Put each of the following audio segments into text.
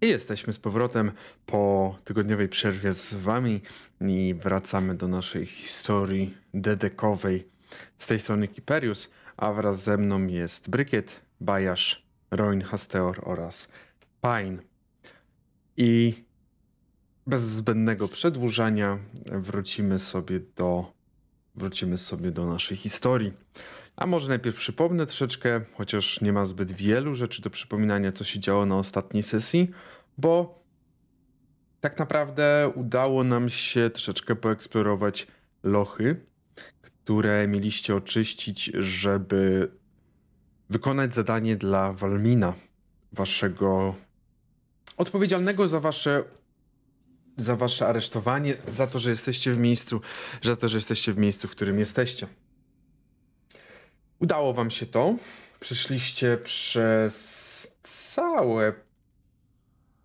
I jesteśmy z powrotem po tygodniowej przerwie z wami i wracamy do naszej historii dedekowej. Z tej strony Kiperius, a wraz ze mną jest Brykiet, Bajasz, Roin Hasteor oraz Pine. I bez zbędnego przedłużania wrócimy sobie do wrócimy sobie do naszej historii. A może najpierw przypomnę troszeczkę, chociaż nie ma zbyt wielu rzeczy do przypominania, co się działo na ostatniej sesji, bo tak naprawdę udało nam się troszeczkę poeksplorować lochy, które mieliście oczyścić, żeby wykonać zadanie dla Walmina, waszego odpowiedzialnego za wasze za wasze aresztowanie, za to, że jesteście w miejscu, za to, że jesteście w miejscu, w którym jesteście. Udało wam się to. Przeszliście przez całe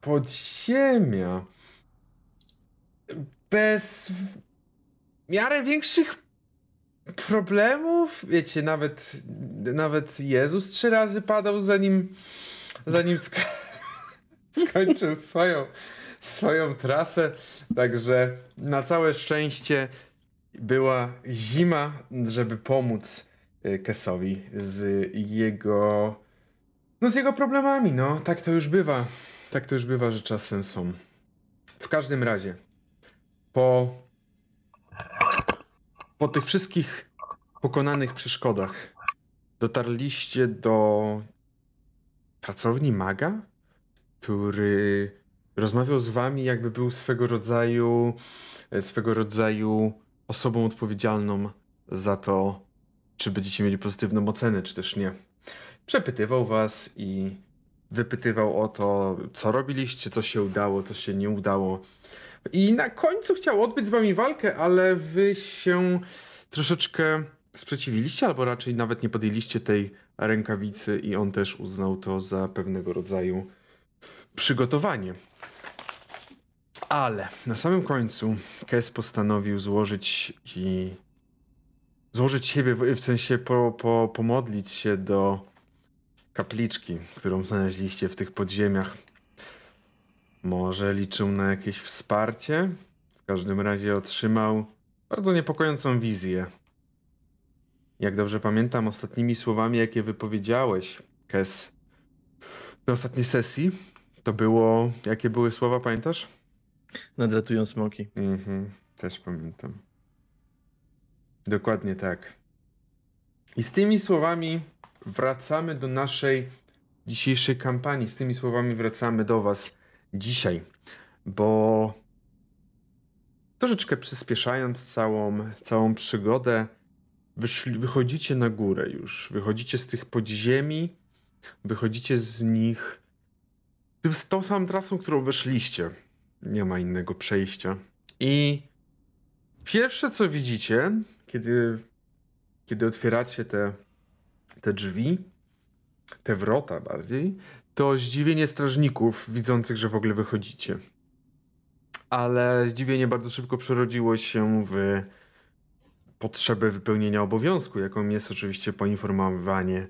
podziemia. Bez w miarę większych problemów. Wiecie, nawet, nawet Jezus trzy razy padał, zanim, zanim sk skończył swoją, swoją trasę. Także na całe szczęście była zima, żeby pomóc Kesowi z jego. No z jego problemami, no. Tak to już bywa. Tak to już bywa, że czasem są. W każdym razie, po. Po tych wszystkich pokonanych przeszkodach dotarliście do pracowni maga, który rozmawiał z wami, jakby był swego rodzaju swego rodzaju osobą odpowiedzialną za to, czy będziecie mieli pozytywną ocenę, czy też nie. Przepytywał was i wypytywał o to, co robiliście, co się udało, co się nie udało. I na końcu chciał odbyć z wami walkę, ale wy się troszeczkę sprzeciwiliście, albo raczej nawet nie podjęliście tej rękawicy i on też uznał to za pewnego rodzaju przygotowanie. Ale na samym końcu Kes postanowił złożyć i złożyć siebie, w sensie po, po, pomodlić się do kapliczki, którą znaleźliście w tych podziemiach. Może liczył na jakieś wsparcie? W każdym razie otrzymał bardzo niepokojącą wizję. Jak dobrze pamiętam, ostatnimi słowami, jakie wypowiedziałeś, Kes, na ostatniej sesji, to było. Jakie były słowa, pamiętasz? Nadratują smoki. Mhm, też pamiętam. Dokładnie tak. I z tymi słowami wracamy do naszej dzisiejszej kampanii. Z tymi słowami wracamy do Was dzisiaj, bo troszeczkę przyspieszając całą, całą przygodę, wyszli, wychodzicie na górę już. Wychodzicie z tych podziemi, wychodzicie z nich z tą samą trasą, którą weszliście. Nie ma innego przejścia. I pierwsze co widzicie, kiedy, kiedy otwieracie te, te drzwi, te wrota bardziej, to zdziwienie strażników widzących, że w ogóle wychodzicie. Ale zdziwienie bardzo szybko przerodziło się w potrzebę wypełnienia obowiązku, jaką jest oczywiście poinformowanie,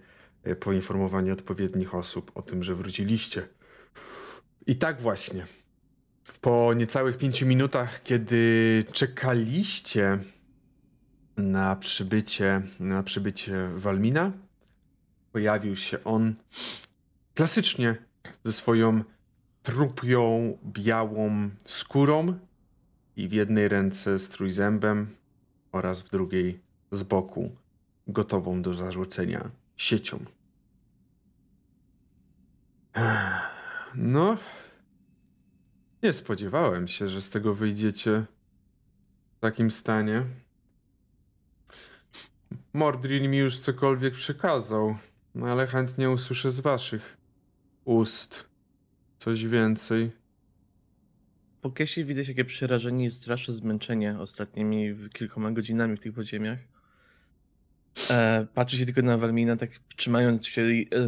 poinformowanie odpowiednich osób o tym, że wróciliście. I tak właśnie. Po niecałych pięciu minutach, kiedy czekaliście na przybycie, na przybycie Walmina. Pojawił się on klasycznie ze swoją trupią, białą skórą i w jednej ręce z trójzębem oraz w drugiej z boku, gotową do zarzucenia siecią. No, nie spodziewałem się, że z tego wyjdziecie w takim stanie. Mordrin mi już cokolwiek przekazał, no ale chętnie usłyszę z waszych ust coś więcej. Po Kesie widać jakie przerażenie i straszne zmęczenie ostatnimi kilkoma godzinami w tych podziemiach. E, patrzy się tylko na Walmina, tak trzymając się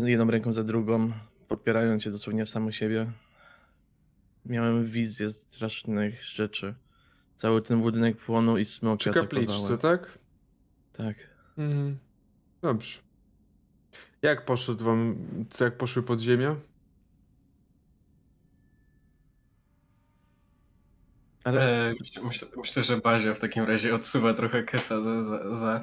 jedną ręką za drugą, podpierając się dosłownie w samo siebie. Miałem wizję strasznych rzeczy. Cały ten budynek płonął i smoki Przy kapliczce, tak? Tak. Mhm. Dobrze. Jak poszedł wam, jak poszły podziemia? Ale e, myślę, myślę, że Bazia w takim razie odsuwa trochę Kesa za. za, za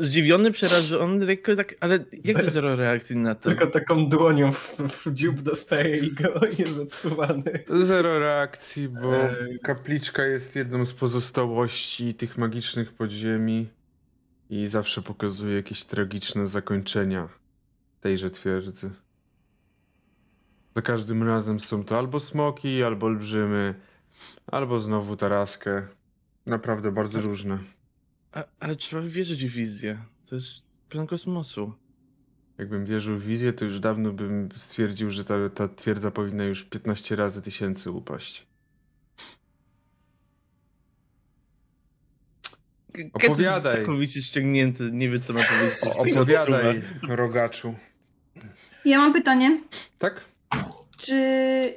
zdziwiony, przerażony, lekko tak, ale jak to zero reakcji na to? Tylko taką dłonią w, w dziób dostaje i go jest odsuwany. Zero reakcji, bo Eee. kapliczka jest jedną z pozostałości tych magicznych podziemi i zawsze pokazuje jakieś tragiczne zakończenia tejże twierdzy. Za każdym razem są to albo smoki, albo olbrzymy, albo znowu taraskę. Naprawdę bardzo różne. A, ale trzeba wierzyć w wizję. To jest plan kosmosu. Jakbym wierzył w wizję, to już dawno bym stwierdził, że ta, ta twierdza powinna już 15 razy tysięcy upaść. Kes jest Opowiadaj. całkowicie ściągnięty, nie wie co ma powiedzieć. Opowiadaj, rogaczu. Ja mam pytanie. Tak? Czy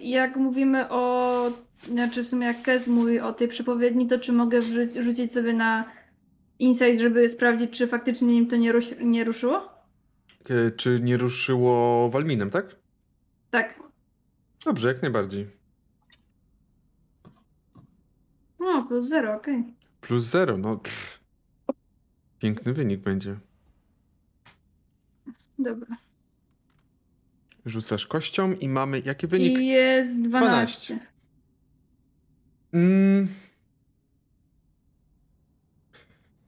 jak mówimy o. Znaczy w sumie jak Kes mówi o tej przepowiedni, to czy mogę wrzuć, rzucić sobie na insight, żeby sprawdzić, czy faktycznie nim to nie, nie ruszyło? E, Czy nie ruszyło Walminem, tak? Tak. Dobrze, jak najbardziej. O, plus zero, okej. Plus zero, no. Pff. Piękny wynik będzie. Dobra. Rzucasz kością i mamy. Jaki wynik? I jest 12. Mm.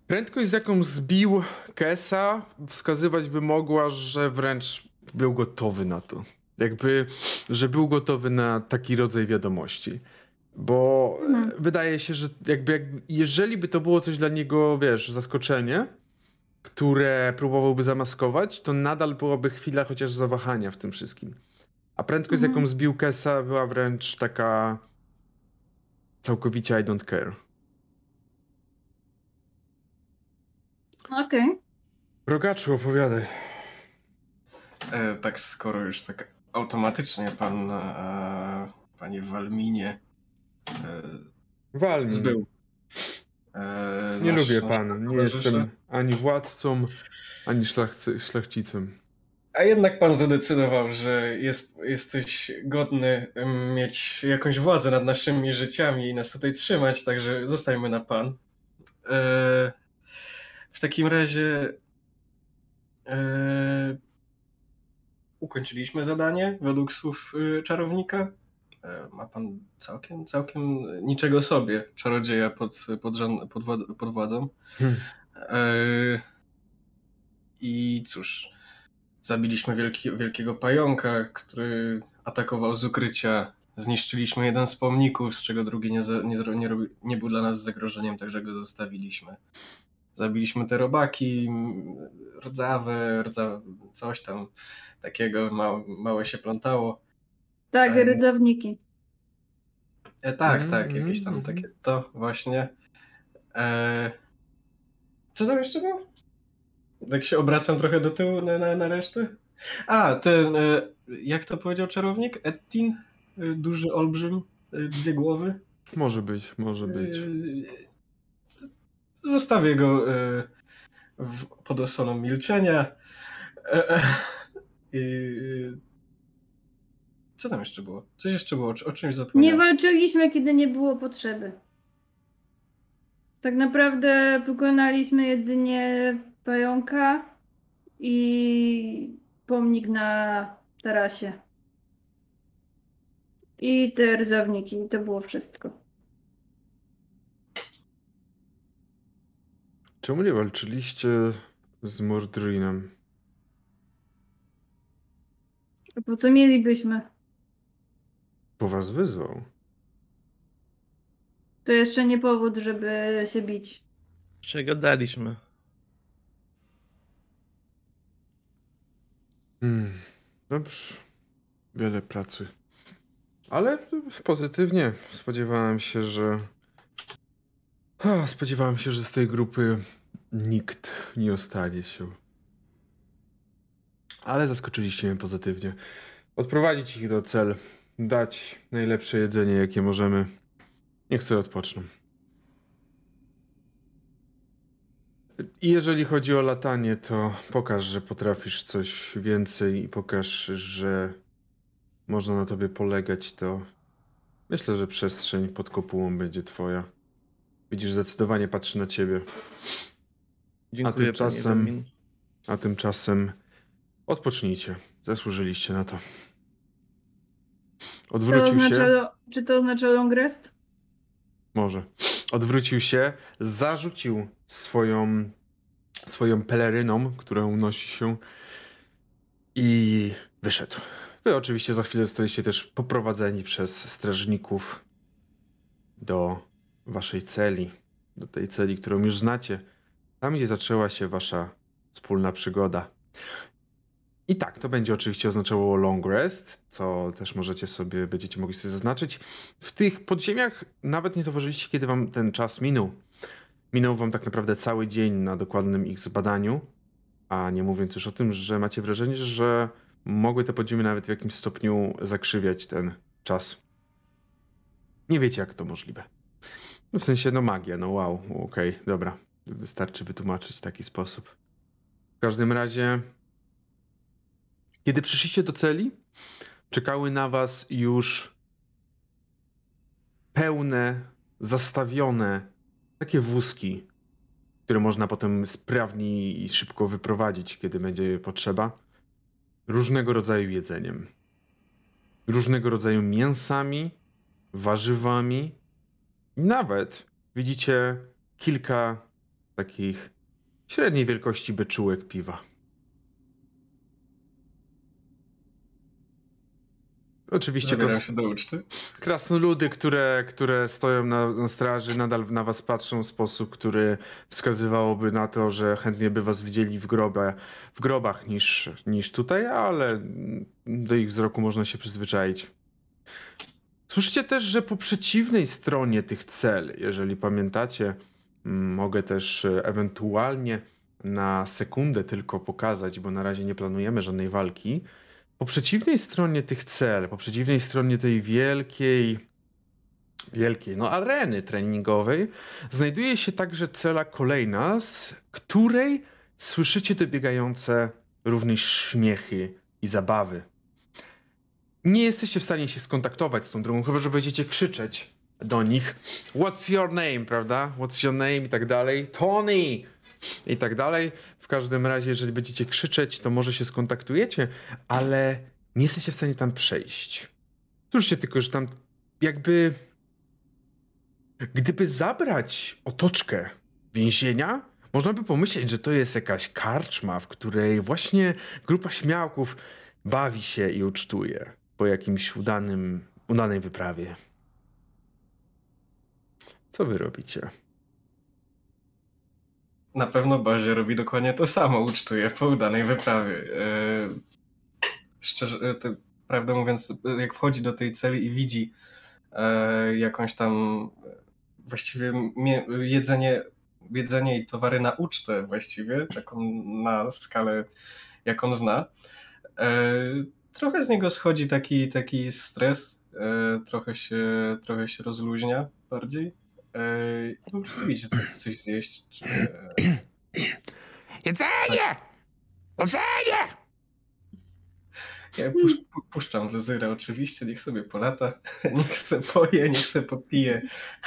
Prędkość, z jaką zbił Kesa, wskazywać by mogła, że wręcz był gotowy na to. Jakby, że był gotowy na taki rodzaj wiadomości. Bo e, wydaje się, że jakby, jakby, jeżeli by to było coś dla niego, wiesz, zaskoczenie, które próbowałby zamaskować, to nadal byłaby chwila chociaż zawahania w tym wszystkim. A prędkość, z Mhm. jaką zbił Kesa, była wręcz taka całkowicie I don't care. Okej. Rogaczu, opowiadaj. E, tak skoro już tak automatycznie pan, e, panie Walminie e, Walmin. zbył. E, Nie nasz- lubię pana. Nie jestem ani władcą, ani szlachcy, szlachcicem. A jednak pan zadecydował, że jest, jesteś godny mieć jakąś władzę nad naszymi życiami i nas tutaj trzymać, także zostajmy na pan. E, w takim razie e, ukończyliśmy zadanie według słów y, czarownika. E, ma pan całkiem, całkiem niczego sobie czarodzieja pod, pod, żon- pod, wład- pod władzą. Hmm. E, I cóż, zabiliśmy wielki, wielkiego pająka, który atakował z ukrycia. Zniszczyliśmy jeden z pomników, z czego drugi nie, nie, nie, nie był dla nas zagrożeniem, także go zostawiliśmy. Zabiliśmy te robaki, rdzawe, rdzawe coś tam takiego, ma, małe się plątało. Tak, Em. rydzawniki. E, tak, Mm, tak, jakieś tam mm, takie, to właśnie. E, co tam jeszcze było? Tak się obracam trochę do tyłu na, na, na resztę. A, ten, e, jak to powiedział czarownik? Ettin? E, duży olbrzym, e, dwie głowy. Może być, może być. Zostawię go e, w, pod osoną milczenia. E, e, i, co tam jeszcze było? Coś jeszcze było, o czymś Nie zapomniałem. walczyliśmy, kiedy nie było potrzeby. Tak naprawdę pokonaliśmy jedynie pająka i pomnik na tarasie. I te rzawniki. To było wszystko. Czemu nie walczyliście z Mordrinem? A po co mielibyśmy? Bo was wyzwał. To jeszcze nie powód, żeby się bić. Czego daliśmy? Hmm. Dobrze. Wiele pracy. Ale pozytywnie. Spodziewałem się, że. A, spodziewałem się, że z tej grupy nikt nie ostanie się. Ale zaskoczyliście mnie pozytywnie. Odprowadzić ich do cel. Dać najlepsze jedzenie, jakie możemy. Niech sobie odpoczną. I jeżeli chodzi o latanie, to pokaż, że potrafisz coś więcej i pokaż, że można na tobie polegać, to Myślę, że przestrzeń pod kopułą będzie twoja. Widzisz, zdecydowanie patrzy na ciebie. Dziękuję, tymczasem- panie Ewamin. A tymczasem odpocznijcie. Zasłużyliście na to. To Odwrócił się. oznacza, czy to oznacza long rest? Może. Odwrócił się, zarzucił swoją, swoją peleryną, którą nosi się i wyszedł. Wy oczywiście za chwilę zostaliście też poprowadzeni przez strażników do waszej celi, do tej celi, którą już znacie, tam gdzie zaczęła się wasza wspólna przygoda. I tak, to będzie oczywiście oznaczało long rest, co też możecie sobie, będziecie mogli sobie zaznaczyć. W tych podziemiach nawet nie zauważyliście, kiedy wam ten czas minął. Minął wam tak naprawdę cały dzień na dokładnym ich zbadaniu, a nie mówiąc już o tym, że macie wrażenie, że mogły te podziemia nawet w jakimś stopniu zakrzywiać ten czas. Nie wiecie, jak to możliwe. No w sensie, no magia, no wow, okej, dobra. Wystarczy wytłumaczyć w taki sposób. W każdym razie, kiedy przyszliście do celi, czekały na was już pełne, zastawione takie wózki, które można potem sprawnie i szybko wyprowadzić, kiedy będzie potrzeba. Różnego rodzaju jedzeniem. Różnego rodzaju mięsami, warzywami. I nawet widzicie kilka takich średniej wielkości beczułek piwa. Oczywiście kos- się do uczty. krasnoludy, które, które stoją na, straży, nadal na was patrzą w sposób, który wskazywałoby na to, że chętnie by was widzieli w, grobie, w grobach niż, niż tutaj, ale do ich wzroku można się przyzwyczaić. Słyszycie też, że po przeciwnej stronie tych cel, jeżeli pamiętacie, mm, mogę też e, ewentualnie na sekundę tylko pokazać, bo na razie nie planujemy żadnej walki. Po przeciwnej stronie tych cel, po przeciwnej stronie tej wielkiej, wielkiej, no areny treningowej, znajduje się także cela kolejna, z której słyszycie dobiegające również śmiechy i zabawy. Nie jesteście w stanie się skontaktować z tą drugą, chyba że będziecie krzyczeć do nich What's your name, prawda? What's your name i tak dalej. Tony! I tak dalej. W każdym razie, jeżeli będziecie krzyczeć, to może się skontaktujecie, ale nie jesteście w stanie tam przejść. Słyszcie tylko, że tam jakby... Gdyby zabrać otoczkę więzienia, można by pomyśleć, że to jest jakaś karczma, w której właśnie grupa śmiałków bawi się i ucztuje po jakimś udanym, udanej wyprawie. Co wy robicie? Na pewno Bazie robi dokładnie to samo, ucztuje po udanej wyprawie. E, Szczerze, e, to, prawdę mówiąc, jak wchodzi do tej celi i widzi e, jakąś tam właściwie mie- jedzenie, jedzenie i towary na ucztę właściwie, taką na skalę, jaką zna, e, trochę z niego schodzi taki, taki stres, e, trochę, się, trochę się rozluźnia bardziej. E, po prostu idzie coś, coś zjeść. Czy, e, Jedzenie! Jedzenie! Ja pusz, pu- puszczam wezyra oczywiście, niech sobie polata, niech se poje, niech se popije.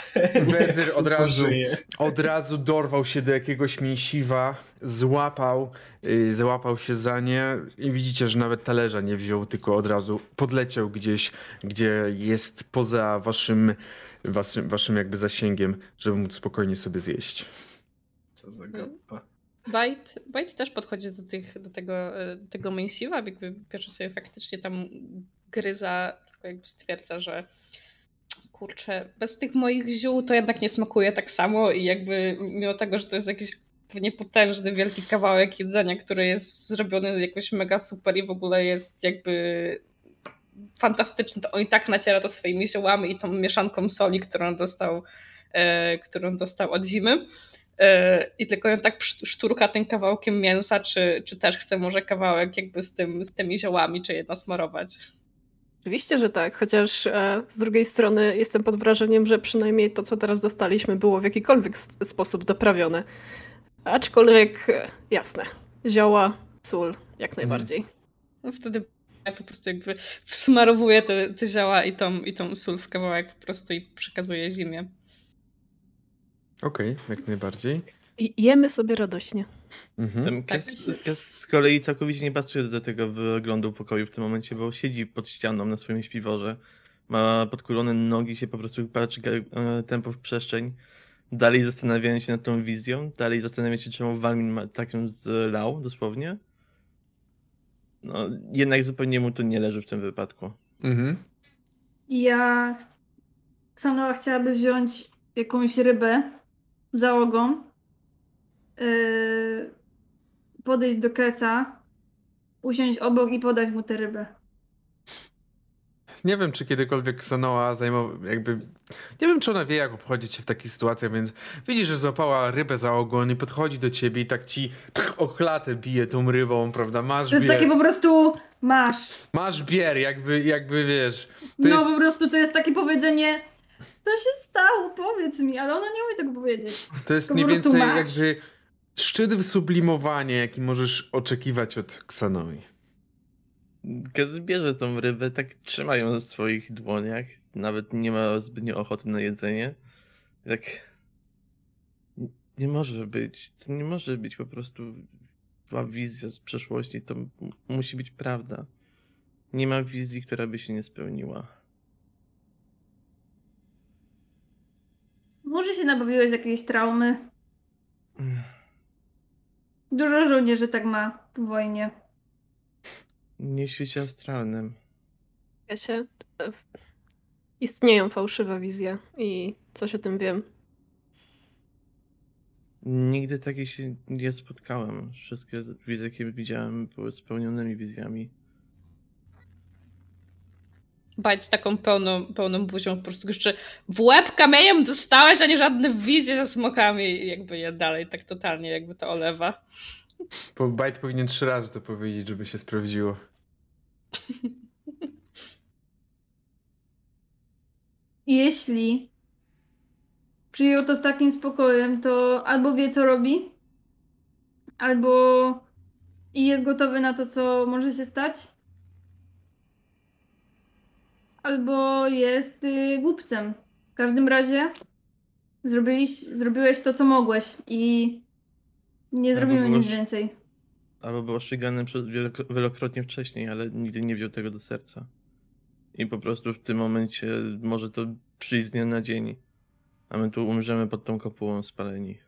Wezyr od razu. pożyje. Od razu dorwał się do jakiegoś mięsiwa, złapał, yy, złapał się za nie i widzicie, że nawet talerza nie wziął, tylko od razu podleciał gdzieś, gdzie jest poza waszym, waszym, waszym jakby zasięgiem, żeby móc spokojnie sobie zjeść. Co za gapa. Bajt, Bajt też podchodzi do, tych, do tego, e, tego mięsiwa, jakby bierze sobie faktycznie tam gryza, tylko jakby stwierdza, że kurczę, bez tych moich ziół to jednak nie smakuje tak samo i jakby mimo tego, że to jest jakiś pewnie potężny, wielki kawałek jedzenia, który jest zrobiony jakoś mega super i w ogóle jest jakby fantastyczny, to on i tak naciera to swoimi ziołami i tą mieszanką soli, którą dostał, e, którą dostał od zimy. E, I tylko ją tak szturka tym kawałkiem mięsa, czy, czy też chce może kawałek jakby z, tym, z tymi ziołami, czy jedno smarować. Oczywiście, że tak, chociaż e, z drugiej strony jestem pod wrażeniem, że przynajmniej to, co teraz dostaliśmy, było w jakikolwiek sposób doprawione. Aczkolwiek, e, jasne, zioła, sól, jak najbardziej. No wtedy po prostu jakby wsmarowuje te, te zioła i tą, i tą sól w kawałek po prostu i przekazuje zimie. Okej, jak najbardziej. I jemy sobie radośnie. Mhm. Em, Tak. Z kolei całkowicie nie pasuje do tego wyglądu pokoju w tym momencie, bo siedzi pod ścianą na swoim śpiworze. Ma podkulone nogi, się po prostu patrzy e, tempo w przestrzeń. Dalej zastanawiając się nad tą wizją, dalej zastanawiając się, czemu Walmin ma taką zlał, dosłownie. No, jednak zupełnie mu to nie leży w tym wypadku. Mhm. Ja. Ksanoa chciałaby wziąć jakąś rybę załogą. Yy, podejść do Kesa, usiąść obok i podać mu tę rybę. Nie wiem, czy kiedykolwiek Sanoa zajmował, jakby... Nie wiem, czy ona wie, jak obchodzić się w takich sytuacjach, więc widzi, że złapała rybę za ogon i podchodzi do ciebie i tak ci o klatę bije tą rybą, prawda? Masz To jest bier, takie po prostu masz. masz bier, jakby, jakby wiesz... No jest... po prostu to jest takie powiedzenie. Co się stało? Powiedz mi, ale ona nie umie tego powiedzieć. To jest mniej więcej masz. jakby szczyt wysublimowania, jaki możesz oczekiwać od Ksanoi. Kes bierze tą rybę, tak trzyma ją w swoich dłoniach. Nawet nie ma zbytnio ochoty na jedzenie. Tak. Nie może być. To nie może być po prostu była wizja z przeszłości. To musi być prawda. Nie ma wizji, która by się nie spełniła. Może się nabawiłeś jakiejś traumy. Dużo żołnierzy tak ma w wojnie. Nie w świecie astralnym. Ja się. e, Istnieją fałszywe wizje i coś o tym wiem. Nigdy takich się nie spotkałem. Wszystkie wizje, jakie widziałem, były spełnionymi wizjami. Bajt z taką pełną, pełną buzią po prostu jeszcze w łeb kamieniem dostałeś, a nie żadne wizje ze smokami i jakby je dalej tak totalnie jakby to olewa. Bo Bajt powinien trzy razy to powiedzieć, żeby się sprawdziło. Jeśli przyjął to z takim spokojem, to albo wie, co robi, albo i jest gotowy na to, co może się stać, albo jest y, głupcem. W każdym razie zrobiliś, zrobiłeś to, co mogłeś i nie Albo zrobimy nic byłeś- więcej. Albo był oszczygany wielokrotnie wcześniej, ale nigdy nie wziął tego do serca. I po prostu w tym momencie może to przyjść z dnia na dzień. A my tu umrzemy pod tą kopułą spaleni.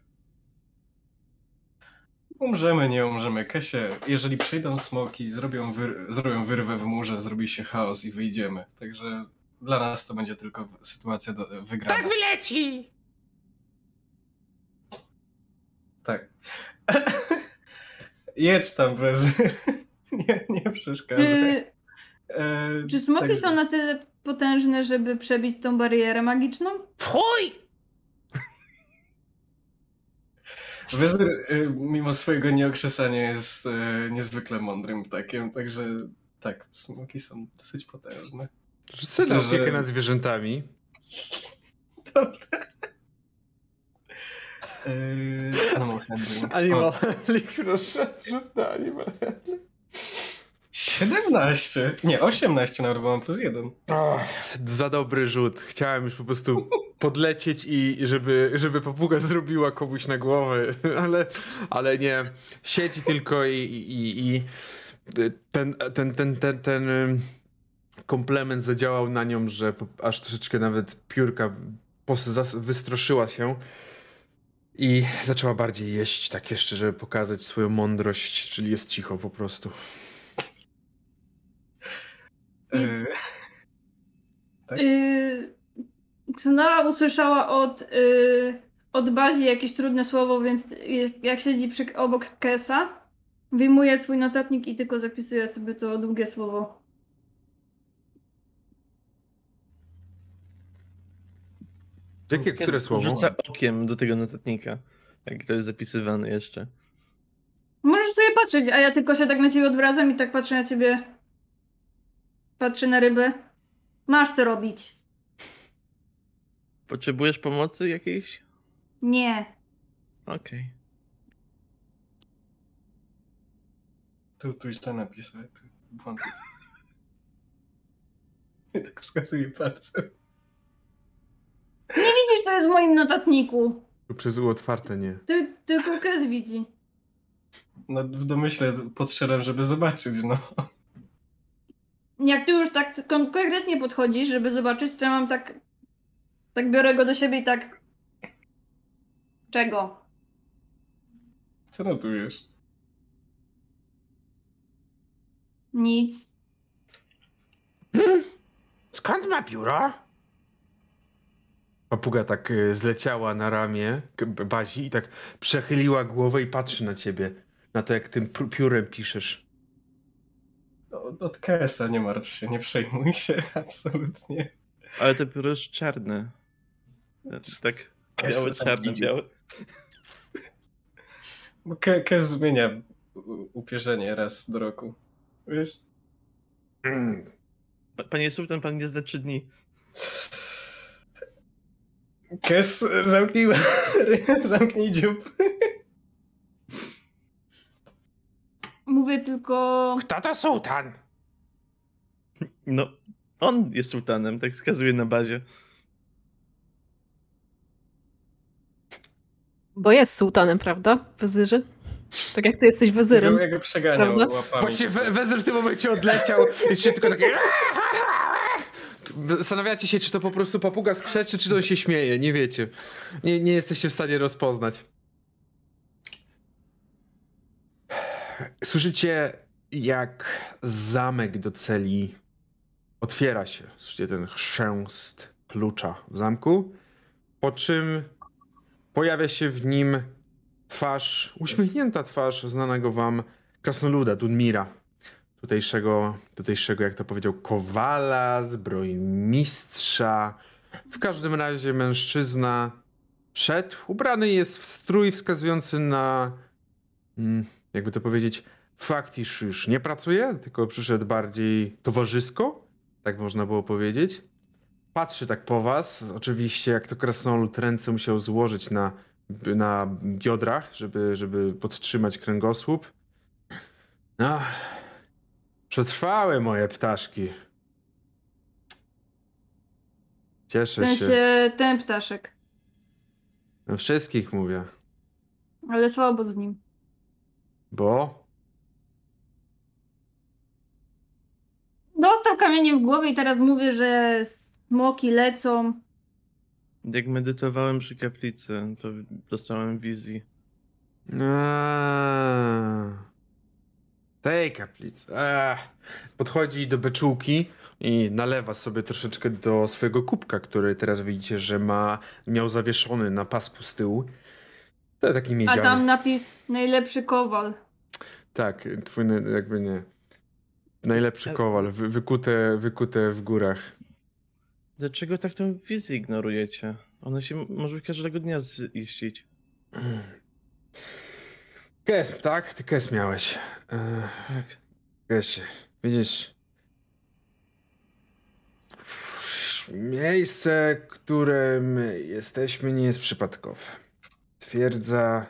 Umrzemy, nie umrzemy. Kesie, jeżeli przyjdą smoki, zrobią, wyr- zrobią wyrwę w murze, zrobi się chaos i wyjdziemy. Także dla nas to będzie tylko sytuacja do, wygrana. Tak wyleci! Tak. Jedz tam bez... nie, nie przeszkadzaj. Czy, E, czy smoki także- są na tyle potężne, żeby przebić tą barierę magiczną? Fuj! Wezyr, y, mimo swojego nieokrzesania, jest y, niezwykle mądrym ptakiem, także tak, smoki są dosyć potężne. Rzucę na To, że- opiekę nad zwierzętami. Dobra. Yy, animal handling. Animal handling, proszę. Na animal handling. 17. Nie, 18 nawet, bo mam plus 1. Och, za dobry rzut. Chciałem już po prostu podlecieć i żeby, żeby papuga zrobiła komuś na głowę, ale, ale nie. Siedzi tylko i, i, i ten, ten, ten, ten, ten komplement zadziałał na nią, że aż troszeczkę nawet piórka wystroszyła się i zaczęła bardziej jeść, tak jeszcze, żeby pokazać swoją mądrość, czyli jest cicho po prostu. Yy, Tak? Yy, Xenoa usłyszała od, yy, od Bazi jakieś trudne słowo, więc jak siedzi przy, obok Kesa, wyjmuje swój notatnik i tylko zapisuje sobie to długie słowo. Jakie, które Kes słowo? Rzuca okiem do tego notatnika. Jak to jest zapisywane jeszcze. Możesz sobie patrzeć, a ja tylko się tak na ciebie odwracam i tak patrzę na ciebie. Patrzę na rybę. Masz co robić. Potrzebujesz pomocy jakiejś? Nie. Okej. tu, tu źle napisałem. Tu błąd jest. tak wskazuje palcem. Widzisz, co jest w moim notatniku. Przez U otwarte nie. Ty, tylko Kez widzi. No w domyśle podszedłem, żeby zobaczyć, no. Jak ty już tak kon- konkretnie podchodzisz, żeby zobaczyć, to ja mam tak... Tak biorę go do siebie i tak... Czego? Co notujesz? Nic. Skąd ma pióro? Papuga tak y, zleciała na ramię Bazi i tak przechyliła głowę i patrzy na ciebie. Na to, jak tym pi- piórem piszesz. Od, od KS-a nie martw się, nie przejmuj się, absolutnie. Ale to pióro jest czarne. Tak, czarne, idzie. białe. Bo KS zmienia upierzenie raz do roku. Wiesz? Mm. Pa- Panie Sultan, pan nie zna trzy dni. Kes, zamknij, zamknij dziób. Mówię tylko... Kto to sułtan? No, on jest sultanem, tak wskazuje na bazie. Bo jest sułtanem, prawda? Wezyrze? Tak jak ty jesteś wezyrem. Ja go przeganiał Prawda? łapami. Właśnie we, Wezer w tym momencie odleciał. Jeszcze tylko takie... Zastanawiacie się, czy to po prostu papuga skrzeczy, czy to on się śmieje. Nie wiecie. Nie, nie jesteście w stanie rozpoznać. Słyszycie, jak zamek do celi otwiera się. Słyszycie ten chrzęst klucza w zamku. Po czym pojawia się w nim twarz, uśmiechnięta twarz znanego wam krasnoluda Dunmira. Tutejszego, tutejszego, jak to powiedział, kowala, zbrojmistrza. W każdym razie mężczyzna wszedł. Ubrany jest w strój wskazujący na, mm, jakby to powiedzieć, fakt, iż już nie pracuje, tylko przyszedł bardziej towarzysko, tak można było powiedzieć. Patrzy tak po was. Oczywiście, jak to krasnolud ręce musiał złożyć na na biodrach, żeby, żeby podtrzymać kręgosłup. No, przetrwały moje ptaszki. Cieszę się. sensie ten ptaszek. No, wszystkich mówię. Ale słabo z nim. Bo? Dostał kamieniem w głowę i teraz mówi, że smoki lecą. Jak medytowałem przy kaplicy, to dostałem wizji. Eee, tej kaplicy. Eee. Podchodzi do beczułki i nalewa sobie troszeczkę do swojego kubka, który teraz widzicie, że ma, miał zawieszony na pasku z tyłu. To taki A miedziany. tam napis najlepszy kowal. Tak, twój jakby nie. Najlepszy Ale- kowal, wy, wykute, wykute w górach. Dlaczego tak tę wizję ignorujecie? Ona się może każdego dnia ziścić. Kesp, tak? Ty kes miałeś. Eee, Tak. Kesie, widzisz. Miejsce, którym jesteśmy, nie jest przypadkowe. Twierdza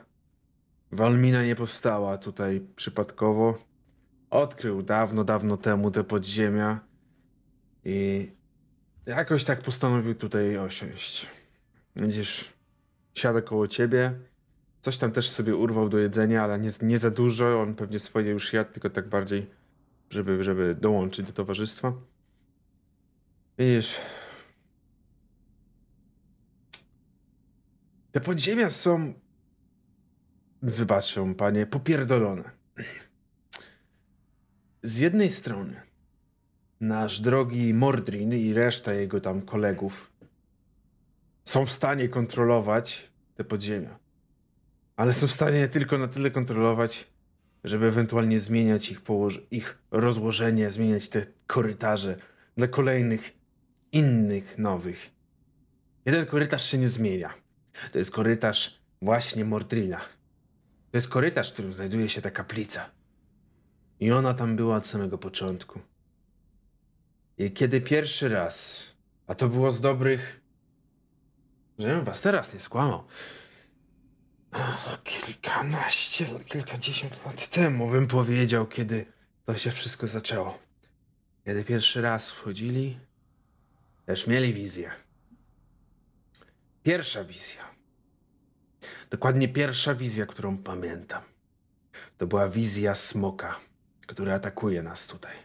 Walmina nie powstała tutaj przypadkowo. Odkrył dawno, dawno temu te podziemia i jakoś tak postanowił tutaj osiąść. Widzisz, siada koło ciebie. Coś tam też sobie urwał do jedzenia, ale nie, nie za dużo. On pewnie swoje już jadł, tylko tak bardziej, żeby, żeby dołączyć do towarzystwa. Widzisz. Te podziemia są. Wybaczą, panie, popierdolone. Z jednej strony nasz drogi Mordrin i reszta jego tam kolegów są w stanie kontrolować te podziemia. Ale są w stanie tylko na tyle kontrolować, żeby ewentualnie zmieniać ich, ich rozłożenie, zmieniać te korytarze dla kolejnych, innych, nowych. Jeden korytarz się nie zmienia. To jest korytarz właśnie Mordrina. To jest korytarz, w którym znajduje się ta kaplica. I ona tam była od samego początku. I kiedy pierwszy raz, a to było z dobrych, żebym was teraz nie skłamał, kilkanaście, kilkadziesiąt lat temu bym powiedział, kiedy to się wszystko zaczęło. Kiedy pierwszy raz wchodzili, też mieli wizję. Pierwsza wizja. Dokładnie pierwsza wizja, którą pamiętam. To była wizja smoka, który atakuje nas tutaj.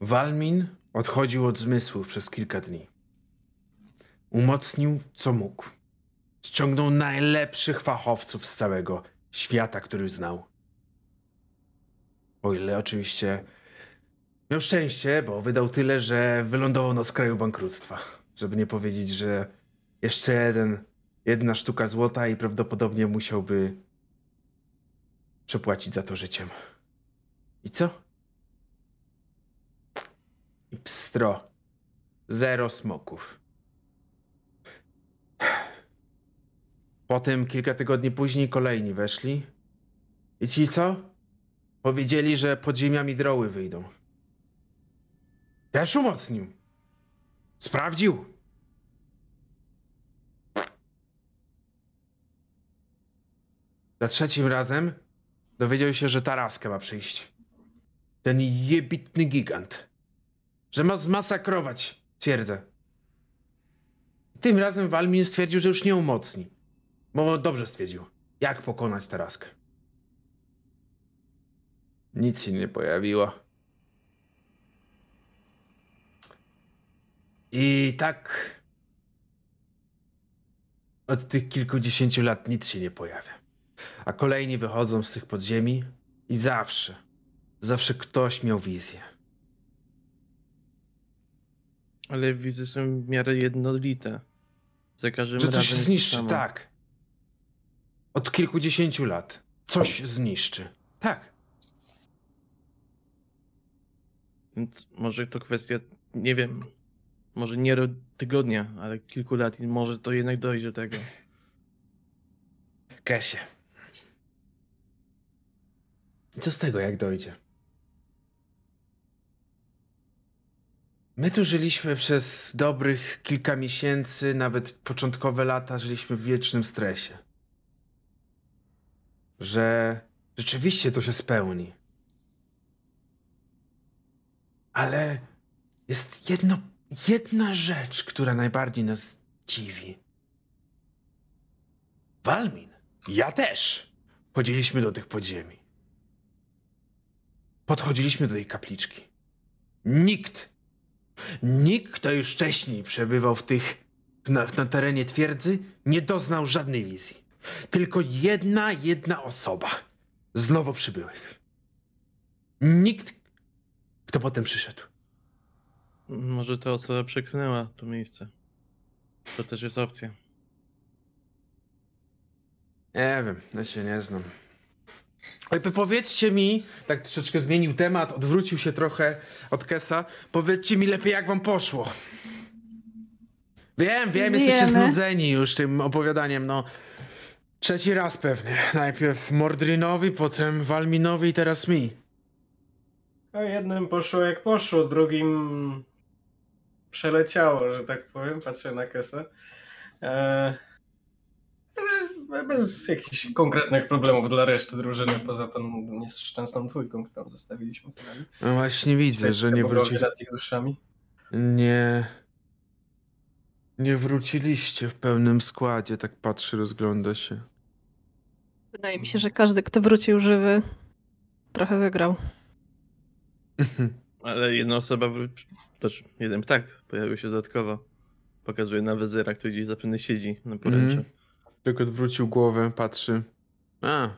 Walmin odchodził od zmysłów przez kilka dni. Umocnił co mógł. Ściągnął najlepszych fachowców z całego świata, który znał. O ile oczywiście miał szczęście, bo wydał tyle, że wylądował na skraju bankructwa. Żeby nie powiedzieć, że jeszcze jeden, jedna sztuka złota i prawdopodobnie musiałby przepłacić za to życiem. I co? I pstro. Zero smoków. Potem kilka tygodni później kolejni weszli. I ci co? Powiedzieli, że pod ziemiami droły wyjdą. Też umocnił. Sprawdził. Za trzecim razem dowiedział się, że Taraska ma przyjść. Ten jebitny gigant. Że ma zmasakrować twierdzę. Tym razem Walmin stwierdził, że już nie umocni. Bo dobrze stwierdził. Jak pokonać Taraskę? Nic się nie pojawiło. I tak od tych kilkudziesięciu lat nic się nie pojawia. A kolejni wychodzą z tych podziemi i zawsze, zawsze ktoś miał wizję. Ale widzę, są w miarę jednolite. Za każdym Że coś zniszczy, tak. Od kilkudziesięciu lat. Coś zniszczy. Tak. Więc może to kwestia, nie wiem, może nie tygodnia, ale kilku lat i może to jednak dojdzie do tego. Kesie. Co z tego, jak dojdzie? My tu żyliśmy przez dobrych kilka miesięcy, nawet początkowe lata żyliśmy w wiecznym stresie. Że rzeczywiście to się spełni. Ale jest jedno, jedna rzecz, która najbardziej nas dziwi. Walmin. Ja też. Chodziliśmy do tych podziemi. Podchodziliśmy do tej kapliczki. Nikt, nikt, kto już wcześniej przebywał w tych, na, na terenie twierdzy, nie doznał żadnej wizji. Tylko jedna, jedna osoba z nowo przybyłych. Nikt, kto potem przyszedł. Może ta osoba przeklnęła to miejsce. To też jest opcja. Nie wiem, ja się nie znam. Powiedzcie mi, tak troszeczkę zmienił temat, odwrócił się trochę od Kesa. Powiedzcie mi lepiej, jak wam poszło. Wiem, wiem, jesteście Wiemy. znudzeni już tym opowiadaniem, no. Trzeci raz pewnie. Najpierw Mordrinowi, potem Walminowi i teraz mi. A jednym poszło jak poszło, drugim przeleciało, że tak powiem. Patrzę na kesę. Eee, bez jakichś konkretnych problemów dla reszty drużyny, poza tą nieszczęsną dwójką, którą zostawiliśmy za nami. No właśnie widzę, że nie Po głowie wróci... nad ich duszami. Nie... Nie wróciliście w pełnym składzie, tak patrzy, rozgląda się. Wydaje mi się, że każdy, kto wrócił żywy, trochę wygrał. Ale jedna osoba, też jeden ptak pojawił się dodatkowo. Pokazuje na wezyra, który gdzieś zapewne siedzi na poręczy. Mhm. Tylko odwrócił głowę, patrzy. A.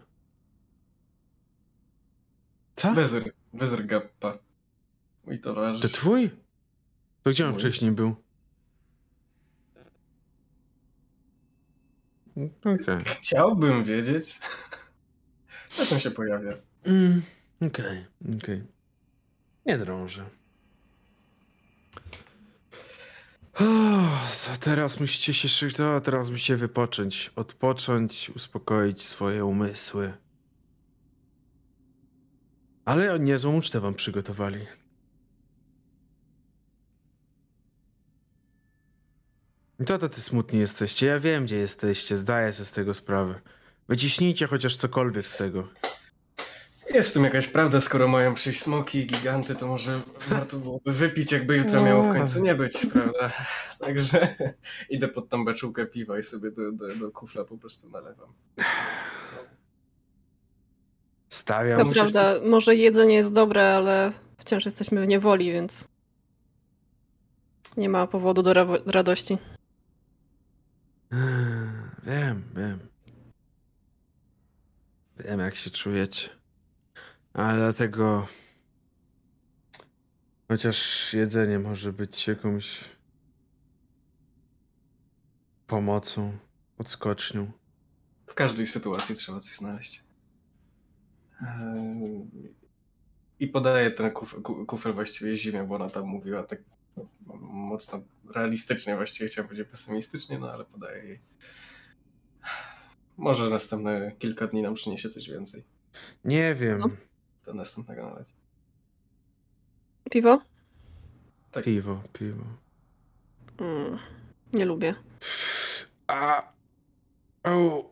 Co? Wezyr, Wezyr Gappa. Mój towarzysz. To twój? To gdzie on Mój. wcześniej był? Okej. Chciałbym wiedzieć. Czasem się pojawia. Mm, Okej, okej. Nie drążę. Teraz musicie się szy- to teraz musicie wypocząć, odpocząć, uspokoić swoje umysły. Ale niezłą ucztę wam przygotowali. To to ty smutni jesteście. Ja wiem, gdzie jesteście. Zdaję sobie z tego sprawę. Wyciśnijcie chociaż cokolwiek z tego. Jest w tym jakaś prawda, skoro mają przyjść smoki i giganty, to może warto byłoby wypić, jakby jutro miało w końcu nie być, prawda? Także idę pod tą beczułkę piwa i sobie do, do, do kufla po prostu nalewam. Stawiam. To musisz- prawda, może jedzenie jest dobre, ale wciąż jesteśmy w niewoli, więc nie ma powodu do ra- radości. Wiem, wiem. Wiem, jak się czujecie. Ale dlatego. Chociaż jedzenie może być jakąś pomocą, odskocznią. W każdej sytuacji trzeba coś znaleźć. Ehm, I podaję ten kuf, ku- kufel właściwie zimie, bo ona tam mówiła tak no, mocno realistycznie, właściwie chciałem powiedzieć pesymistycznie, no ale podaję jej. Może następne kilka dni nam przyniesie coś więcej. Nie wiem. No. Do następnego nalać. Piwo? Tak. Piwo, piwo. Mm, nie lubię. A. O.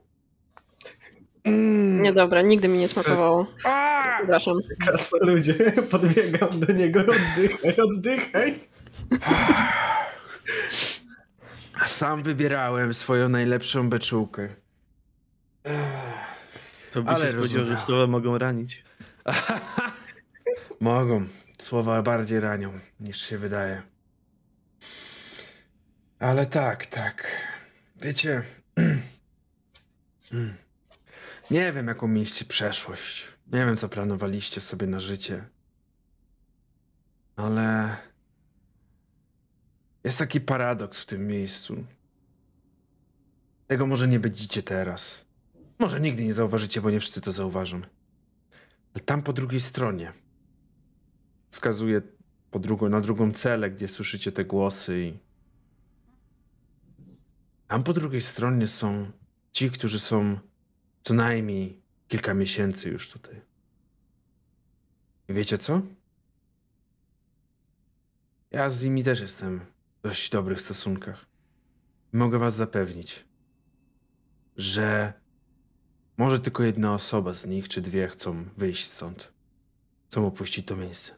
Mm. Nie dobra, nigdy mi nie smakowało. A! Przepraszam. Kasa ludzie, podbiegam do niego, oddychaj, oddychaj. Sam wybierałem swoją najlepszą beczułkę. To by Ale się spodziewał, że słowa mogą ranić. Mogą. Słowa bardziej ranią niż się wydaje. Ale tak, tak. Wiecie. Nie wiem, jaką mieliście przeszłość. Nie wiem, co planowaliście sobie na życie. Ale. Jest taki paradoks w tym miejscu. Tego może nie będziecie teraz. Może nigdy nie zauważycie, bo nie wszyscy to zauważą. Tam po drugiej stronie wskazuje po drugą, na drugą celę, gdzie słyszycie te głosy i tam po drugiej stronie są ci, którzy są co najmniej kilka miesięcy już tutaj. I wiecie co? Ja z nimi też jestem w dość dobrych stosunkach. Mogę was zapewnić, że może tylko jedna osoba z nich, czy dwie chcą wyjść stąd. Chcą opuścić to miejsce.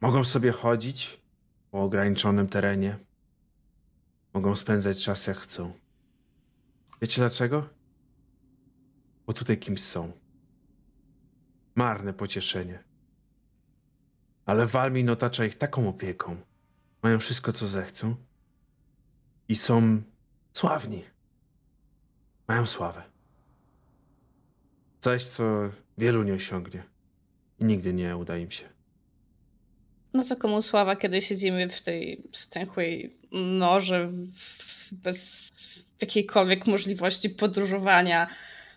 Mogą sobie chodzić po ograniczonym terenie. Mogą spędzać czas jak chcą. Wiecie dlaczego? Bo tutaj kimś są. Marne pocieszenie. Ale Walmin otacza ich taką opieką. Mają wszystko, co zechcą. I są sławni. Mają sławę. Coś, co wielu nie osiągnie. I nigdy nie uda im się. No co komu sława, kiedy siedzimy w tej stęchłej norze bez jakiejkolwiek możliwości podróżowania,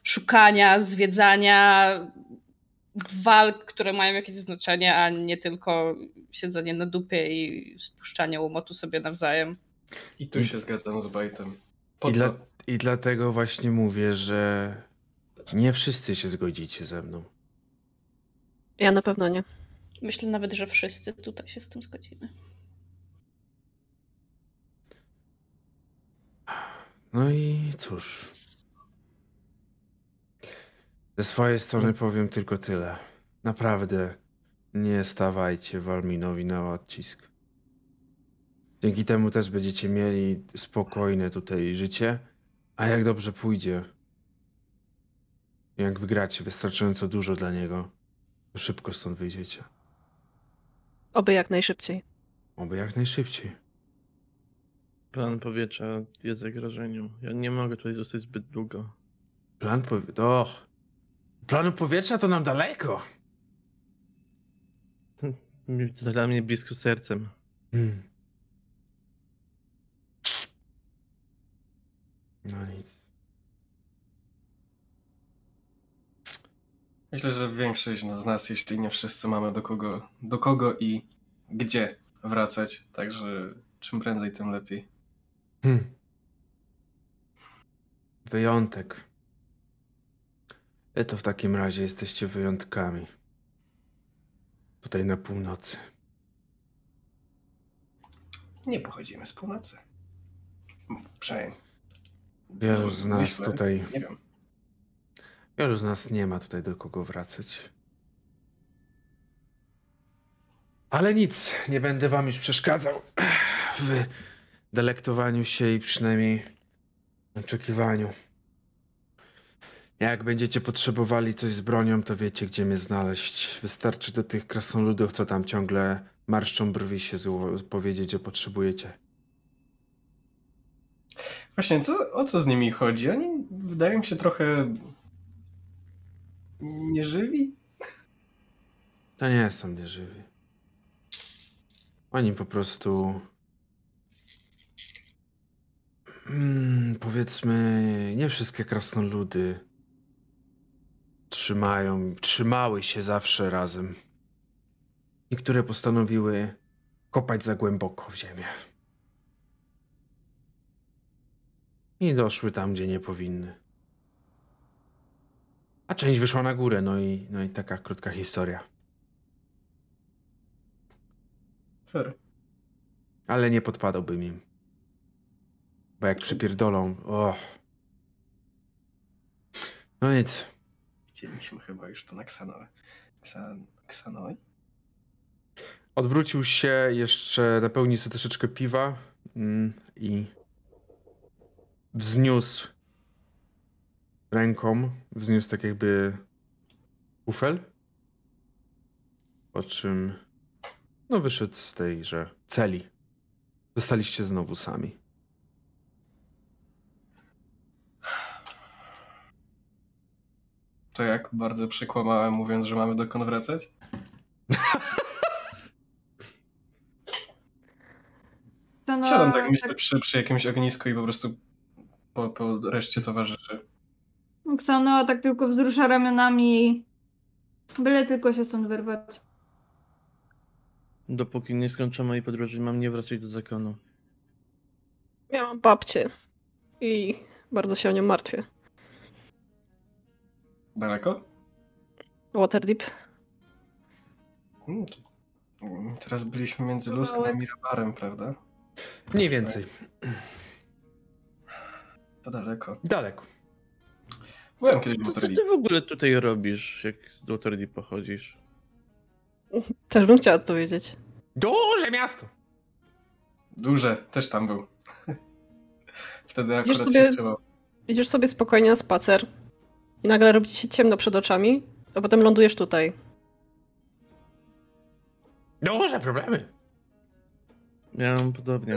szukania, zwiedzania, walk, które mają jakieś znaczenie, a nie tylko siedzenie na dupie i spuszczanie łomotu sobie nawzajem. I tu się zgadzam z Bajtem. I, dla, I dlatego właśnie mówię, że nie wszyscy się zgodzicie ze mną. Ja na pewno nie. Myślę nawet, że wszyscy tutaj się z tym zgodzimy. No i cóż. Ze swojej strony powiem tylko tyle. Naprawdę nie stawajcie Walminowi na odcisk. Dzięki temu też będziecie mieli spokojne tutaj życie, a jak dobrze pójdzie, jak wygracie wystarczająco dużo dla niego, to szybko stąd wyjdziecie. Oby jak najszybciej. Oby jak najszybciej. Plan powietrza jest zagrożeniu. Ja nie mogę tutaj zostać zbyt długo. Plan powie... Och. Planu powietrza to nam daleko. To Dla mnie blisko sercem. Hmm. No nic. Myślę, że większość z nas, jeśli nie wszyscy, mamy do kogo, do kogo i gdzie wracać. Także czym prędzej, tym lepiej. Hmm. Wyjątek. Wy to w takim razie jesteście wyjątkami. Tutaj na północy. Nie pochodzimy z północy. Przynajmniej. Wielu z nas tutaj Nie wiem. Wielu z nas nie ma tutaj do kogo wracać. Ale nic, nie będę wam już przeszkadzał w delektowaniu się i przynajmniej oczekiwaniu. Jak będziecie potrzebowali coś z bronią, to wiecie, gdzie mnie znaleźć. Wystarczy do tych krasnoludów, co tam ciągle marszczą brwi się powiedzieć, że potrzebujecie. Właśnie, co, o co z nimi chodzi? Oni wydają się trochę nieżywi? To nie są nieżywi. Oni po prostu. Mm, powiedzmy, nie wszystkie krasnoludy trzymają, trzymały się zawsze razem. Niektóre postanowiły kopać za głęboko w ziemię. I doszły tam, gdzie nie powinny. A część wyszła na górę, no i, no i taka krótka historia. Fair. Ale nie podpadałbym im. Bo jak przypierdolą, o. No nic. Widzieliśmy chyba już to na. Ksan... Ksanoe? Odwrócił się, jeszcze napełnił sobie troszeczkę piwa mm, i wzniósł ręką, wzniósł tak jakby kufel. Po czym no wyszedł z tejże celi. Zostaliście znowu sami. To jak bardzo przekłamałem, mówiąc, że mamy dokąd wracać? No, Siadam tak myślę przy, przy jakimś ognisku i po prostu po, po reszcie towarzyszy. Ksanoa tak tylko wzrusza ramionami. Byle tylko się stąd wyrwać. Dopóki nie skończę mojej podróży, mam nie wracać do zakonu. Ja mam babcię i bardzo się o nią martwię. Daleko? Waterdeep. Mm, to- mm, Teraz byliśmy między Luskiem a Mirabarem, prawda? Mniej więcej. To daleko. Daleko. Byłem kiedyś w co Waterdeep. ty w ogóle tutaj robisz, jak z Waterdeep pochodzisz? Też bym chciała to wiedzieć. Duże miasto! Duże, też tam był. Wtedy akurat Idziesz sobie... się. Idziesz sobie spokojnie na spacer i nagle robi ci się ciemno przed oczami, a potem lądujesz tutaj. Duże problemy. Miałem podobnie.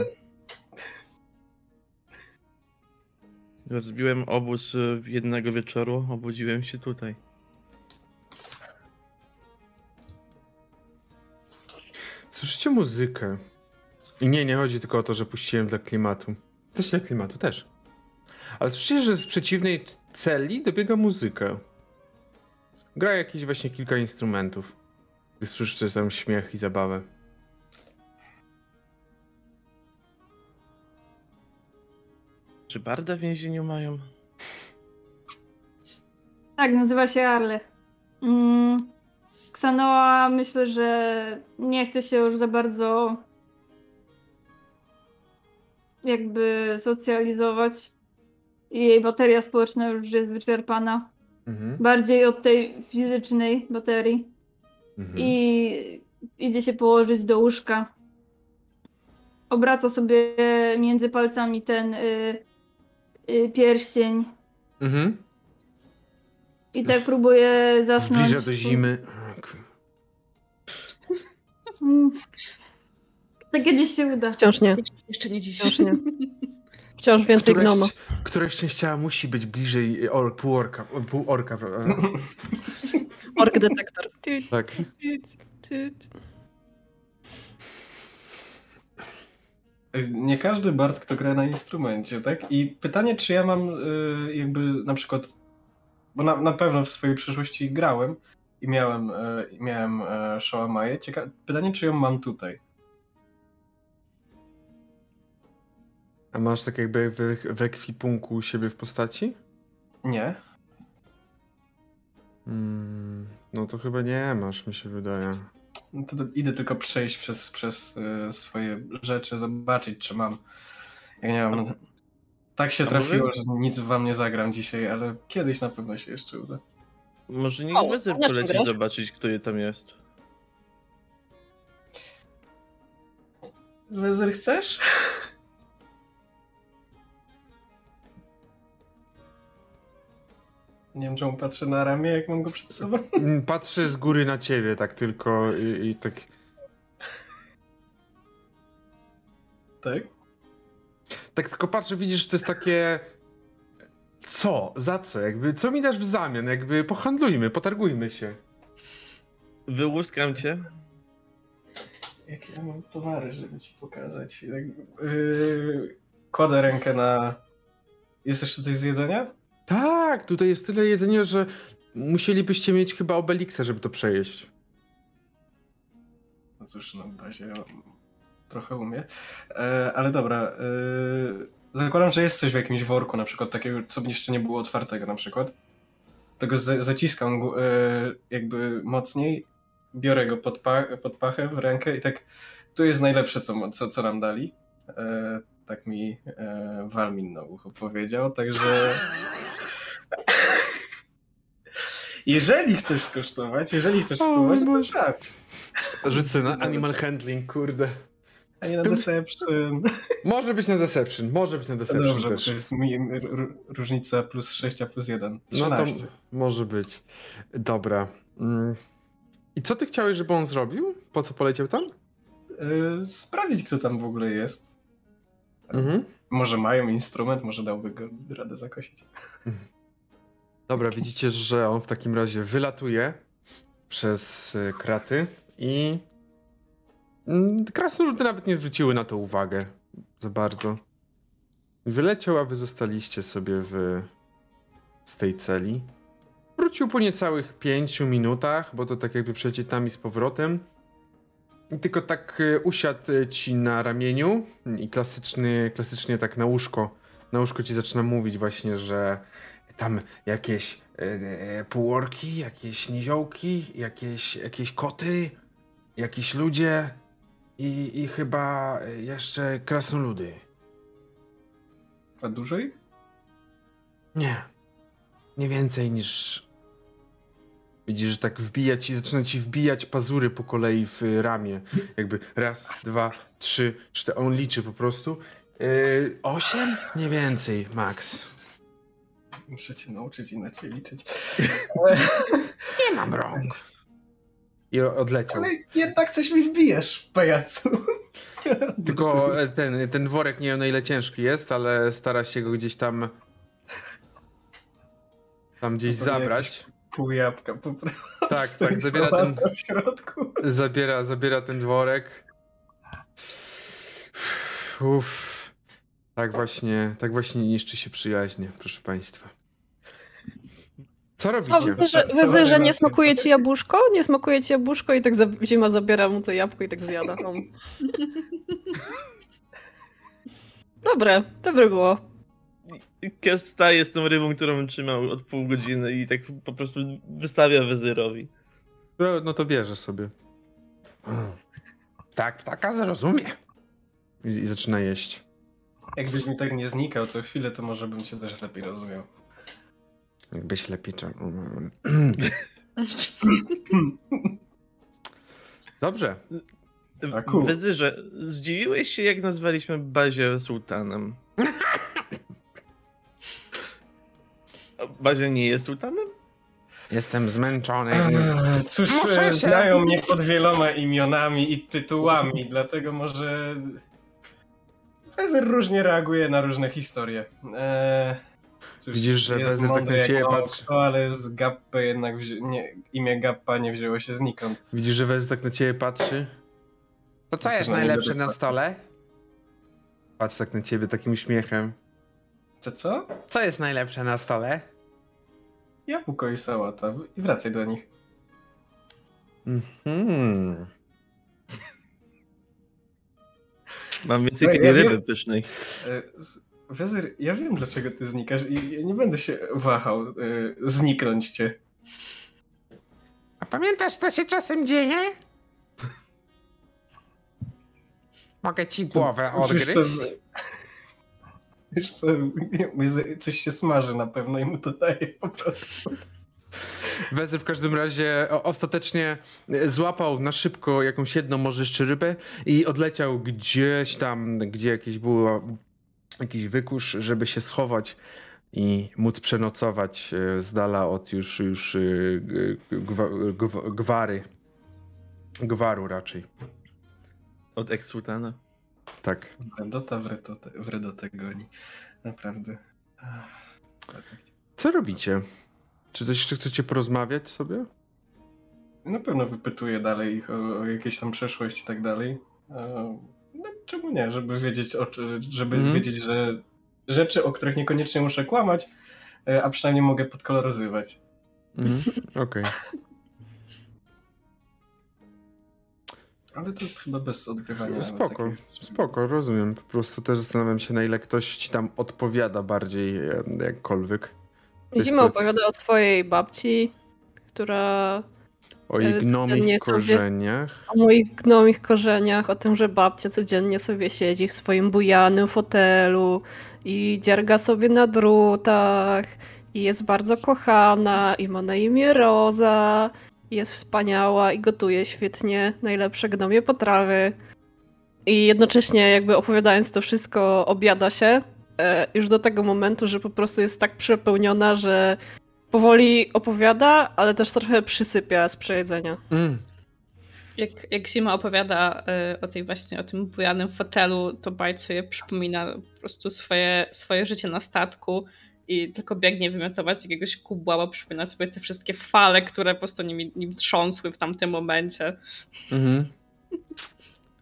Rozbiłem obóz y, jednego wieczoru, obudziłem się tutaj. Słyszycie muzykę. I nie, nie chodzi tylko o to, że puściłem dla klimatu. Też dla klimatu, też. Ale słyszycie, że z przeciwnej celi dobiega muzyka. Gra jakieś właśnie kilka instrumentów. Słyszycie tam śmiech i zabawę. Czy Barda w więzieniu mają? Tak, nazywa się Arle. Mm, Ksanoa myślę, że nie chce się już za bardzo jakby socjalizować. I Jej bateria społeczna już jest wyczerpana. Mhm. Bardziej od tej fizycznej baterii. Mhm. I idzie się położyć do łóżka. Obraca sobie między palcami ten y, pierścień. Mhm. I tak próbuje zasnąć. Zbliża do zimy. Mm. Tak kiedyś się uda. Wciąż nie. Jeszcze nie dziś. Wciąż nie. Wciąż więcej gnoma. Któreś, któreś część ciała musi być bliżej or, półorka, półorka, prawda? Ork detektor. Tak. Nie każdy Bart, kto gra na instrumencie, tak? I pytanie, czy ja mam y, jakby na przykład, bo na, na pewno w swojej przeszłości grałem i miałem, y, miałem y, Shawamaję. Cieka- pytanie, czy ją mam tutaj? A masz tak jakby w, w ekwipunku u siebie w postaci? Nie. Mm, no to chyba nie masz, mi się wydaje. No to, to idę tylko przejść przez, przez y, swoje rzeczy, zobaczyć, czy mam. Jak nie mam, no Tak się A trafiło, może- że nic wam nie zagram dzisiaj, ale kiedyś na pewno się jeszcze uda. Może niech O, Wezer a na czym poleci grasz? zobaczyć, kto je tam jest. Wezer chcesz? Nie wiem, czemu patrzę na ramię, jak mam go przed sobą. Mm, Patrzę z góry na ciebie, tak tylko i, i tak. Tak? Tak tylko patrzę, widzisz, to jest takie. Co? Za co? Jakby, co mi dasz w zamian? Jakby pohandlujmy, potargujmy się. Wyłuskam cię. Jakie ja mam towary, żeby ci pokazać. Tak, yy, kładę rękę na... Jest jeszcze coś z jedzenia? Tak, tutaj jest tyle jedzenia, że musielibyście mieć chyba Obelixa, żeby to przejeść. No cóż, na bazie ja trochę umie. E, ale dobra. E, zakładam, że jest coś w jakimś worku, na przykład takiego, co jeszcze nie było otwartego na przykład. Tego za, zaciskam e, jakby mocniej, biorę go pod, pa, pod pachę w rękę i tak tu jest najlepsze, co, co, co nam dali. Tak mi e, Walmin na ucho powiedział, także... Jeżeli chcesz skosztować, jeżeli chcesz spróbować, no to tak. Rzucę na animal handling, kurde. A nie na Tym- deception. Może być na deception, może być na No deception dobrze, bo też. to jest mi, różnica plus 6, a plus 1. No to 13. może być. Dobra. Mm. I co ty chciałeś, żeby on zrobił? Po co poleciał tam? Y, sprawdzić, kto tam w ogóle jest. Mhm. Może mają instrument, może dałby go radę zakosić. Dobra, widzicie, że on w takim razie wylatuje przez y, kraty i mm, krasnoludy nawet nie zwróciły na to uwagę za bardzo. Wyleciał, a wy zostaliście sobie w z tej celi. Wrócił po niecałych pięciu minutach, bo to tak jakby przejdzie tam i z powrotem. Tylko tak y, usiadł y, ci na ramieniu i klasyczny, klasycznie tak na łóżko, na łóżko ci zaczyna mówić właśnie, że tam jakieś e, e, półorki, jakieś niziołki, jakieś, jakieś koty, jakieś ludzie i, i chyba jeszcze krasnoludy. A ich? Nie. Nie więcej niż. Widzisz, że tak wbija ci, zaczyna ci wbijać pazury po kolei w y, ramię. Jakby raz, dwa, trzy, cztery. On liczy po prostu. Yy, osiem? Nie więcej, max. Muszę się nauczyć inaczej liczyć. Nie mam rąk. I odleciał. Ale jednak coś mi wbijesz, pajacu. Tylko e, ten, ten worek nie wiem na ile ciężki jest, ale stara się go gdzieś tam. Tam gdzieś No zabrać. Jabłka po prostu. Tak, tak, zabiera ten, w środku. zabiera, zabiera ten worek. Uff. Tak właśnie, tak właśnie niszczy się przyjaźnie, proszę państwa. Co robicie? widzę, że, widzę, że nie smakuje ci jabłuszko? Nie smakuje ci jabłuszko i tak za, zima zabiera mu to jabłko i tak zjada. O. Dobre, dobre było. Kes staje z tą rybą, którą trzymał od pół godziny i tak po prostu wystawia Wezyrowi. No, no to bierze sobie. Tak, ptaka zrozumie. I, I zaczyna jeść. Jakbyś mi tak nie znikał co chwilę, to może bym cię też lepiej rozumiał. Jakbyś lepiej czar... Dobrze. Wezyrze, zdziwiłeś się, jak nazwaliśmy Bazie sułtanem? Bazia nie jest sułtanem? Jestem zmęczony. Eee, Cóż, Muszę e, się- znają mnie pod wieloma imionami i tytułami, dlatego może Wezer różnie reaguje na różne historie. Eee, cóż, Widzisz, że Wezer tak na ciebie patrzy. Kto, ale z Gappy jednak wzi- nie, imię Gappa nie wzięło się znikąd. Widzisz, że Wez tak na ciebie patrzy? To co jest na najlepsze na stole? Patrz tak na ciebie takim uśmiechem. To co? Co jest najlepsze na stole? Jabłko i sałata. I wracaj do nich. Mhm. Mam więcej No, takiej ja ryby wiem. pysznej. E, Wezer, ja wiem dlaczego ty znikasz i ja nie będę się wahał e, zniknąć cię. A pamiętasz, co się czasem dzieje? Mogę ci głowę odgryźć? Wiesz co, nie, coś się smaży na pewno i mu to daje po prostu. Wezy w każdym razie ostatecznie złapał na szybko jakąś jedną może jeszcze rybę i odleciał gdzieś tam, gdzie jakieś było jakiś wykusz, żeby się schować i móc przenocować e, z dala od już, już e, gwa, gwa, gwary. Gwaru raczej. Od eksultana. Tak. Wredota wredotę goni. Naprawdę. Co robicie? Czy coś jeszcze chcecie porozmawiać sobie? Na pewno wypytuję dalej ich o, o jakieś tam przeszłość i tak dalej. No czemu nie, żeby wiedzieć, o, żeby mm. wiedzieć, że rzeczy, o których niekoniecznie muszę kłamać, e, a przynajmniej mogę podkoloryzować. Mm. Okej. Okay. Ale to chyba bez odgrywania. Spoko, spoko, rozumiem. Po prostu też zastanawiam się, na ile ktoś ci tam odpowiada bardziej e, jakkolwiek. Zima opowiada o swojej babci, która o jej gnomich korzeniach. Sobie, o moich gnomich korzeniach, o tym, że babcia codziennie sobie siedzi w swoim bujanym fotelu i dzierga sobie na drutach i jest bardzo kochana i ma na imię Roza jest wspaniała i gotuje świetnie najlepsze gnomie potrawy. I jednocześnie jakby opowiadając to wszystko obiada się e, już do tego momentu, że po prostu jest tak przepełniona, że powoli opowiada, ale też trochę przysypia z przejedzenia. Mm. Jak, jak Zima opowiada y, o tej właśnie, o tym bujanym fotelu, to Bajt sobie przypomina po prostu swoje, swoje życie na statku i tylko biegnie wymiotować jakiegoś kubła, bo przypomina sobie te wszystkie fale, które po prostu nim, nim trząsły w tamtym momencie. Mhm.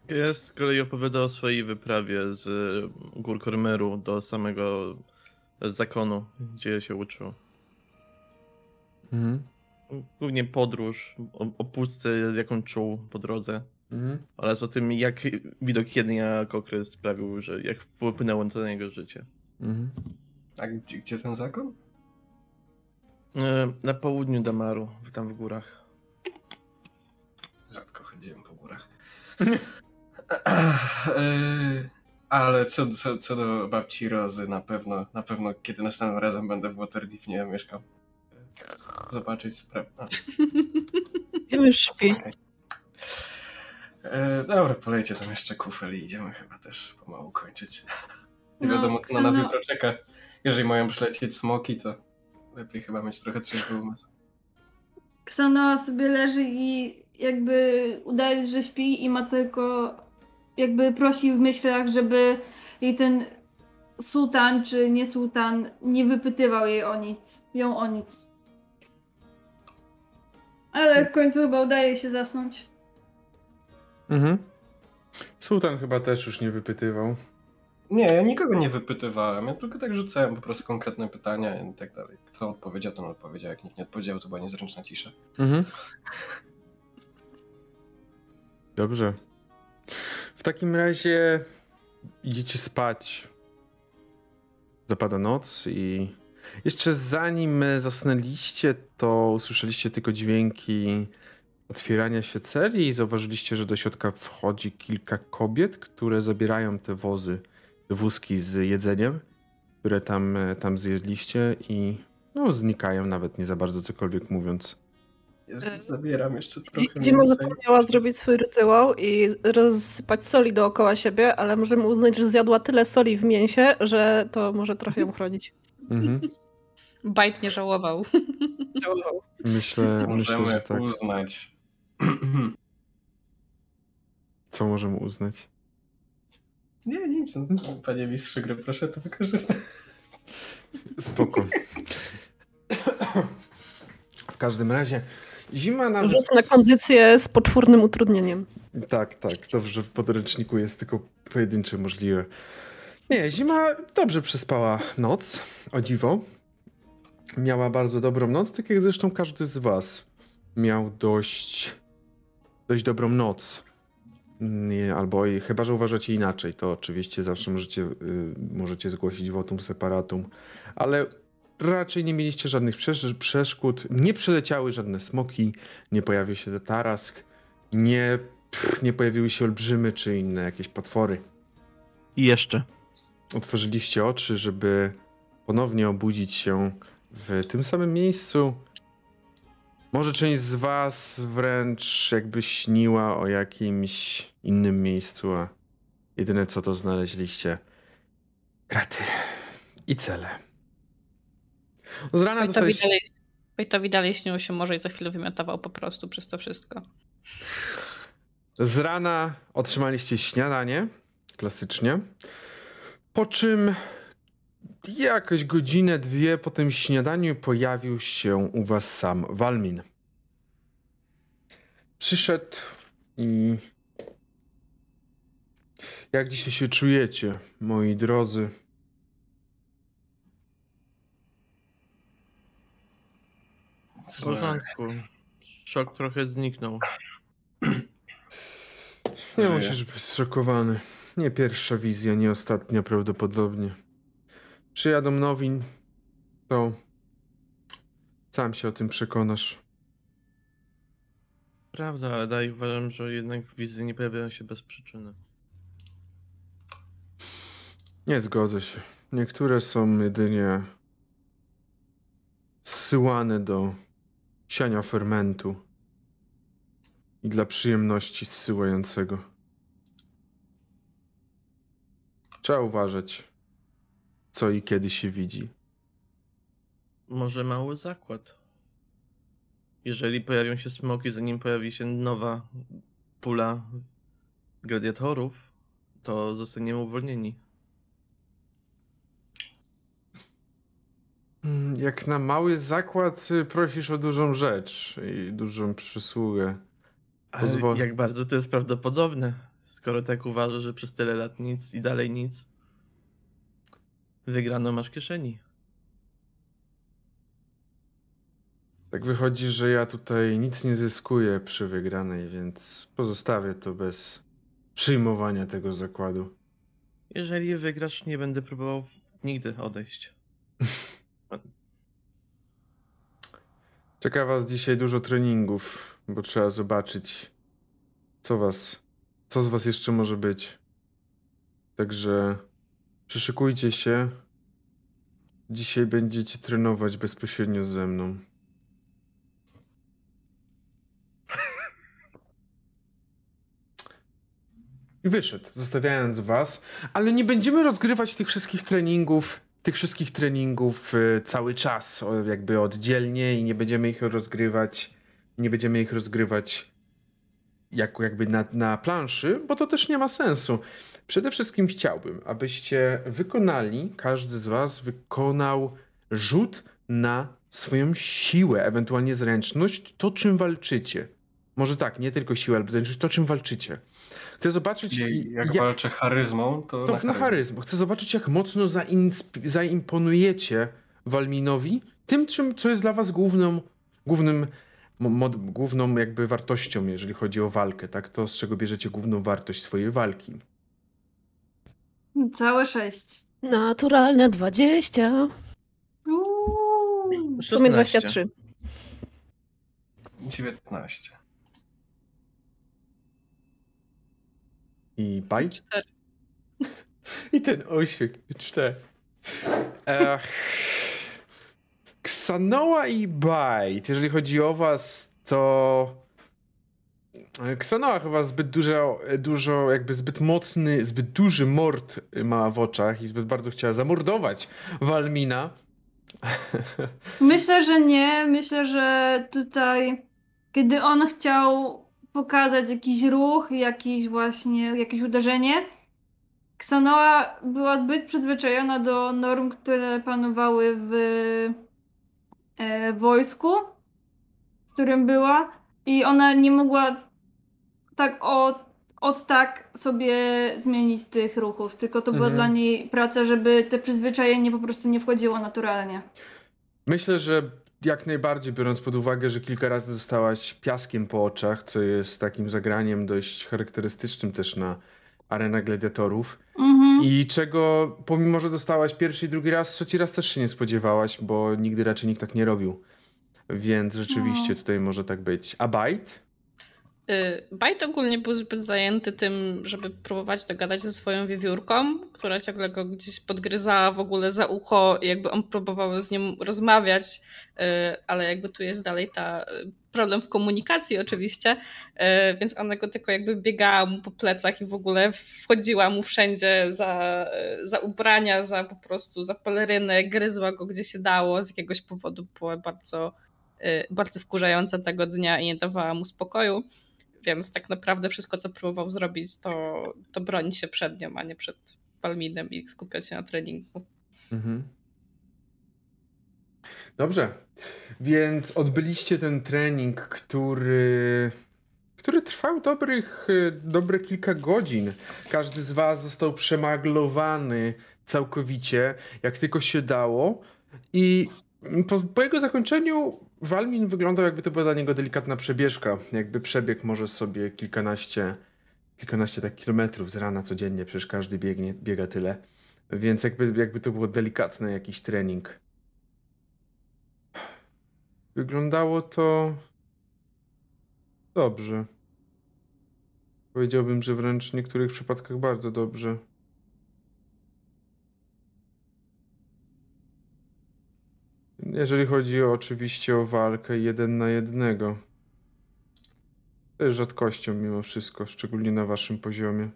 Ja z kolei opowiada o swojej wyprawie z gór Kormeru do samego zakonu, gdzie się uczył. Mhm. Głównie podróż, o, pustce, jaką czuł po drodze. Mhm. Oraz o tym, jak widok jednej okres sprawił, że jak wpłynęło to na jego życie. Mhm. A gdzie, gdzie ten zakon? E, na południu Damaru, tam w górach. Rzadko chodziłem po górach. E, ale co, co, co do babci Rozy, na pewno, na pewno kiedy następnym razem będę w Waterdeep nie mieszkam. Zobaczyć sprawę. Już śpi. Okay. E, dobra, polejcie tam jeszcze kufel i idziemy chyba też pomału kończyć. Nie no, wiadomo, co na nas jutro czeka. Jeżeli mają przylecieć smoki, to lepiej chyba mieć trochę trzeźwy umysł. Ksana sobie leży i jakby udaje, że śpi i ma tylko jakby prosi w myślach, żeby jej ten sultan czy nie sultan nie wypytywał jej o nic, ją o nic. Ale w końcu chyba udaje się zasnąć. Mhm. Sultan chyba też już nie wypytywał. Nie, ja nikogo nie wypytywałem, ja tylko tak rzucałem po prostu konkretne pytania i tak dalej. Kto odpowiedział, to on odpowiedział, jak nikt nie odpowiedział, to była niezręczna cisza. Mhm. Dobrze. W takim razie idziecie spać. Zapada noc i jeszcze zanim zasnęliście, to usłyszeliście tylko dźwięki otwierania się celi i zauważyliście, że do środka wchodzi kilka kobiet, które zabierają te wozy wózki z jedzeniem, które tam, e, tam zjedliście i no, znikają, nawet nie za bardzo cokolwiek mówiąc. Ja zabieram jeszcze trochę. Dzima zapomniała zrobić swój rytuał i rozsypać soli dookoła siebie, ale możemy uznać, że zjadła tyle soli w mięsie, że to może trochę ją chronić. Mhm. Bajt nie żałował. żałował. Myślę, możemy myślę, że tak. uznać. Co możemy uznać? Nie, nic. No, panie mistrzu gry, proszę to wykorzystać. Spoko. W każdym razie zima nam... Rzut na kondycję z poczwórnym utrudnieniem. Tak, tak. Dobrze, w podręczniku jest tylko pojedyncze możliwe. Nie, zima dobrze przespała noc, o dziwo. Miała bardzo dobrą noc, tak jak zresztą każdy z was miał dość, dość dobrą noc. Nie, albo chyba, że uważacie inaczej, to oczywiście zawsze możecie, y, możecie zgłosić wotum separatum, ale raczej nie mieliście żadnych przeszkód, nie przyleciały żadne smoki, nie pojawił się tarask, nie, pff, nie pojawiły się olbrzymy czy inne jakieś potwory. I jeszcze. otworzyliście oczy, żeby ponownie obudzić się w tym samym miejscu. Może część z was wręcz jakby śniła o jakimś innym miejscu, a jedyne co to znaleźliście kraty i cele. Z rana Wojtowi dostaliście... dalej, Wojtowi dalej śniło się może i co chwilę wymiotował po prostu przez to wszystko. Z rana otrzymaliście śniadanie, klasycznie. Po czym jakoś godzinę, dwie po tym śniadaniu pojawił się u was sam Walmin. Przyszedł i... Jak dzisiaj się czujecie, moi drodzy? W porządku. Szok trochę zniknął. Nie musisz być zszokowany. Nie pierwsza wizja, nie ostatnia prawdopodobnie. Przyjadą nowi, to sam się o tym przekonasz. Prawda, ale daj uważam, że jednak wizje nie pojawiają się bez przyczyny. Nie zgodzę się. Niektóre są jedynie zsyłane do siania fermentu i dla przyjemności zsyłającego. Trzeba uważać, co i kiedy się widzi. Może mały zakład. Jeżeli pojawią się smoki, zanim pojawi się nowa pula gladiatorów, to zostaniemy uwolnieni. Mm, Jak na mały zakład y, prosisz o dużą rzecz i dużą przysługę. Ale Pozwol- jak bardzo to jest prawdopodobne, skoro tak uważasz, że przez tyle lat nic i dalej nic. Wygrano masz kieszeni. Tak wychodzi, że ja tutaj nic nie zyskuję przy wygranej, więc pozostawię to bez przyjmowania tego zakładu. Jeżeli wygrasz, nie będę próbował nigdy odejść. Czeka was dzisiaj dużo treningów, bo trzeba zobaczyć, co was, co z was jeszcze może być. Także przyszykujcie się. Dzisiaj będziecie trenować bezpośrednio ze mną. I wyszedł, zostawiając was, ale nie będziemy rozgrywać tych wszystkich treningów, tych wszystkich treningów y, cały czas, jakby oddzielnie i nie będziemy ich rozgrywać, nie będziemy ich rozgrywać jakby na, na planszy, bo to też nie ma sensu. Przede wszystkim chciałbym, abyście wykonali, każdy z was wykonał rzut na swoją siłę, ewentualnie zręczność, to czym walczycie. Może tak, nie tylko siłę, ale zręczność, to czym walczycie. Chcę zobaczyć, I jak ja- walczę charyzmą, to, to na charyzmę. Chcę zobaczyć, jak mocno zainsp- zaimponujecie Walminowi tym, czym, co jest dla was główną, głównym, mod- główną jakby wartością, jeżeli chodzi o walkę, tak? To, z czego bierzecie główną wartość swojej walki. Całe sześć. Naturalne 20. Uuu. W sumie 16. 23. 19. I? Cztery. I ten uśmiech. Cztery. Ech. Ksanoa i Bite. Jeżeli chodzi o was, to... Ksanoa chyba zbyt dużo, dużo, jakby zbyt mocny, zbyt duży mord ma w oczach i zbyt bardzo chciała zamordować Walmina. Myślę, że nie. Myślę, że tutaj, kiedy on chciał pokazać jakiś ruch, jakiś właśnie, jakieś uderzenie, Ksanoa była zbyt przyzwyczajona do norm, które panowały w e, wojsku, w którym była i ona nie mogła tak od, od tak sobie zmienić tych ruchów, tylko to była Mhm. dla niej praca, żeby te przyzwyczajenie po prostu nie wchodziło naturalnie. Myślę, że jak najbardziej, biorąc pod uwagę, że kilka razy dostałaś piaskiem po oczach, co jest takim zagraniem dość charakterystycznym też na arenach gladiatorów. Mhm. I czego, pomimo że dostałaś pierwszy i drugi raz, trzeci raz też się nie spodziewałaś, bo nigdy raczej nikt tak nie robił. Więc rzeczywiście No. tutaj może tak być. A bite? Y, Bajt ogólnie był zbyt zajęty tym, żeby próbować dogadać ze swoją wiewiórką, która ciągle go gdzieś podgryzała w ogóle za ucho jakby on próbował z nią rozmawiać, y, ale jakby tu jest dalej ta y, problem w komunikacji oczywiście, więc ona go tylko jakby biegała mu po plecach i w ogóle wchodziła mu wszędzie za, za ubrania, za po prostu za pelerynę, gryzła go gdzie się dało, z jakiegoś powodu była bardzo bardzo wkurzająca tego dnia i nie dawała mu spokoju więc tak naprawdę wszystko, co próbował zrobić, to, to bronić się przed nią, a nie przed Walminem i skupiać się na treningu. Mhm. Dobrze, więc odbyliście ten trening, który, który trwał dobrych, dobre kilka godzin. Każdy z was został przemaglowany całkowicie, jak tylko się dało. I po, po jego zakończeniu Walmin wyglądał jakby to była dla niego delikatna przebieżka. Jakby przebieg może sobie kilkanaście, kilkanaście tak kilometrów z rana codziennie, przecież każdy biegnie, biega tyle. Więc jakby, jakby to było delikatny jakiś trening. Wyglądało to dobrze. Powiedziałbym, że wręcz w niektórych przypadkach bardzo dobrze. Jeżeli chodzi oczywiście o walkę jeden na jednego. To jest rzadkością mimo wszystko, szczególnie na waszym poziomie.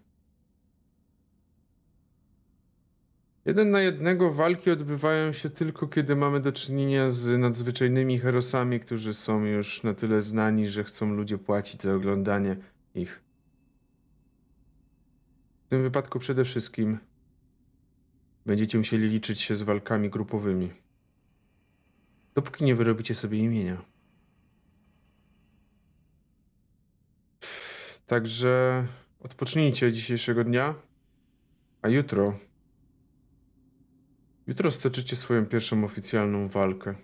Jeden na jednego walki odbywają się tylko kiedy mamy do czynienia z nadzwyczajnymi herosami, którzy są już na tyle znani, że chcą ludzie płacić za oglądanie ich. W tym wypadku przede wszystkim będziecie musieli liczyć się z walkami grupowymi. Dopóki nie wyrobicie sobie imienia. Także odpocznijcie dzisiejszego dnia, a jutro. Jutro stoczycie swoją pierwszą oficjalną walkę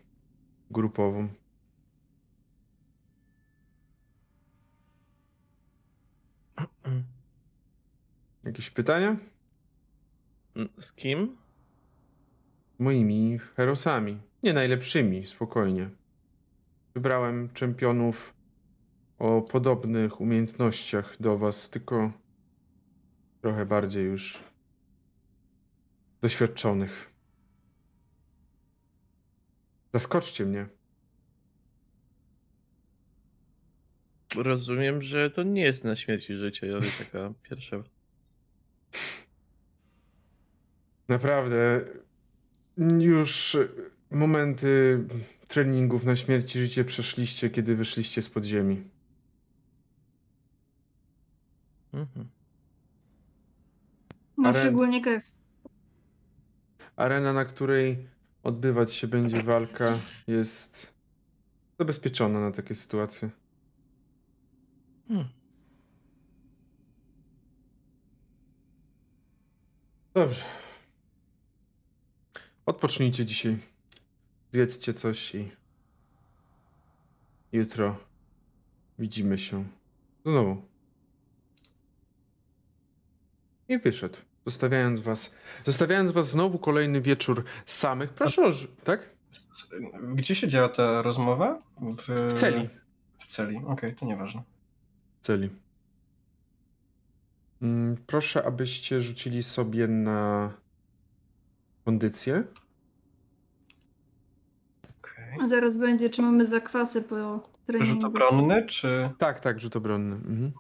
grupową. Jakieś pytania? Z kim? Moimi herosami. Nie najlepszymi, spokojnie. Wybrałem czempionów o podobnych umiejętnościach do was, tylko trochę bardziej już doświadczonych. Zaskoczcie mnie. Rozumiem, że to nie jest na śmierć i życie, ale taka pierwsza. Naprawdę. Już momenty treningów na śmierć i życie przeszliście, kiedy wyszliście z podziemi? Mhm. No Aren... szczególnie Kes. Arena, na której odbywać się będzie walka, jest zabezpieczona na takie sytuacje. Hmm. Dobrze. Odpocznijcie dzisiaj. Zjedzcie coś i jutro widzimy się znowu. I wyszedł, zostawiając was, zostawiając was znowu kolejny wieczór samych. Proszę o, tak? Gdzie się działa ta rozmowa? W, w celi. W celi, okej, okay, to nieważne. W celi. Mm, proszę, abyście rzucili sobie na kondycję. Zaraz będzie, czy mamy zakwasy po treningu. Rzut obronny, czy... Tak, tak, rzut obronny. Mhm.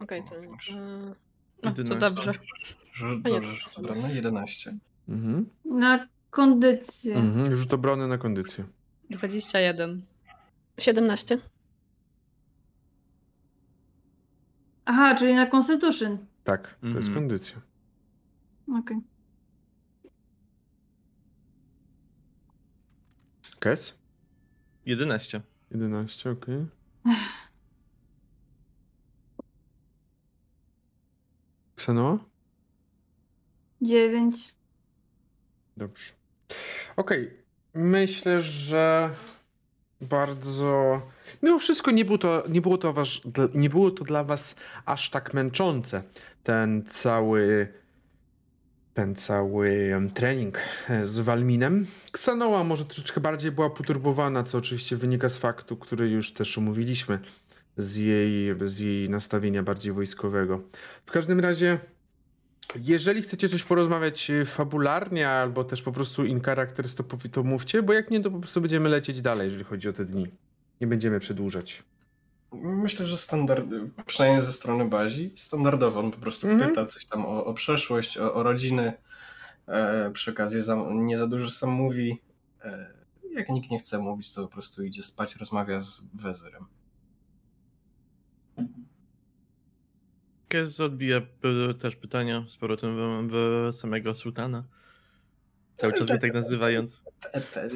Okej, okay, to... Yy... No, to dobrze. Rzut, dobrze, rzut obronny, 11. Mhm. Na kondycję. Mhm. Rzut obronny na kondycję. 21. 17. Aha, czyli na Constitution. Tak, to mhm. jest kondycja. Okej. Okay. Kes? 11. 11, okej. Okay. Ksenoa? 9. Dobrze. Okej. Okay. Myślę, że bardzo. Mimo wszystko nie było to, nie było to, was, nie było to dla was aż tak męczące. Ten cały ten cały trening e, z Walminem. Ksanoa może troszeczkę bardziej była poturbowana, co oczywiście wynika z faktu, który już też omówiliśmy, z jej, z jej nastawienia bardziej wojskowego. W każdym razie, jeżeli chcecie coś porozmawiać e, fabularnie, albo też po prostu in character, to, to mówcie, bo jak nie, to po prostu będziemy lecieć dalej, jeżeli chodzi o te dni. Nie będziemy przedłużać. Myślę, że standard, przynajmniej ze strony bazi, standardowo on po prostu Mhm. pyta coś tam o, o przeszłość, o, o rodziny. E, przy okazji za, nie za dużo sam mówi. E, jak nikt nie chce mówić, to po prostu idzie spać, rozmawia z wezyrem. Kez odbija p- też pytania z powrotem w, w samego sultana. Cały czas go tak nazywając.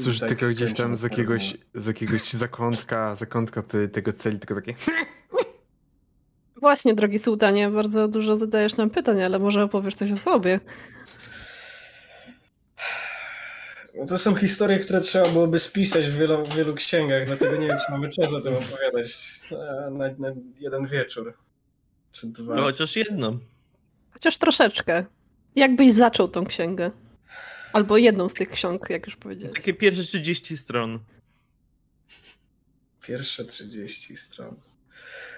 Cóż, Tak, tylko gdzieś tam z jakiegoś, z jakiegoś zakątka, zakątka tego celi, tylko takie Właśnie, drogi sułtanie, bardzo dużo zadajesz nam pytań, ale może opowiesz coś o sobie. No To są historie, które trzeba byłoby spisać w wielu, w wielu księgach, dlatego nie wiem, czy mamy czas o tym opowiadać na, na, na jeden wieczór. Czy dwa. No, chociaż jedno. Chociaż troszeczkę. Jakbyś zaczął tą księgę? Albo jedną z tych ksiąg, jak już powiedziałeś. Takie pierwsze 30 stron. Pierwsze 30 stron.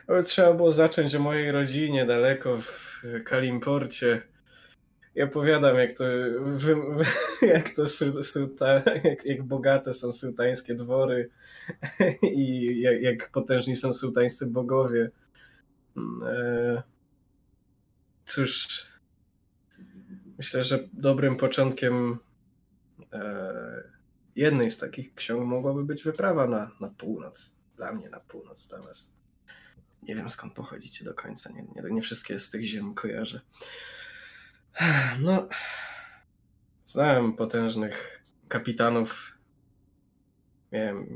Ale trzeba było zacząć o mojej rodzinie daleko w Kalimporcie. I opowiadam, jak to, jak to su, sułta, jak, jak bogate są sułtańskie dwory i jak, jak potężni są sułtańscy bogowie. E, Cóż, myślę, że dobrym początkiem e, jednej z takich ksiąg mogłaby być wyprawa na, na północ. Dla mnie na północ, dla was. Nie wiem skąd pochodzicie do końca. Nie, nie, nie wszystkie z tych ziem kojarzę. No, znałem potężnych kapitanów. Miałem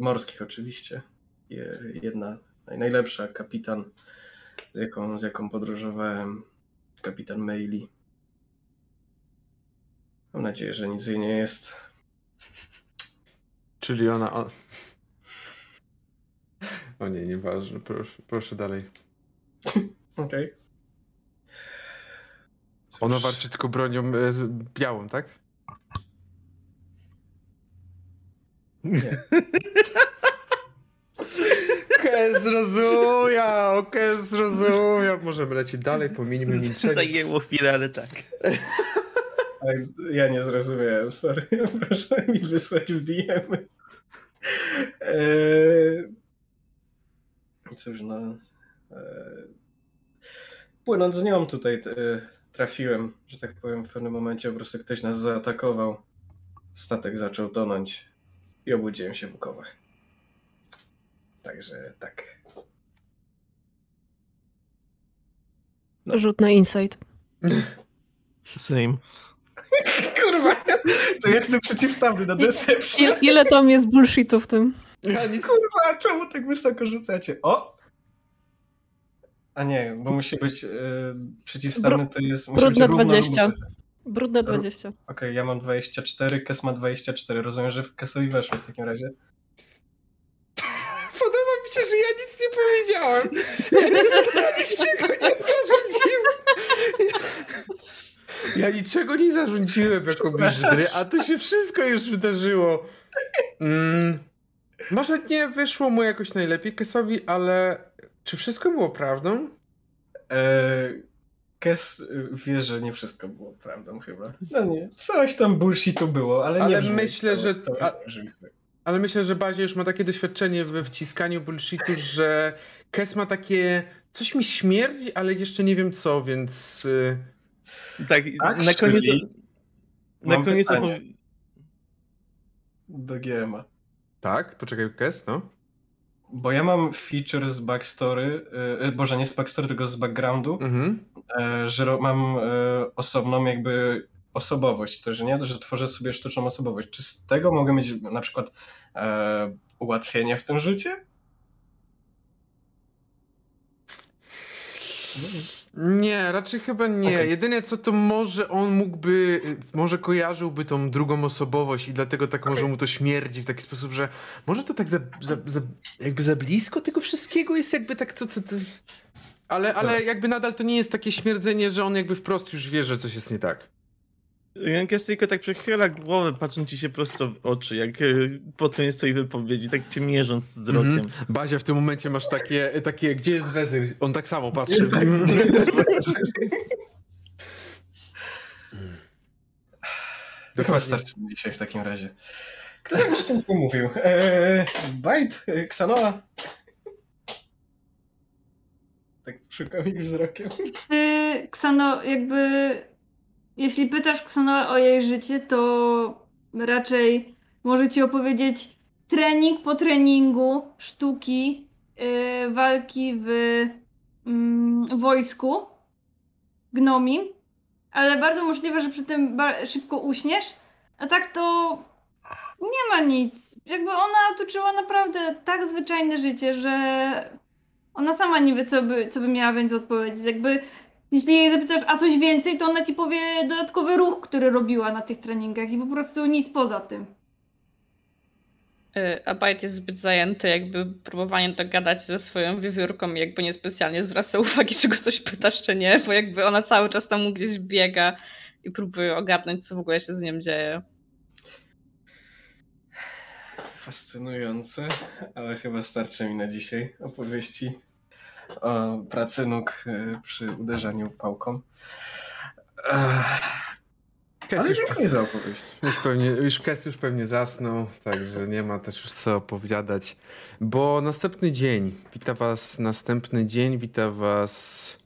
morskich oczywiście. Je- Jedna, naj- najlepsza kapitan, z jaką, z jaką podróżowałem, kapitan Meili. Mam nadzieję, że nic jej nie jest. Czyli ona. O, o nie, nieważne. Proszę, proszę dalej. Okej. Ona Cóż, walczy tylko bronią e, z białą, tak? Nie. Kes zrozumiał, Kes zrozumiał. Możemy lecieć dalej, pomieńmy milczenie. Zajęło chwilę, ale tak. Ale Ja nie zrozumiałem, sorry. Proszę mi wysłać w DM. Eee, Cóż, no. eee, Płynąc z nią tutaj e, trafiłem, że tak powiem, w pewnym momencie po prostu ktoś nas zaatakował. Statek zaczął tonąć i obudziłem się w Bukowach. Także tak. Rzut na insight. Same. Kurwa! To ja chcę przeciwstawny do Deception. Il, ile tam jest bullshitu w tym? Nic... Kurwa, czemu tak wysoko rzucacie? O! A nie, bo musi być e, przeciwstawny, to jest... musi brudne być równo 20. lub- Brudne 20. Okej, ja mam 24, Kes ma 24. Rozumiem, że w Kesowi weszło w takim razie. Podoba mi się, że ja nic nie powiedziałem. Ja nic, ja niczego nie zarządziłem. Ja niczego nie zarządziłem jako gry, a to się wszystko już wydarzyło. Mm, może nie wyszło mu jakoś najlepiej Kesowi, ale czy wszystko było prawdą? Eee, Kes wie, że nie wszystko było prawdą chyba. No nie, coś tam bullshitu było, ale, nie Ale brzmi myślę, że- całe a-. Ale myślę, że Bazie już ma takie doświadczenie we wciskaniu bullshitu, że Kes ma takie coś mi śmierdzi, ale jeszcze nie wiem co, więc... y, Tak, Tak, na koniec. Na mam koniec pytanie. Do GMA. Tak, poczekaj, Kes, no. Bo ja mam feature z backstory, yy, boże nie z backstory, tylko z backgroundu, Mhm. e, że mam e, osobną jakby osobowość, to że nie, że tworzę sobie sztuczną osobowość. Czy z tego mogę mieć na przykład e, ułatwienie w tym życie? Nie, raczej chyba nie. Okej. Jedyne co to może on mógłby, może kojarzyłby tą drugą osobowość i dlatego tak może mu to śmierdzi w taki sposób, że może to tak za, za, za, jakby za blisko tego wszystkiego jest jakby tak to... Ale, ale jakby nadal to nie jest takie śmierdzenie, że on jakby wprost już wie, że coś jest nie tak. Jankies tylko tak przechyla głowę, patrząc ci się prosto w oczy, jak y, pod koniec swojej wypowiedzi, tak cię mierząc wzrokiem. Mhm. Bazia, w tym momencie masz takie, takie, gdzie jest wezyr? On tak samo patrzy. Tak, Chyba Dokładnie. starczy dzisiaj w takim razie. Kto tam jeszcze nic nie mówił? Eee, Bajt? Ksanoa? Tak szukam ich wzrokiem. Ty, Ksano, jakby jeśli pytasz Ksano o jej życie, to raczej może ci opowiedzieć trening po treningu sztuki yy, walki w mm, wojsku gnomim, ale bardzo możliwe, że przy tym szybko uśniesz, a tak to nie ma nic. Jakby ona toczyła naprawdę tak zwyczajne życie, że ona sama nie wie, co by, co by miała więcej odpowiedzieć. Jakby, jeśli jej zapytasz, a coś więcej, to ona ci powie dodatkowy ruch, który robiła na tych treningach i po prostu nic poza tym. Y, A Bajt jest zbyt zajęty jakby próbowaniem dogadać ze swoją wiewiórką i jakby niespecjalnie zwraca uwagi, czy go coś pytasz, czy nie, bo jakby ona cały czas tam gdzieś biega i próbuje ogarnąć, co w ogóle się z nią dzieje. Fascynujące, ale chyba starczy mi na dzisiaj opowieści o pracy nóg e, przy uderzaniu pałką. Ech, Kes Ale już, dziękuję za opowieść. już pewnie, już Kes już pewnie zasnął, także nie ma też już co opowiadać. Bo następny dzień, wita was następny dzień, wita was...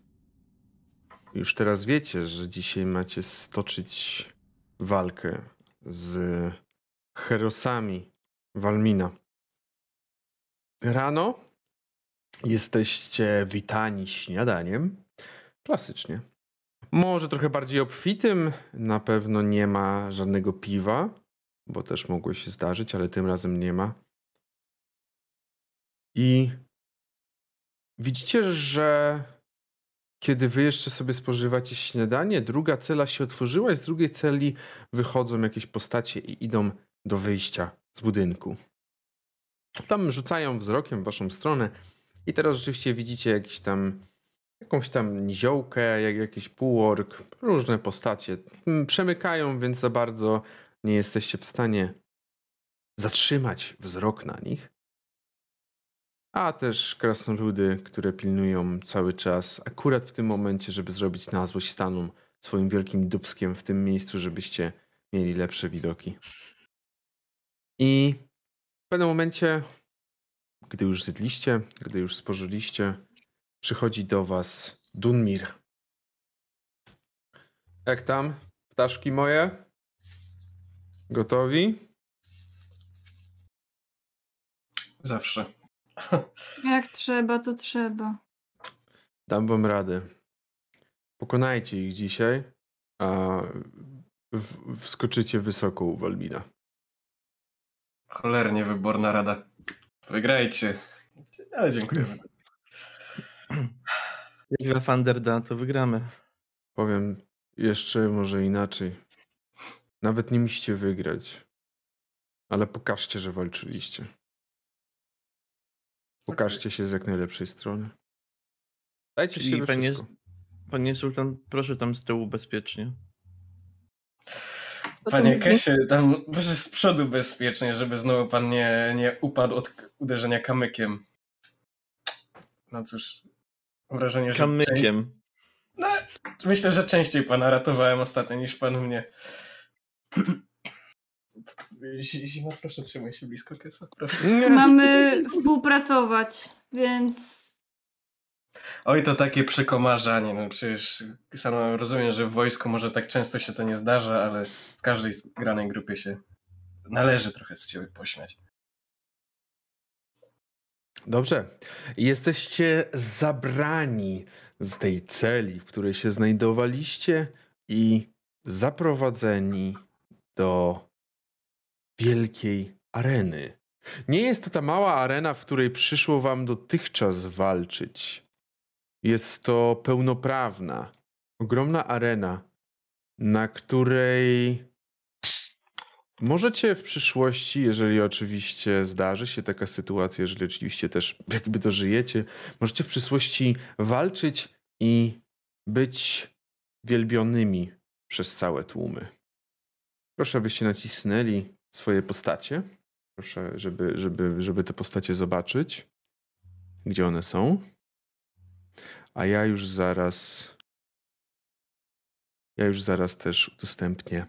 Już teraz wiecie, że dzisiaj macie stoczyć walkę z herosami Walmina. Rano jesteście witani śniadaniem. Klasycznie. Może trochę bardziej obfitym. Na pewno nie ma żadnego piwa, bo też mogło się zdarzyć, ale tym razem nie ma. I widzicie, że kiedy wy jeszcze sobie spożywacie śniadanie, druga cela się otworzyła i z drugiej celi wychodzą jakieś postacie i idą do wyjścia z budynku. Tam rzucają wzrokiem w waszą stronę i teraz rzeczywiście widzicie jakiś tam jakąś tam niziołkę, jak jakiś półork, różne postacie. Mm, Przemykają, więc za bardzo nie jesteście w stanie zatrzymać wzrok na nich. A też krasnoludy, które pilnują cały czas, akurat w tym momencie, żeby zrobić na złość staną swoim wielkim dubskiem w tym miejscu, żebyście mieli lepsze widoki. I w pewnym momencie, gdy już zjedliście, gdy już spożyliście, przychodzi do was Dunmir. Jak tam, ptaszki moje? Gotowi? Zawsze. Jak trzeba, to trzeba. Dam wam radę. Pokonajcie ich dzisiaj, a w, wskoczycie wysoko u Walmina. Cholernie wyborna rada. Wygrajcie. Ale dziękujemy. Jak Lafander da, to wygramy. Powiem jeszcze może inaczej. Nawet nie musicie wygrać. Ale pokażcie, że walczyliście. Pokażcie się z jak najlepszej strony. Dajcie Czyli się panie- wszystko. Panie Sultan, proszę tam z tyłu bezpiecznie. Panie Kesie, tam proszę z przodu bezpiecznie, żeby znowu pan nie, nie upadł od uderzenia kamykiem. No cóż, mam wrażenie, że... Kamykiem. No, myślę, że częściej pana ratowałem ostatnio niż pan mnie. Zi- Zima, proszę trzymaj się blisko Kesa. Proszę. Mamy współpracować, więc Oj, to takie przekomarzanie. No przecież sam rozumiem, że w wojsku może tak często się to nie zdarza, ale w każdej granej grupie się należy trochę z ciebie pośmiać. Dobrze. Jesteście zabrani z tej celi, w której się znajdowaliście i zaprowadzeni do wielkiej areny. Nie jest to ta mała arena, w której przyszło wam dotychczas walczyć. Jest to pełnoprawna, ogromna arena, na której Możecie w przyszłości, jeżeli oczywiście zdarzy się taka sytuacja, jeżeli oczywiście też jakby dożyjecie, możecie w przyszłości walczyć i być wielbionymi przez całe tłumy. Proszę, abyście nacisnęli swoje postacie. Proszę, żeby, żeby, żeby te postacie zobaczyć, gdzie one są. A ja już zaraz. Ja już zaraz też udostępnię.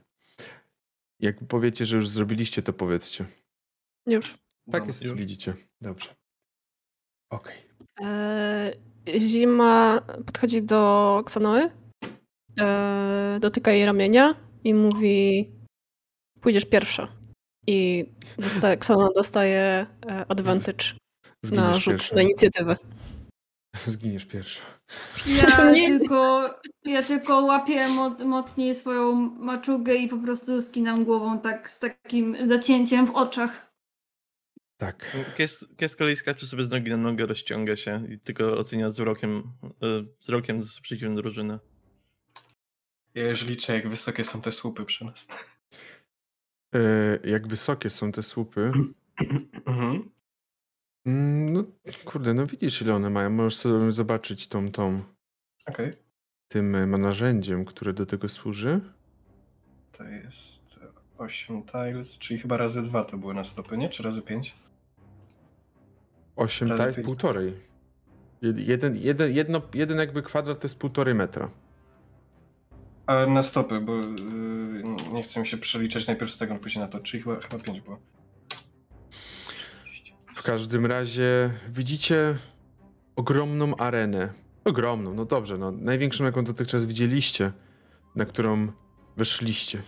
Jak powiecie, że już zrobiliście, to powiedzcie. Już. Tak jest, już. widzicie. Dobrze. Okej. E, Zima podchodzi do Ksanoy, e, dotyka jej ramienia i mówi pójdziesz pierwsza. I dostaje, Ksana dostaje e, advantage na Zginiesz rzut pierwsza. na inicjatywę. Zginiesz pierwsza. Ja tylko, ja tylko łapię mo mocniej swoją maczugę i po prostu skinam głową tak z takim zacięciem w oczach. Tak. Kies, Kies z kolei skacze sobie z nogi na nogę, rozciąga się i tylko ocenia wzrokiem, e, wzrokiem z przeciwną drużynę. Ja już liczę, jak wysokie są te słupy przy nas. E, jak wysokie są te słupy? Mhm. Mm, No kurde, no widzisz ile one mają. Możesz sobie zobaczyć tą, tą, Okej. tym e, narzędziem, które do tego służy. To jest 8 tiles, czyli chyba razy 2 to były na stopy, nie? Czy razy 5? 8 Razy pięć. półtorej. Jed- Jeden, jeden, jedno, jeden jakby kwadrat to jest półtorej metra. A na stopy, bo yy, nie chcę mi się przeliczać najpierw z tego, później na to, czyli chyba, chyba 5 było. Każdym razie widzicie ogromną arenę. Ogromną, no dobrze, no największą jaką dotychczas widzieliście, na którą weszliście.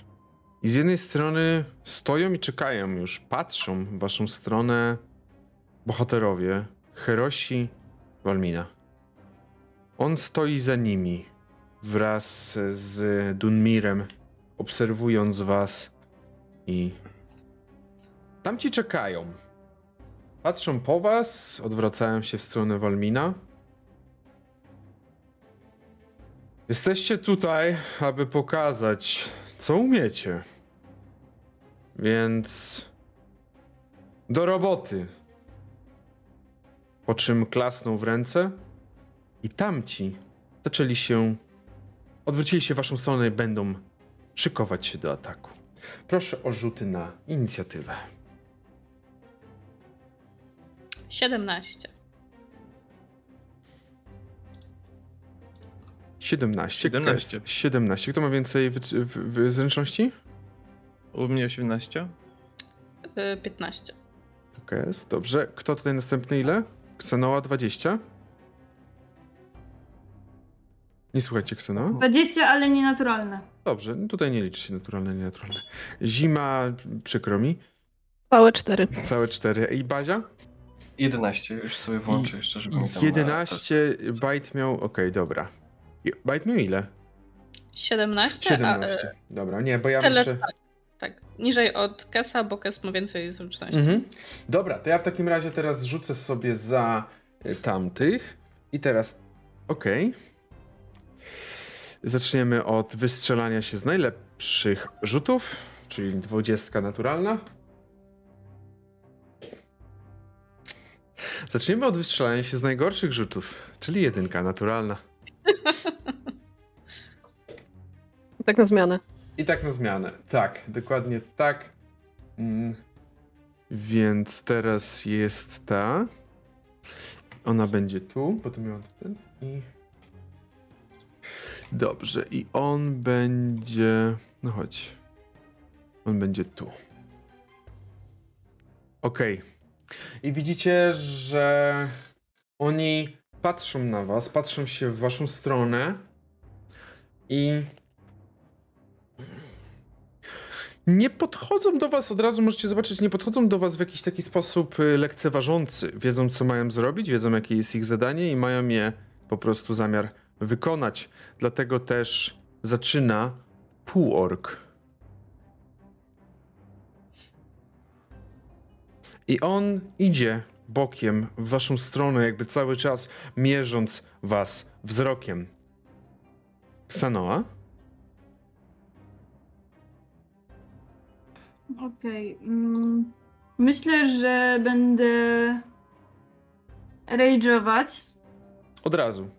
I z jednej strony stoją i czekają już, patrzą w waszą stronę bohaterowie, Herosi Walmina. On stoi za nimi wraz z Dunmirem, obserwując was i tamci czekają. Patrzą po was, odwracają się w stronę Walmina. Jesteście tutaj, aby pokazać, co umiecie. Więc do roboty. Po czym klasnął w ręce i tamci zaczęli się, odwrócili się w waszą stronę i będą szykować się do ataku. Proszę o rzuty na inicjatywę. 17. 17. 17. Kes- 17. Kto ma więcej wy, w, w, zręczności? U mnie 18. Y, 15. Kes. Dobrze. Kto tutaj następny ile? Ksenoa 20. Nie słuchajcie Ksenoa. 20, ale nienaturalne. Dobrze, no tutaj nie liczy się naturalne, nienaturalne. Zima, przykro mi. Całe cztery. Całe 4. I Bazia? 11 już sobie włączę jeszcze, żeby mi tam... 11. Bajt miał. Okej, dobra. I- Bajt miał ile? 17, a 17. y, Dobra, nie, bo ja tyle muszę. tak, niżej od Kesa, bo Kes ma więcej zręczności. Mhm. Dobra, to ja w takim razie teraz rzucę sobie za y, tamtych. I teraz. Okej. Zaczniemy od wystrzelania się z najlepszych rzutów, czyli 20 naturalna. Zaczniemy od wystrzelania się z najgorszych rzutów, czyli jedynka naturalna. Tak na zmianę. I tak na zmianę. Tak, dokładnie tak. Mm. Więc teraz jest ta. Ona będzie tu, bo to miała ten i. Dobrze, i on będzie. No chodź. On będzie tu. Okej. I widzicie, że oni patrzą na was, patrzą się w waszą stronę i nie podchodzą do was, od razu możecie zobaczyć, nie podchodzą do was w jakiś taki sposób y, lekceważący. Wiedzą, co mają zrobić, wiedzą, jakie jest ich zadanie i mają je po prostu zamiar wykonać. Dlatego też zaczyna półork. I on idzie bokiem w waszą stronę, jakby cały czas mierząc was wzrokiem. Sanoa? Okej. mm, Myślę, że będę rage'ować. Od razu.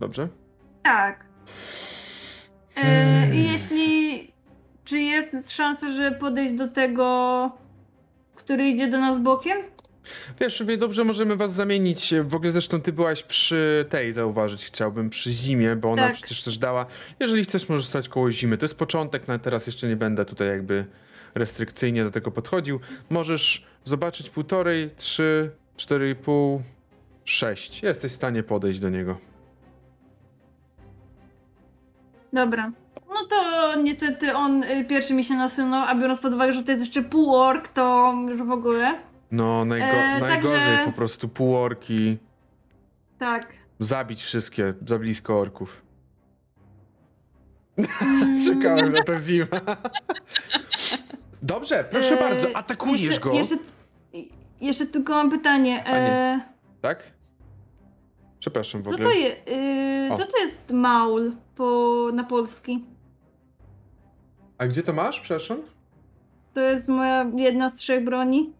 Dobrze? Tak. E, Hmm. I jeśli czy jest szansa, że podejść do tego, który idzie do nas bokiem? Wiesz, wie, dobrze możemy was zamienić. W ogóle zresztą ty byłaś przy tej, zauważyć chciałbym, przy zimie, bo ona Tak. przecież też dała. Jeżeli chcesz, możesz stać koło zimy. To jest początek, no teraz jeszcze nie będę tutaj jakby restrykcyjnie do tego podchodził. Możesz zobaczyć półtorej, trzy, cztery i pół, sześć. Jesteś w stanie podejść do niego. Dobra. No to niestety on y, pierwszy mi się nasunął, a biorąc pod uwagę, że to jest jeszcze półork, to już w ogóle. No, najgo- E, najgorzej także- po prostu półorki. Tak. Zabić wszystkie za blisko orków. Mm, Czekałem na to zimę. Dobrze, proszę e, bardzo, atakujesz jeszcze, go. Jeszcze, jeszcze tylko mam pytanie. E, Tak? Przepraszam w co ogóle. to jest? Y, co to jest maul po, na polski? A gdzie to masz, przepraszam? To jest moja jedna z trzech broni.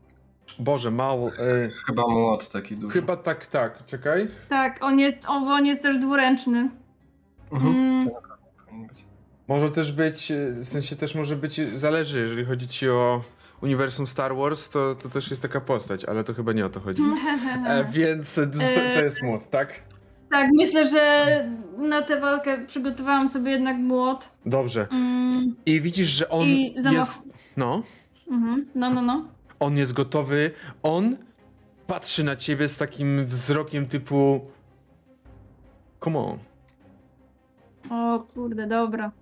Boże, mało. E, Chyba młot taki duży. chyba tak, tak, czekaj. Tak, on jest, on, on jest też dwuręczny. Mhm. Mm. Może też być, e, w sensie też może być, zależy, jeżeli chodzi ci o uniwersum Star Wars, to, to też jest taka postać, ale to chyba nie o to chodzi. E, więc to jest młot, tak? Tak, myślę, że na tę walkę przygotowałam sobie jednak młot. Dobrze. Mm, I widzisz, że on I zamach- jest. No. mhm, no, no, no. On jest gotowy. On patrzy na ciebie z takim wzrokiem typu. Come on. O kurde, dobra.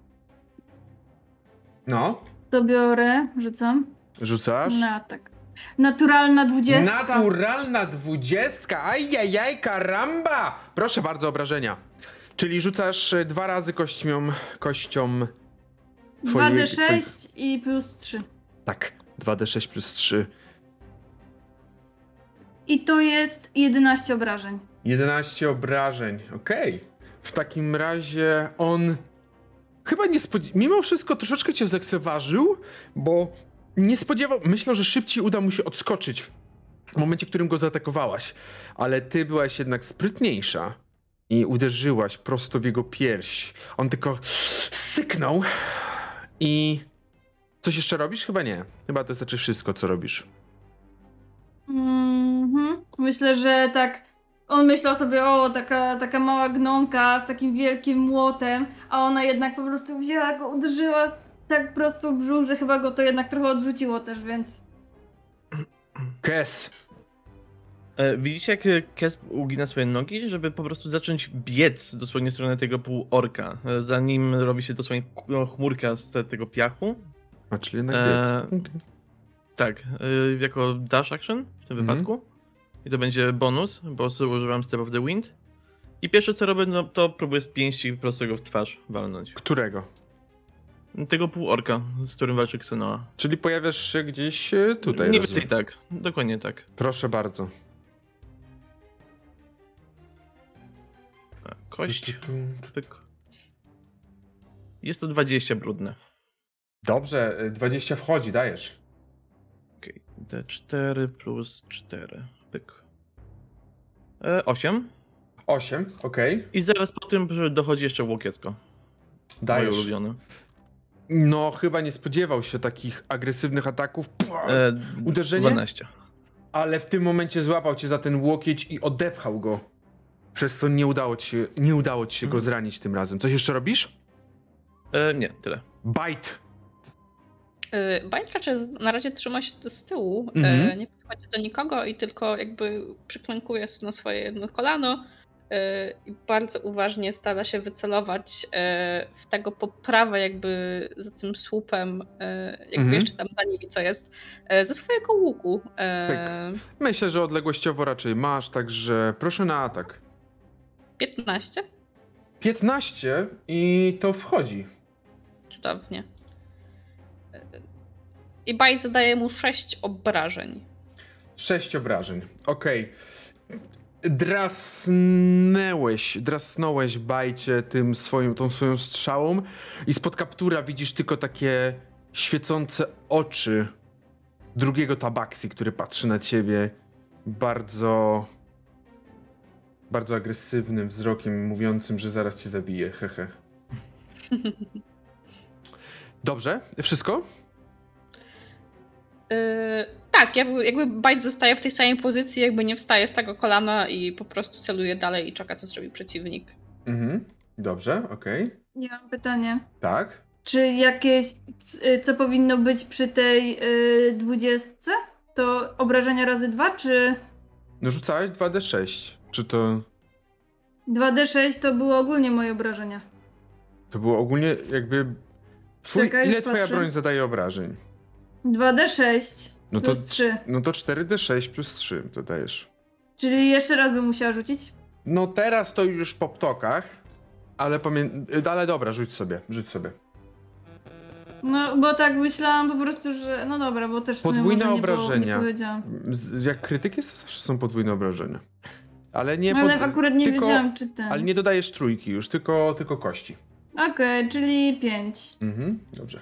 No. To biorę, rzucam. Rzucasz? Na atak. Naturalna dwudziestka. Naturalna dwudziestka! Ajajaj, karamba! Proszę bardzo, obrażenia. Czyli rzucasz e, dwa razy kością. kością. twojej- 2d6 i plus 3. Tak, 2d6 plus 3. I to jest 11 obrażeń. 11 obrażeń, okej. W takim razie on chyba nie spodziewał, mimo wszystko troszeczkę cię zlekceważył, bo nie spodziewał, myślał, że szybciej uda mu się odskoczyć w momencie, w którym go zaatakowałaś, ale ty byłaś jednak sprytniejsza i uderzyłaś prosto w jego pierś. On tylko syknął i coś jeszcze robisz? Chyba nie. Chyba to znaczy wszystko, co robisz. Mhm. Myślę, że tak. On myślał sobie, o, taka, taka mała gnomka z takim wielkim młotem, a ona jednak po prostu wzięła go, uderzyła tak prosto brzuch, że chyba go to jednak trochę odrzuciło też, więc. Kes, E, widzicie, jak e, Kes ugina swoje nogi, żeby po prostu zacząć biec dosłownie w stronę tego półorka, e, zanim robi się dosłownie no, chmurka z te, tego piachu. a czyli jednak biec. Tak, e, jako dash action w tym Mhm. wypadku. I to będzie bonus, bo używam Step of the Wind. I pierwsze co robię, no to próbuję z pięści po prostu go w twarz walnąć. Którego? Tego półorka, z którym walczy Xenoa. Czyli pojawiasz się gdzieś e, tutaj. Nie rozumiem. więcej tak, dokładnie tak. Proszę bardzo. A, Kość. Jest to 20 brudne. Dobrze, e, 20 wchodzi, dajesz. Okej, D4 plus 4. Pyk. E, 8. 8, okej. I zaraz po tym dochodzi jeszcze łokietko. Moje Dajesz. ulubione. No, chyba nie spodziewał się takich agresywnych ataków, Pua! E, Uderzenie? 12. ale w tym momencie złapał cię za ten łokieć i odepchał go. Przez co nie udało ci się, nie udało ci się go Mhm. zranić tym razem. Coś jeszcze robisz? E, nie, tyle. Bite. Y, Bajt raczej na razie trzyma się z tyłu, Mhm. e, nie podchodzi do nikogo i tylko jakby przyklękuje sobie na swoje jedno kolano e, i bardzo uważnie stara się wycelować e, w tego po prawej jakby za tym słupem, e, jakby Mhm. jeszcze tam za nimi co jest, ze swojego łuku. e, Myślę, że odległościowo raczej masz, także proszę na atak. 15? 15 i to wchodzi. Cudownie. I Bajt zadaje mu 6 obrażeń. Sześć obrażeń. Okej. Drasnęłeś, drasnąłeś bajcie tym swoim, tą swoją strzałą i spod kaptura widzisz tylko takie świecące oczy drugiego tabaksi, który patrzy na ciebie bardzo bardzo agresywnym wzrokiem, mówiącym, że zaraz cię zabije, hehe. Dobrze, wszystko? Yy, tak, jakby, jakby Bajt zostaje w tej samej pozycji, jakby nie wstaje z tego kolana i po prostu celuje dalej i czeka, co zrobi przeciwnik. Mhm. Dobrze, okej. Ja mam pytanie. Tak. Czy jakieś, c- co powinno być przy tej y, dwudziestce? To obrażenia razy dwa, czy No rzucałeś 2d6. Czy to... 2d6 to były ogólnie moje obrażenia? To było ogólnie jakby... Twój, Czekaj, ile twoja patrzę. broń zadaje obrażeń? 2d6 No to, plus 3. no to 4d6 plus 3 dodajesz. Czyli jeszcze raz bym musiała rzucić? No teraz to już po ptokach, ale pamię... Ale dobra, rzuć sobie, rzuć sobie. No, bo tak myślałam po prostu, że. No dobra, bo też Podwójne nie było- obrażenia. Nie jak krytyk jest, to zawsze są podwójne obrażenia. Ale nie Ale pod- akurat nie tylko- wiedziałam, czy ten. Ale nie dodajesz trójki już, tylko, tylko kości. Okej, czyli 5. Mhm, dobrze.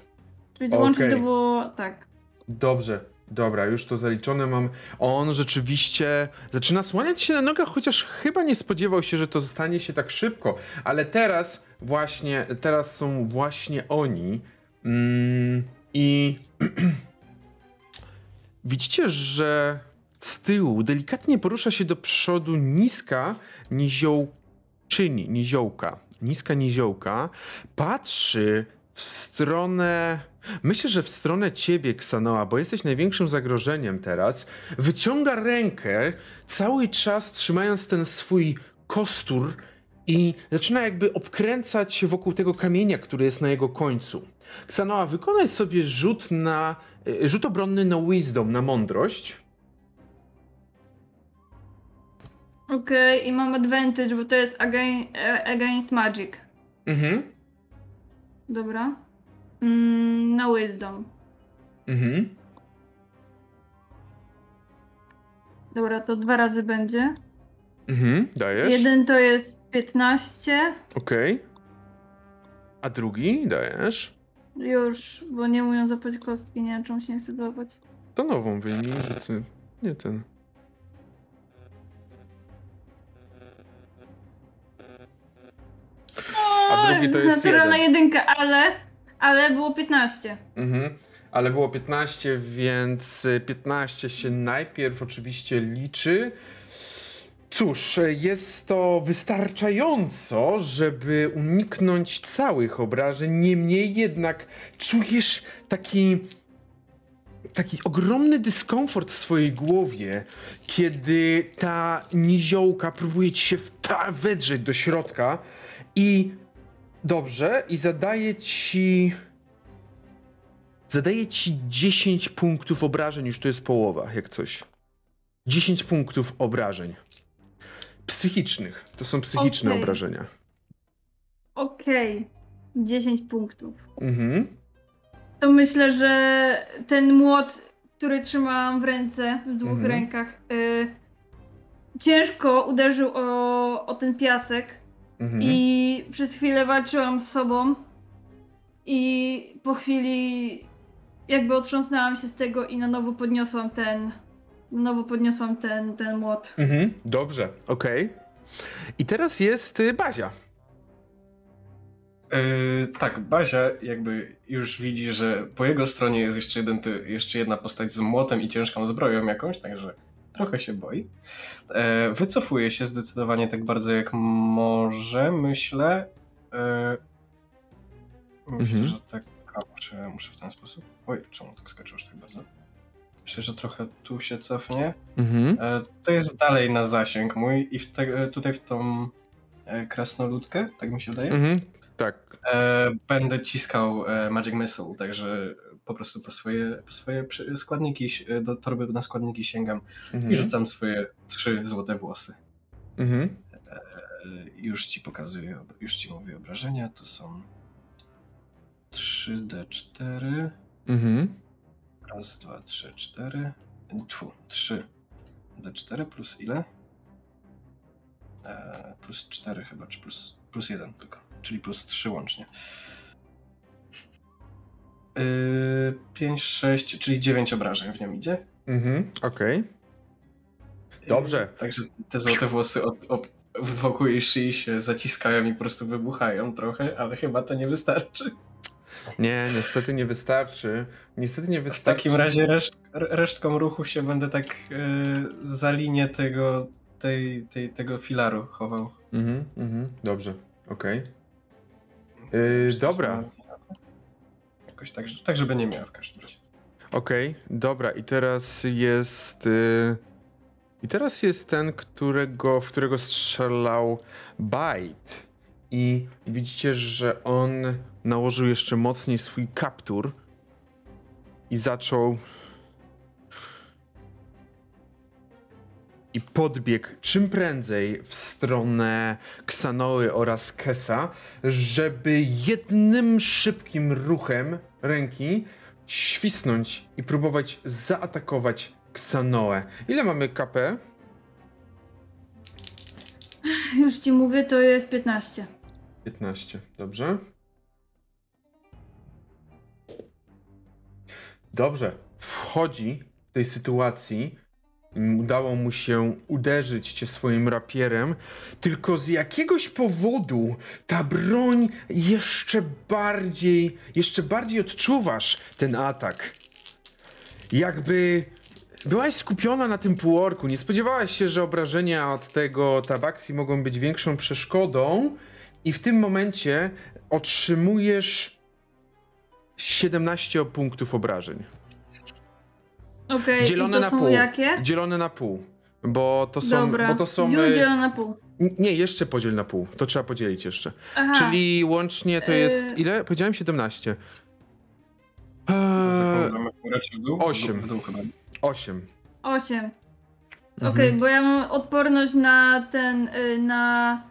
Czyli łącznie Okej. to było. Tak. Dobrze, dobra, już to zaliczone mam. On rzeczywiście zaczyna słaniać się na nogach, chociaż chyba nie spodziewał się, że to stanie się tak szybko. Ale teraz właśnie, teraz są właśnie oni. Mm, I widzicie, że z tyłu delikatnie porusza się do przodu niska niziołczyni, niziołka. Niska niziołka patrzy w stronę Myślę, że w stronę ciebie, Ksanoa, bo jesteś największym zagrożeniem teraz, wyciąga rękę, cały czas trzymając ten swój kostur i zaczyna jakby obkręcać się wokół tego kamienia, który jest na jego końcu. Ksanoa, wykonaj sobie rzut na, e, rzut obronny na wisdom, na mądrość. Okej, i mam advantage, bo to jest against, against magic. Mhm, Dobra. Mm, no wisdom. mhm. Dobra, to dwa razy będzie. Mhm, dajesz. Jeden to jest 15. Okej. A drugi dajesz. Już, bo nie umiem złapać kostki, nie wiem się nie chce złapać. To nową wyjmij, nie ten. A drugi to jest Naturalna jeden. jedynka, ale, ale było 15. Mhm. Ale było 15, więc y, 15 się najpierw oczywiście liczy. Cóż, jest to wystarczająco, żeby uniknąć całych obrażeń. Niemniej jednak czujesz taki. Taki ogromny dyskomfort w swojej głowie, kiedy ta niziołka próbuje ci się wedrzeć do środka i dobrze, i zadaje ci Zadaje ci 10 punktów obrażeń, już to jest połowa, jak coś. 10 punktów obrażeń. Psychicznych. To są psychiczne Okej. obrażenia. Okej. 10 punktów. Mhm. To myślę, że ten młot, który trzymałam w ręce, w dwóch Mhm. rękach, y, ciężko uderzył o, o ten piasek Mhm. i przez chwilę walczyłam z sobą i po chwili jakby otrząsnęłam się z tego i na nowo podniosłam ten, na nowo podniosłam ten, ten młot. Mhm. Dobrze, okej. I teraz jest y, Bazia. Yy, tak, Bazia jakby już widzi, że po jego stronie jest jeszcze, jeden, ty, jeszcze jedna postać z młotem i ciężką zbroją jakąś, także trochę się boi. E, wycofuje się zdecydowanie tak bardzo jak może, myślę. E, myślę, Mhm. że tak. A, muszę, muszę w ten sposób. Oj, czemu tak skoczyłeś tak bardzo? Myślę, że trochę tu się cofnie. Mhm. E, to jest dalej na zasięg mój i w te, tutaj w tą krasnoludkę, tak mi się wydaje. Mhm. Tak. Będę ciskał Magic Missile, także po prostu po swoje, po swoje składniki, do torby na składniki sięgam Mhm. i rzucam swoje trzy złote włosy. Mhm. E, już ci pokazuję, już ci mówię obrażenia, to są 3D4, Mhm. raz, dwa, trzy, cztery, tfu, 3 D4 plus ile? E, plus 4 chyba, czy plus, plus 1 tylko, czyli plus 3 łącznie. 5, 6, czyli 9 obrażeń w nią idzie. Mhm. Okej. Dobrze. Yy, Także te złote włosy od, od, wokół jej szyi się zaciskają i po prostu wybuchają trochę, ale chyba to nie wystarczy. Nie, niestety nie wystarczy. Niestety nie W wystarczy. takim razie reszt, resztką ruchu się będę tak y, za linię tego, tej, tej, tego filaru chował. Mhm, mhm, dobrze, okej. Yy, Czy to dobra, Jakoś tak, tak, żeby nie miała w każdym razie. okej, dobra. I teraz jest. y, I teraz jest ten, którego, w którego strzelał Bite. I widzicie, że on nałożył jeszcze mocniej swój kaptur i zaczął. I podbiegł czym prędzej w stronę Ksanoły oraz Kesa, żeby jednym szybkim ruchem ręki świsnąć i próbować zaatakować Ksanoę. Ile mamy KP? Już ci mówię, to jest 15. 15, dobrze. Dobrze, wchodzi w tej sytuacji. Udało mu się uderzyć cię swoim rapierem, tylko z jakiegoś powodu ta broń jeszcze bardziej, jeszcze bardziej odczuwasz ten atak. Jakby byłaś skupiona na tym półorku, nie spodziewałaś się, że obrażenia od tego tabaksi mogą być większą przeszkodą, i w tym momencie otrzymujesz 17 punktów obrażeń. Okej, Dzielone na są pół. jakie? Dzielone na pół. Bo to są. Dobra, Bo to są już e, dzielone na pół. nie, jeszcze podziel na pół. To trzeba podzielić jeszcze. Aha, Czyli łącznie to Y- jest. Ile? Powiedziałem 17. Eee, Mamy grać w dół? osiem. W dół chyba. 8. 8. Mhm. Okej, bo ja mam odporność na ten, y, na...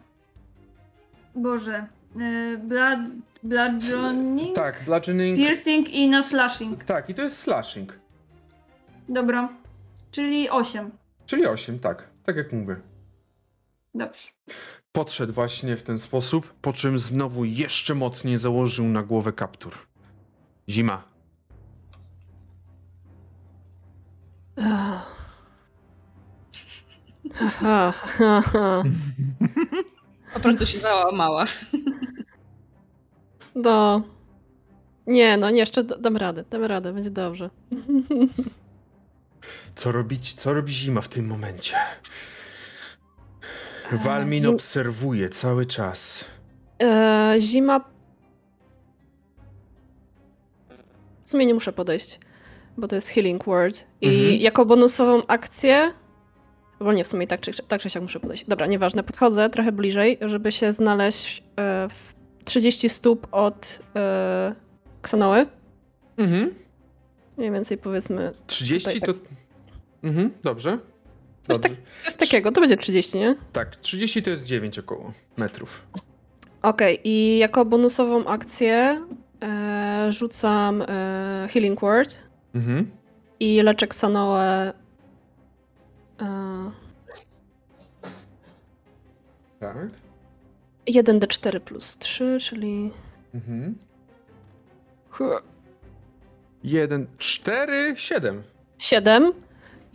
Boże. y, Blood, bludgeoning, Tak, bludgeoning. piercing i na slashing. Tak, i to jest slashing. Dobra. Czyli 8. Czyli 8, tak. Tak jak mówię. Dobrze. Podszedł właśnie w ten sposób, po czym znowu jeszcze mocniej założył na głowę kaptur. Zima. Po prostu się załamała. No. Nie, no nie, jeszcze dam radę, dam radę, będzie dobrze. Co robić, co robi zima w tym momencie? Walmin zim- obserwuje cały czas. E, zima. W sumie nie muszę podejść, bo to jest Healing Word. I Mhm. jako bonusową akcję. Bo nie, w sumie tak czy, tak czy siak muszę podejść. Dobra, nieważne, podchodzę trochę bliżej, żeby się znaleźć e, w 30 stóp od e, Ksanoły. Mhm. Mniej więcej powiedzmy. 30 to. Tutaj Mhm, dobrze. Coś, tak, coś takiego, to będzie 30, nie? Tak, 30 to jest 9 około metrów. Okej, i jako bonusową akcję e, rzucam e, Healing Word. Mhm. I leczę Ksanoę. E, Tak. 1d4 plus 3, czyli. Mhm. 1, 4, 7. 7.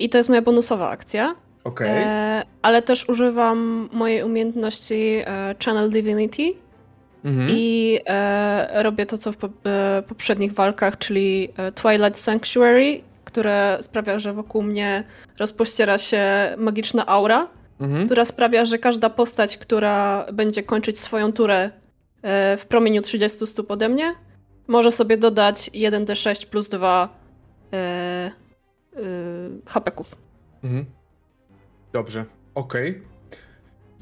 I to jest moja bonusowa akcja. Okej. E, ale też używam mojej umiejętności e, Channel Divinity Mhm. i e, robię to, co w po, e, poprzednich walkach, czyli e, Twilight Sanctuary, które sprawia, że wokół mnie rozpościera się magiczna aura. Mhm. która sprawia, że każda postać, która będzie kończyć swoją turę e, w promieniu 30 stóp ode mnie, może sobie dodać 1d6 plus 2 e, HP-ków. Mhm. Dobrze. Okej.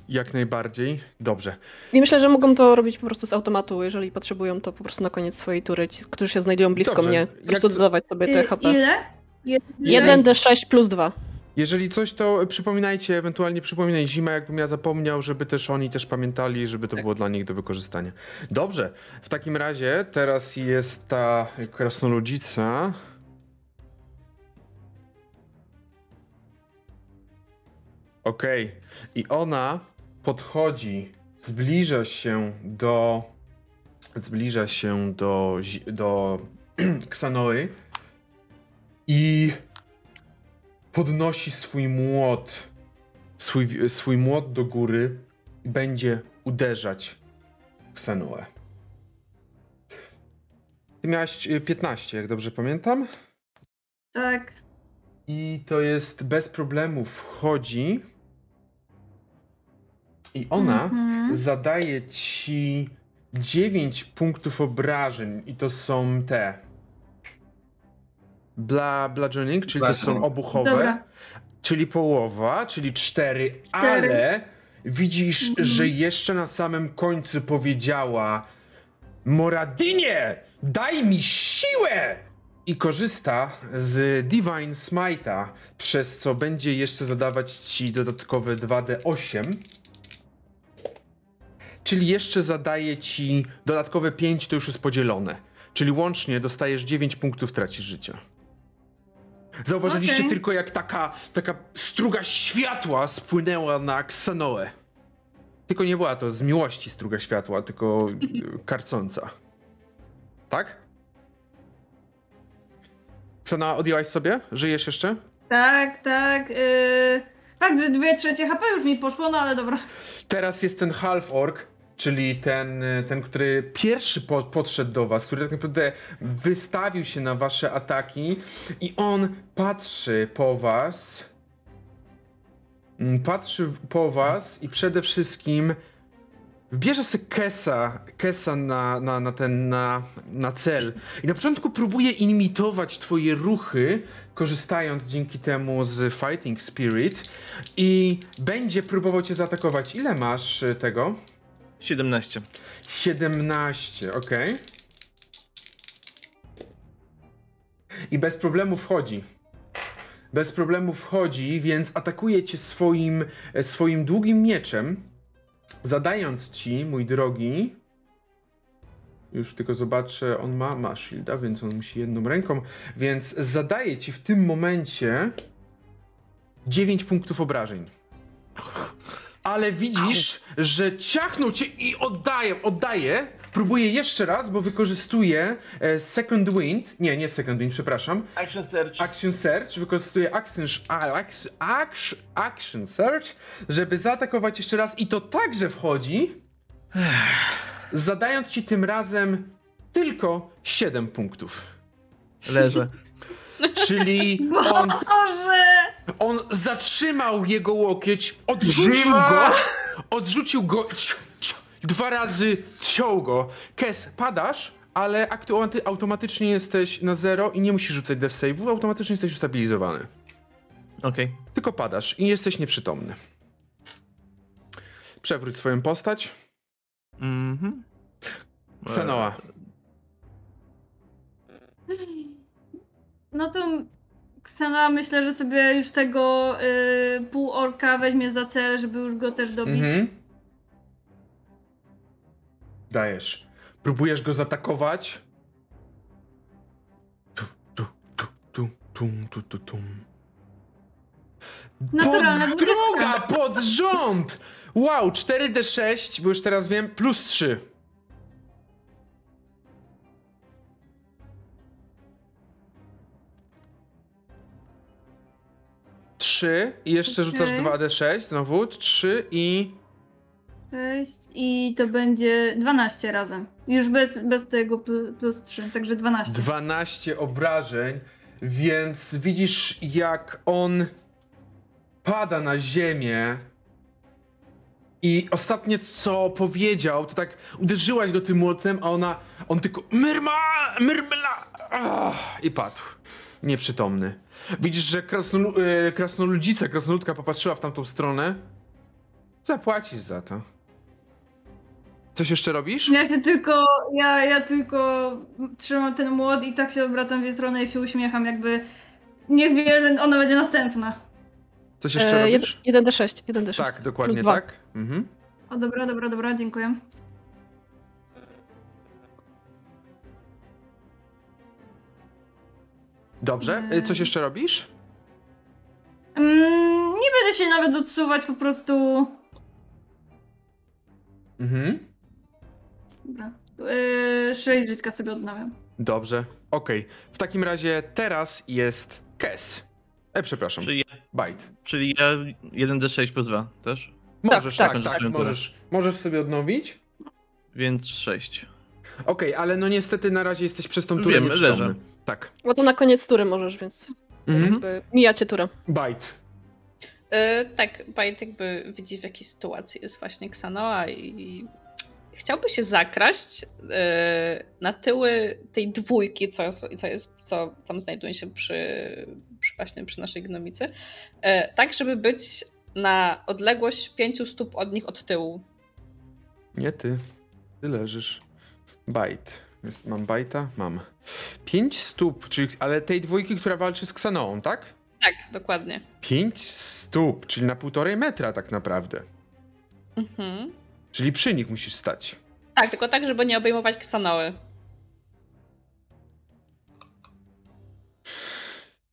Jak najbardziej. Dobrze. I myślę, że mogą to robić po prostu z automatu, jeżeli potrzebują to po prostu na koniec swojej tury, ci, którzy się znajdują blisko Dobrze. mnie, po prostu to- dodawać sobie te Y, HP. Ile? Jeden- 1d6 plus 2. Jeżeli coś, to przypominajcie, ewentualnie przypominaj Zima, jakbym ja zapomniał, żeby też oni też pamiętali, żeby to było dla nich do wykorzystania. Dobrze, w takim razie teraz jest ta krasnoludzica. Okej, i ona podchodzi, zbliża się do. Zbliża się do, do Ksanoy i podnosi swój młot, swój, swój młot do góry i będzie uderzać w Xenoę. Ty miałaś y, 15, jak dobrze pamiętam. Tak. I to jest bez problemu wchodzi. I ona Mhm. zadaje ci 9 punktów obrażeń. I to są te. Bla, bludgeoning, czyli to są obuchowe. Dobra. Czyli połowa, czyli 4, Cztery. ale widzisz, Mhm. że jeszcze na samym końcu powiedziała Moradinie, daj mi siłę! I korzysta z Divine Smite'a, przez co będzie jeszcze zadawać ci dodatkowe 2d8. Czyli jeszcze zadaje ci dodatkowe 5, to już jest podzielone. Czyli łącznie dostajesz 9 punktów tracisz życia. Zauważyliście Okej. tylko jak taka, taka struga światła spłynęła na Ksanoę. Tylko nie była to z miłości struga światła, tylko karcąca. Tak? Ksana, odjęłaś sobie? Żyjesz jeszcze? Tak, tak. Yy... Fakt, że dwie trzecie HP już mi poszło, no ale dobra. Teraz jest ten half orc, czyli ten, y, ten który pierwszy po, podszedł do was, który tak naprawdę wystawił się na wasze ataki i on patrzy po was. Mm, Patrzy po was i przede wszystkim bierze sobie Kesa, Kesa na, na, na ten, na, na cel. I na początku próbuje imitować twoje ruchy, korzystając dzięki temu z Fighting Spirit i będzie próbował cię zaatakować. Ile masz y, tego? 17. 17, ok. I bez problemu wchodzi. Bez problemu wchodzi, więc atakuje cię swoim, e, swoim długim mieczem, zadając ci, mój drogi. Już tylko zobaczę, on ma, ma shielda, więc on musi jedną ręką, więc zadaje ci w tym momencie 9 punktów obrażeń. Ale widzisz, że ciachnął cię i oddaje, oddaje. Próbuje jeszcze raz, bo wykorzystuje e, Second Wind. Nie, nie Second Wind, przepraszam. Action search. Action Search, wykorzystuje Action, a, action, action, Search, żeby zaatakować jeszcze raz i to także wchodzi, zadając ci tym razem tylko 7 punktów. Leżę. Czyli on, Boże! on zatrzymał jego łokieć, odrzucił Żywa! go, odrzucił go, dwa razy ciął go. Kes, padasz, ale aktu- automatycznie jesteś na zero i nie musisz rzucać death save'ów, automatycznie jesteś ustabilizowany. Okej. Tylko padasz i jesteś nieprzytomny. Przewróć swoją postać. Mhm. Sanoa. No to Ksana myślę, że sobie już tego y, pół orka weźmie za cel, żeby już go też dobić. Mhm. Dajesz. Próbujesz go zaatakować. Tu, tu, tu, tu, tum, tu, tu, tum. Naturalna Pod, druga pod rząd! Wow, 4d6, bo już teraz wiem, plus 3. Trzy i jeszcze rzucasz Okej. 2d6 znowu. Trzy i 6 i to będzie 12 razem. Już bez, bez tego pl- plus 3, także 12. 12 obrażeń, więc widzisz jak on pada na ziemię i ostatnie co powiedział, to tak uderzyłaś go tym młotem, a ona, on tylko myrma, myrmla ah, i padł. Nieprzytomny. Widzisz, że krasnolu, e, krasnoludzica, krasnoludka popatrzyła w tamtą stronę. Zapłacisz za to. Coś jeszcze robisz? Ja się tylko, ja, ja tylko trzymam ten młot i tak się obracam w jej stronę i się uśmiecham, jakby niech wie, że ona będzie następna. Coś jeszcze E, robisz? 1d6, 1d6. Tak, dokładnie tak. Mhm. O dobra, dobra, dobra, dziękuję. Dobrze. Y, Coś jeszcze robisz? Mm, nie będę się nawet odsuwać, po prostu... Mhm. Dobra. Yy, 6 żyćka sobie odnawiam. Dobrze. Okej. W takim razie teraz jest Kes. E, przepraszam. Czyli, ja- Bite. czyli ja 1d6 plus 2 też? Możesz, tak, tak, tak, tak, możesz. Możesz sobie odnowić. Więc 6. Okej, ale no niestety na razie jesteś przez tą turę Wiem, nieprzytomny. leżę. Tak. Bo to na koniec tury możesz, więc Mhm. jakby mijacie turę. Bite. E, tak, Bajt jakby widzi w jakiej sytuacji jest właśnie Xanoa i chciałby się zakraść e, na tyły tej dwójki, co, co, jest, co tam znajduje się przy, przy właśnie przy naszej gnomicy, e, tak żeby być na odległość pięciu stóp od nich od tyłu. Nie ty. Ty leżysz. Bite. Jest, mam bajta? Mam. Pięć stóp, czyli, ale tej dwójki, która walczy z Ksanoą, tak? Tak, dokładnie. Pięć stóp, czyli na półtorej metra tak naprawdę. Mhm. Czyli przy nich musisz stać. Tak, tylko tak, żeby nie obejmować Ksanoły.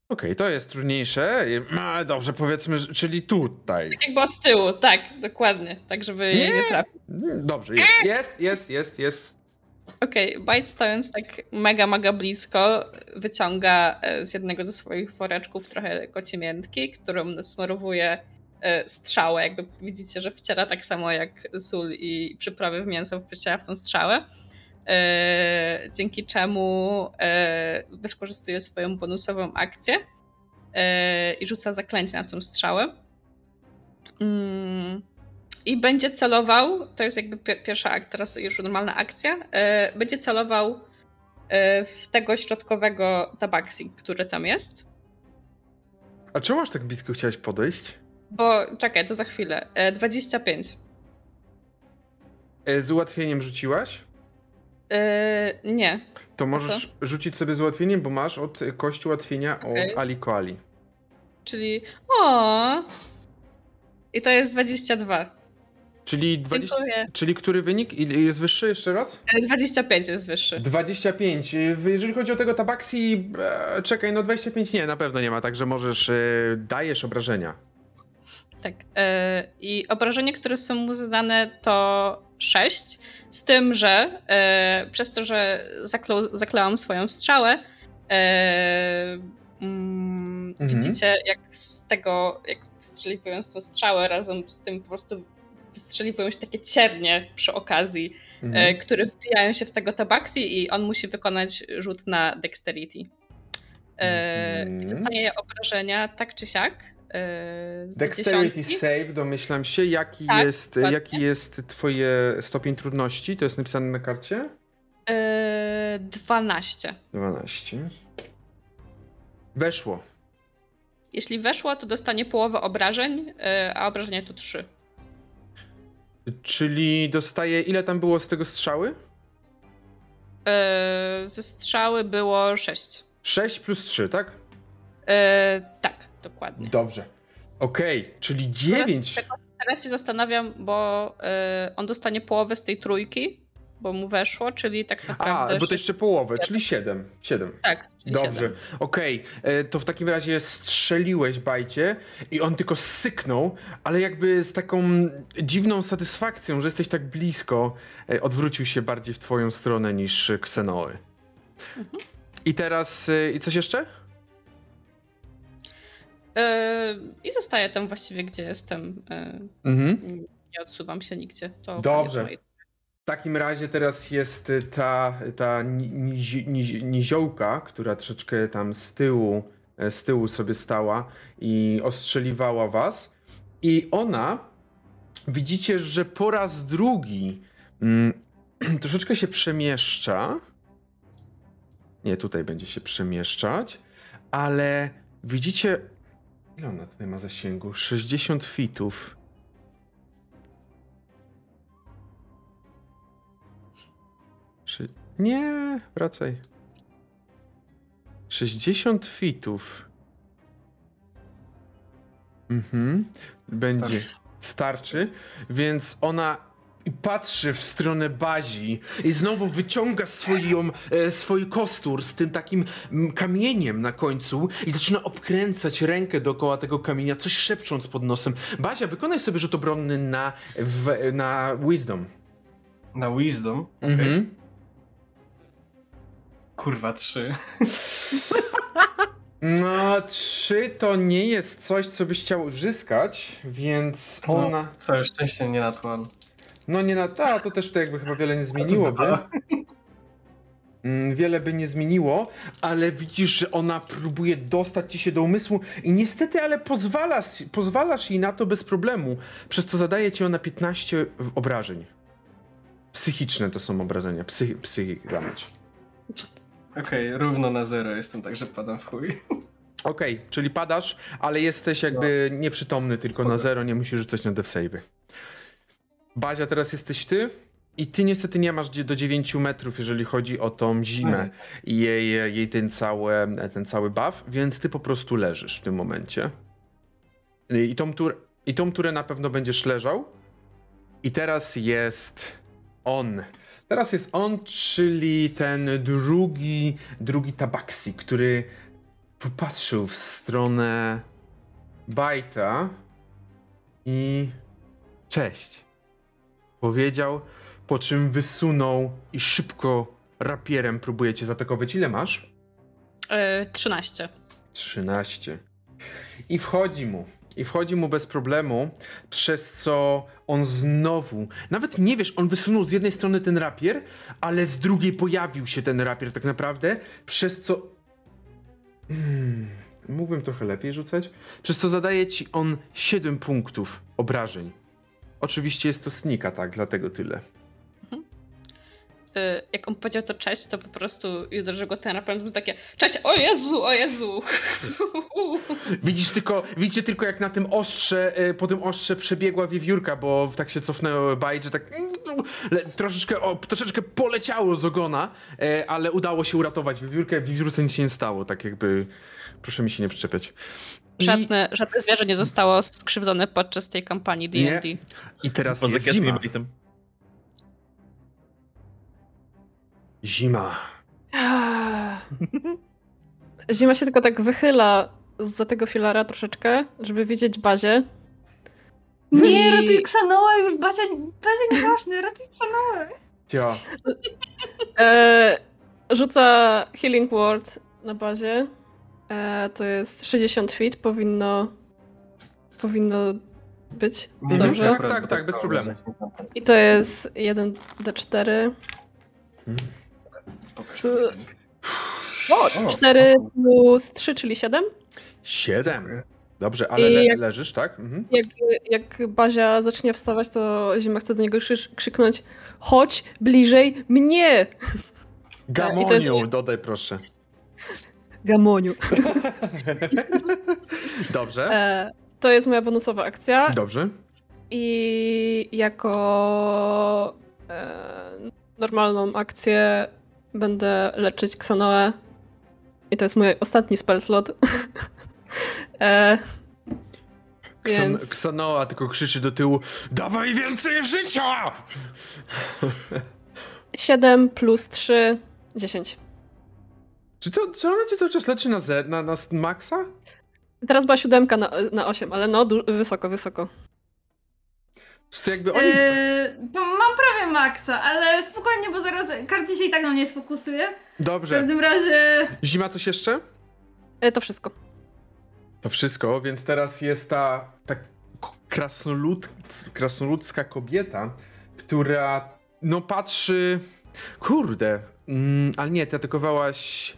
Okej, to jest trudniejsze, no, ale dobrze, powiedzmy, czyli tutaj. Jakby od tyłu, tak, dokładnie. Tak, żeby Nie. nie trafić. Dobrze, jest, jest, jest, jest, jest. Okej, Bite stojąc tak mega, mega blisko, wyciąga e, z jednego ze swoich woreczków trochę kocimiętki, którą smarowuje strzałę. Jakby widzicie, że wciera tak samo jak sól i przyprawy w mięso wciera w tą strzałę. E, dzięki czemu e, wykorzystuje swoją bonusową akcję e, i rzuca zaklęcie na tą strzałę. Mm. I będzie celował, to jest jakby pi- pierwsza akcja, teraz już normalna akcja, e, będzie celował e, w tego środkowego tabaksi, który tam jest. A czemu aż tak blisko chciałeś podejść? Bo czekaj, to za chwilę. E, 25. E, Z ułatwieniem rzuciłaś? E, nie. To możesz rzucić sobie z ułatwieniem, bo masz od e, kości ułatwienia Okej. od Ali Koali. Czyli. O! I to jest 22. Czyli, 20, Dziękuję. czyli który wynik jest wyższy jeszcze raz? E, 25 jest wyższy. 25. Y, Jeżeli chodzi o tego tabaksi, e, czekaj, no 25 nie, na pewno nie ma, także możesz, e, dajesz obrażenia. Tak. e, I obrażenie, które są mu zadane, to 6. Z tym, że e, przez to, że zaklęłam swoją strzałę, e, mm, Mhm. widzicie, jak z tego, jak wystrzeliwując tą strzałę, razem z tym po prostu wystrzeliwują się takie ciernie przy okazji, Mhm. które wbijają się w tego tabaksi i on musi wykonać rzut na dexterity. Mhm. I obrażenia tak czy siak. E, Dexterity save, domyślam się. Jaki, Tak, jest, dokładnie. jaki jest twoje stopień trudności? To jest napisane na karcie? E, 12. 12. Weszło. Jeśli weszło, to dostanie połowę obrażeń, e, a obrażenia to 3. Czyli dostaje, ile tam było z tego strzały? E, ze strzały było 6. 6 plus 3, tak? E, tak, dokładnie. Dobrze. Okej, czyli 9. Teraz się zastanawiam, bo e, on dostanie połowę z tej trójki, bo mu weszło, czyli tak A, naprawdę. bo to jeszcze połowę, czyli 7. 7. Tak, czyli Dobrze, okej. E, To w takim razie strzeliłeś bajcie i on tylko syknął, ale jakby z taką dziwną satysfakcją, że jesteś tak blisko, e, odwrócił się bardziej w twoją stronę niż Ksenoły. Mhm. I teraz, e, i coś jeszcze? E, I zostaję tam właściwie, gdzie jestem. E, Mhm. nie odsuwam się nigdzie. To Dobrze. W takim razie teraz jest y, ta, ta ni- nizi, nizi, niziołka, która troszeczkę tam z tyłu, e, z tyłu sobie stała i ostrzeliwała was. I ona, widzicie, że po raz drugi mm, troszeczkę się przemieszcza. Nie, tutaj będzie się przemieszczać, ale widzicie, ile ona tutaj ma zasięgu? 60 fitów. Nie, wracaj. 60 fitów. Mhm. Będzie. Starczy. Starczy. Więc ona patrzy w stronę bazi i znowu wyciąga swoją, e, swój kostur z tym takim kamieniem na końcu i zaczyna obkręcać rękę dookoła tego kamienia, coś szepcząc pod nosem. Bazia, wykonaj sobie rzut obronny na, w, na Wisdom. Na Wisdom. okej. Mhm. Kurwa, trzy. No, trzy to nie jest coś, co byś chciał uzyskać, więc No. ona. Całe szczęście nie na tłan. No nie na. A, to też to jakby chyba wiele nie zmieniłoby. Mm, wiele by nie zmieniło, ale widzisz, że ona próbuje dostać ci się do umysłu i niestety, ale pozwalasz, pozwalasz jej na to bez problemu, przez co zadaje ci ona 15 obrażeń. Psychiczne to są obrażenia, psy, psychic damage. Okej, równo na zero jestem, także padam w chuj. Okej, czyli padasz, ale jesteś jakby nieprzytomny tylko na zero, nie musisz rzucać na death save'y. Bazia, teraz jesteś ty i ty niestety nie masz do 9 metrów, jeżeli chodzi o tą zimę Mhm. i jej, jej ten, cały, ten cały buff, więc ty po prostu leżysz w tym momencie. I tą, tur- I tą turę na pewno będziesz leżał. I teraz jest on. Teraz jest on, czyli ten drugi, drugi tabaksi, który popatrzył w stronę Bajta i cześć. Powiedział, po czym wysunął i szybko rapierem próbuje cię zaatakować. Ile masz? E, 13. 13. I wchodzi mu. I wchodzi mu bez problemu, przez co on znowu, nawet nie wiesz, on wysunął z jednej strony ten rapier, ale z drugiej pojawił się ten rapier tak naprawdę, przez co... Hmm, mógłbym trochę lepiej rzucać. Przez co zadaje ci on 7 punktów obrażeń. Oczywiście jest to snika, tak, dlatego tyle. E, jak on powiedział to cześć, to po prostu i uderzył go ten raport, był takie cześć, o Jezu, o Jezu. Widzisz tylko, widzicie tylko jak na tym ostrze, e, po tym ostrze przebiegła wiewiórka, bo tak się cofnęło bajt, że tak troszeczkę, o, troszeczkę poleciało z ogona, e, ale udało się uratować wiewiórkę, wiewiórce nic się nie stało, tak jakby, proszę mi się nie przyczepiać. I, Żadne, żadne zwierzę nie zostało skrzywdzone podczas tej kampanii D&D. I teraz Poza jest i zima. Baitem. Zima. Zima się tylko tak wychyla za tego filara troszeczkę, żeby widzieć bazie. Nie, I- ratuj Xanoa już, Basia, Basia nieważne, ratuj Xanoa. Cio. E, rzuca Healing Word na bazie. E, to jest 60 feet, powinno powinno być. Nie Dobrze. Tak, tak, tak, bez problemu. I to jest 1d4. Pokaż. O, 4 plus 3, czyli 7. Siedem. Dobrze, ale le, jak- leżysz, tak? Mhm. Jak, jak Bazia zacznie wstawać, to Zima chce do niego krzycz, krzyknąć chodź bliżej mnie! Gamoniu, to jest- dodaj proszę. Gamoniu. Dobrze, E, to jest moja bonusowa akcja. dobrze. I jako e, normalną akcję będę leczyć Xanoe. I to jest mój ostatni spell slot. e, Ksan, Więc- Ksanoa tylko krzyczy do tyłu Dawaj więcej życia! 7 plus 3, 10. Czy, to, czy ona cię cały czas leczy na, ze, na, na maksa? Teraz była siódemka na, na 8, ale no, wysoko, wysoko. To jakby oni... Eee, to mam prawie maksa, ale spokojnie, bo zaraz każdy się i tak na mnie sfokusuje. W Dobrze. każdym razie... Zima coś jeszcze? E, to wszystko. To wszystko, więc teraz jest ta, ta krasnolud, krasnoludzka kobieta, która no patrzy... Kurde, mm, ale nie, ty atakowałaś...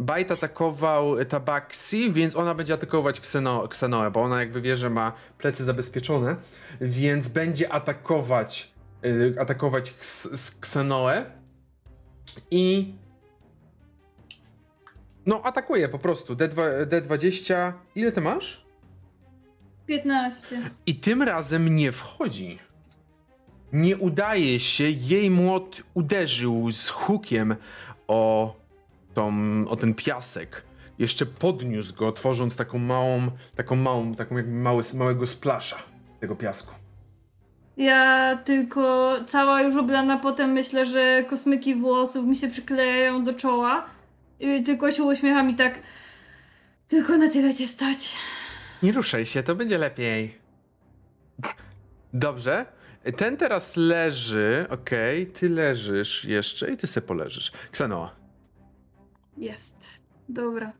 Bajt atakował Tabaksi, więc ona będzie atakować Kseno, Ksenoę, bo ona jakby wie, że ma plecy zabezpieczone, więc będzie atakować y, atakować Ksenoę i no atakuje po prostu D2, D20 ile ty masz? 15. I tym razem nie wchodzi. Nie udaje się, jej młot uderzył z hukiem o, tą, o ten piasek. Jeszcze podniósł go, tworząc taką małą, taką małą, taką jakby mały, małego splasza tego piasku. Ja tylko cała już oblana potem myślę, że kosmyki włosów mi się przyklejają do czoła. I tylko się uśmiecham i tak... Tylko na tyle cię stać. Nie ruszaj się, to będzie lepiej. Dobrze. Ten teraz leży, okej, ty leżysz jeszcze i ty se poleżysz. Ksanoa. Jest. Dobra.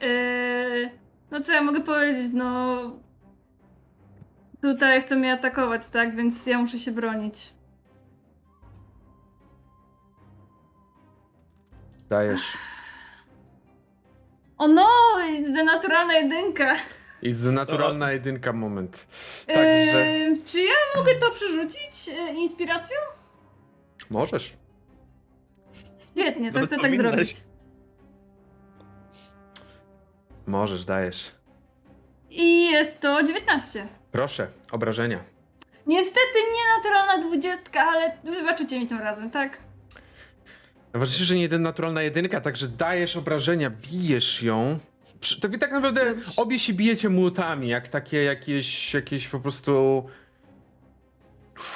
Eee, no co ja mogę powiedzieć, no... Tutaj chce mnie atakować, tak? Więc ja muszę się bronić. dajesz. O no, denaturalna jedynka. I z naturalna jedynka moment. Także Eee, czy ja mogę to przerzucić e, inspiracją? możesz. Świetnie, to No chcę tak powinnaś. zrobić. Możesz, dajesz. I jest to 19. Proszę, obrażenia. Niestety nie naturalna dwudziestka, ale wybaczycie mi tym razem, tak? Ważniejsze, że nie jeden naturalna jedynka, także dajesz obrażenia, bijesz ją. To wy tak naprawdę obie się bijecie młotami, jak takie jakieś, jakieś po prostu...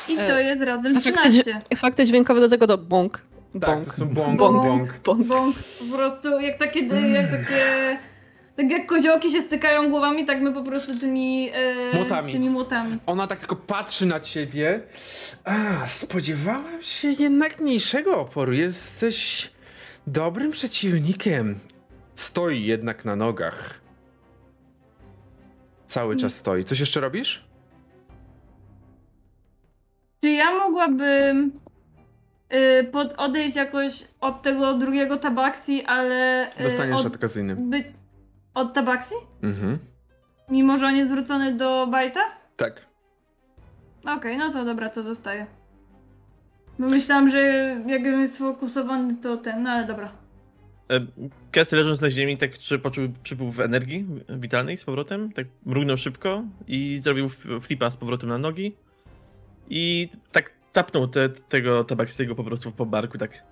I E, to jest razem Efekty, 13. dź- efekty dźwiękowe do tego to bąk. Tak, Bąk. to są bąk, Bąk. bąk. Bąk. Bąk, po prostu jak takie, jak takie, tak jak koziołki się stykają głowami, tak my po prostu tymi e, Młotami. Tymi młotami. Ona tak tylko patrzy na ciebie. A, spodziewałam się jednak mniejszego oporu. Jesteś dobrym przeciwnikiem. Stoi jednak na nogach. Cały czas stoi. Coś jeszcze robisz? Czy ja mogłabym y, pod, odejść jakoś od tego drugiego tabaksi, ale y, Dostaniesz od, odkazyjny. by, od tabaksi? Mhm. Mimo, że on jest zwrócony do bajta? Tak. Okej, no to dobra, to zostaje. Bo myślałam, że jak on jest sfokusowany, to ten, no ale dobra. E, Kes leżąc na ziemi, tak czy poczuł przypływ energii witalnej z powrotem, tak mrugnął szybko i zrobił flipa z powrotem na nogi i tak tapnął te, tego tabaksiego po prostu po barku, tak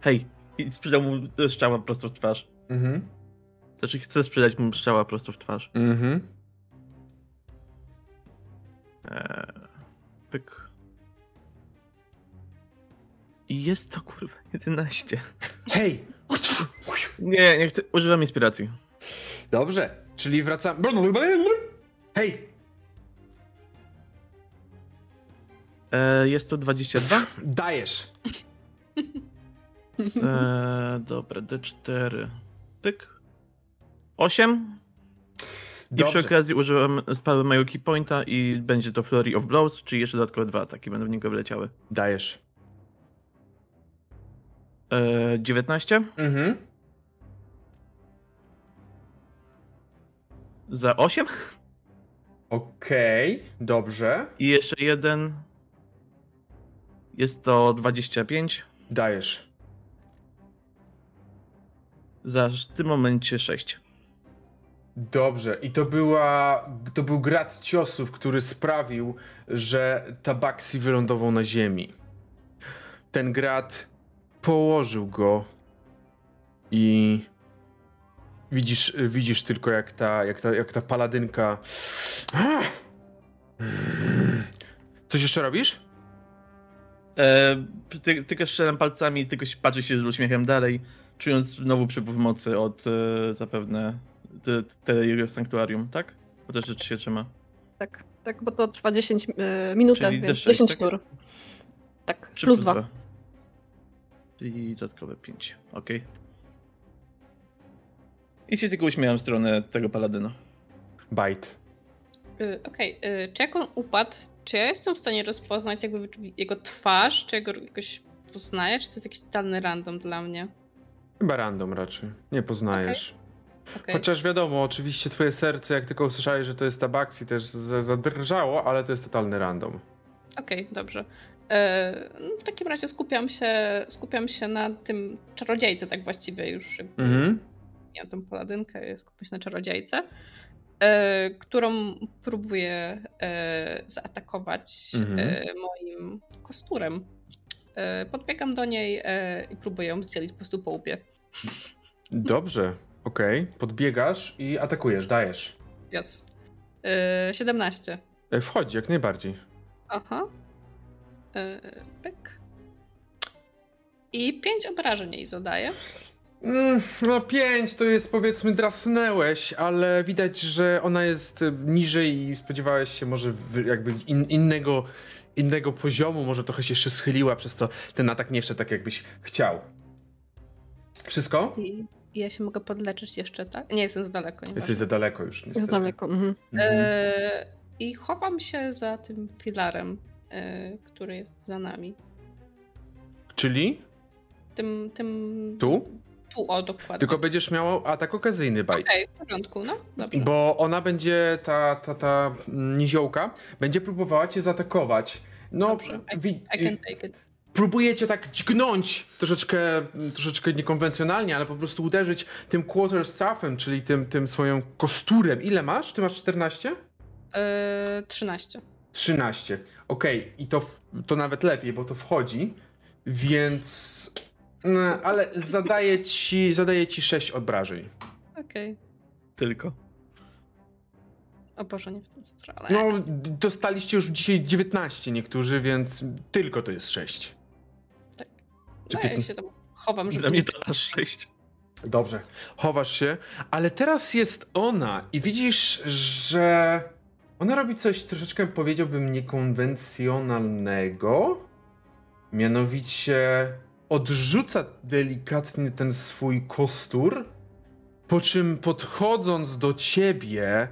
hej, i sprzedał mu strzała prosto w twarz. Mhm. Znaczy chce sprzedać mu strzała prosto w twarz. Mhm. Eee, pyk. I jest to kurwa 11. Hej! Nie, nie chcę, używam inspiracji. Dobrze, czyli wracam. Hej! Eee, jest to 22. Dajesz! Eee, dobra, D4. Pyk. 8. I przy okazji użyłem sprawy mojego key pointa i będzie to Flurry of Blows, czyli jeszcze dodatkowe dwa ataki będą w niego wleciały. Dajesz. Eee, 19 Mhm. za 8 Okej, dobrze. i jeszcze jeden. Jest to 25 Dajesz. za w tym momencie 6. Dobrze. I to była. To był grad ciosów, który sprawił, że Tabaksi wylądował na ziemi. Ten grad położył go i widzisz, widzisz tylko jak ta, jak ta, jak ta paladynka. Coś jeszcze robisz? Eee, ty, tylko strzelam palcami, tylko się patrzy się z uśmiechem dalej, czując znowu przypływ mocy od e, zapewne te, te jego sanktuarium, tak? Bo też rzeczy się trzyma. Tak, tak, bo to trwa 10 y, minut, więc D6, 10 tak? tur. Tak, Trzy plus 2. dwa. Czyli dodatkowe 5. Okej. I się tylko uśmiecham w stronę tego paladyna. Bite. Y, Okej, y, czy jak on upadł, czy ja jestem w stanie rozpoznać jakby jego twarz, czy jego jakoś poznaję, czy to jest jakiś totalny random dla mnie? Chyba random raczej. Nie poznajesz. Okej. Chociaż wiadomo, oczywiście twoje serce, jak tylko usłyszałeś, że to jest Tabaksi, też zadrżało, ale to jest totalny random. Okej, dobrze. E, no w takim razie skupiam się, skupiam się na tym czarodziejce, tak właściwie już. Mhm. Miałam tą paladynkę, skupiam się na czarodziejce, e, którą próbuję e, zaatakować Mhm. e, moim kosturem. E, podbiegam do niej e, i próbuję ją zdzielić po prostu po łbie. Dobrze, okej. Podbiegasz i atakujesz, dajesz. Yes. E, 17. E, Wchodzi, jak najbardziej. Aha. E, pyk. I 5 obrażeń jej zadaję. Mm, no pięć to jest powiedzmy drasnęłeś, ale widać, że ona jest niżej i spodziewałeś się może jakby in, innego, innego poziomu, może trochę się jeszcze schyliła, przez co ten atak nie wszedł tak jakbyś chciał. Wszystko? I ja się mogę podleczyć jeszcze, tak? Nie jestem za daleko. Jesteś nieważne. za daleko już niestety. Jest daleko. Mhm. Mhm. E, I chowam się za tym filarem, e, który jest za nami. Czyli? Tym, tym. Tu? tu, o, dokładnie. Tylko będziesz miał atak okazyjny bite. Okej, w porządku, no, dobrze. Bo ona będzie, ta, ta, ta niziołka, będzie próbowała cię zaatakować. No, Dobrze, I, wi- I can take it. Próbujecie tak dźgnąć troszeczkę, troszeczkę niekonwencjonalnie, ale po prostu uderzyć tym quarter staffem, czyli tym, tym swoją kosturem. Ile masz? Ty masz 14? Yy, 13. 13. Okej, i to, to nawet lepiej, bo to wchodzi, więc... No, ale zadaje ci, zadaje ci 6 obrażeń. Okej. Tylko. O Boże, nie w tą stronę. No, dostaliście już dzisiaj 19 niektórzy, więc tylko to jest 6. Czy no, ja piętna- się tam chowam, żeby Dla mnie nie... to aż 6. Dobrze, chowasz się, ale teraz jest ona i widzisz, że ona robi coś troszeczkę, powiedziałbym, niekonwencjonalnego. Mianowicie odrzuca delikatnie ten swój kostur, po czym podchodząc do ciebie,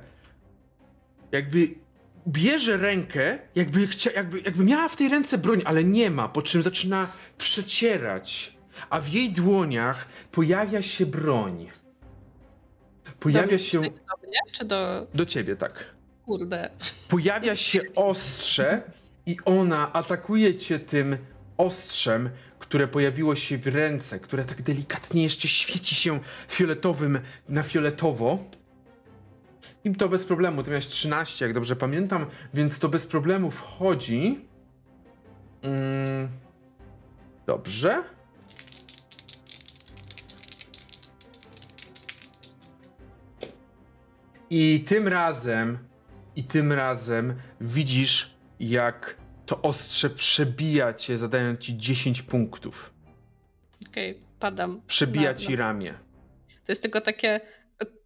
jakby bierze rękę, jakby, chcia, jakby, jakby miała w tej ręce broń, ale nie ma, po czym zaczyna przecierać, a w jej dłoniach pojawia się broń. Pojawia Do- się Do mnie, czy do... do ciebie, tak. Kurde. Pojawia się ostrze i ona atakuje cię tym ostrzem, które pojawiło się w ręce, które tak delikatnie jeszcze świeci się fioletowym na fioletowo. I to bez problemu. Ty miałeś 13, jak dobrze pamiętam, więc to bez problemu wchodzi. Mm. Dobrze. I tym razem, i tym razem widzisz, jak to ostrze przebija cię, zadając ci 10 punktów. Okej, padam. Przebija Na- ci ramię. To jest tylko takie...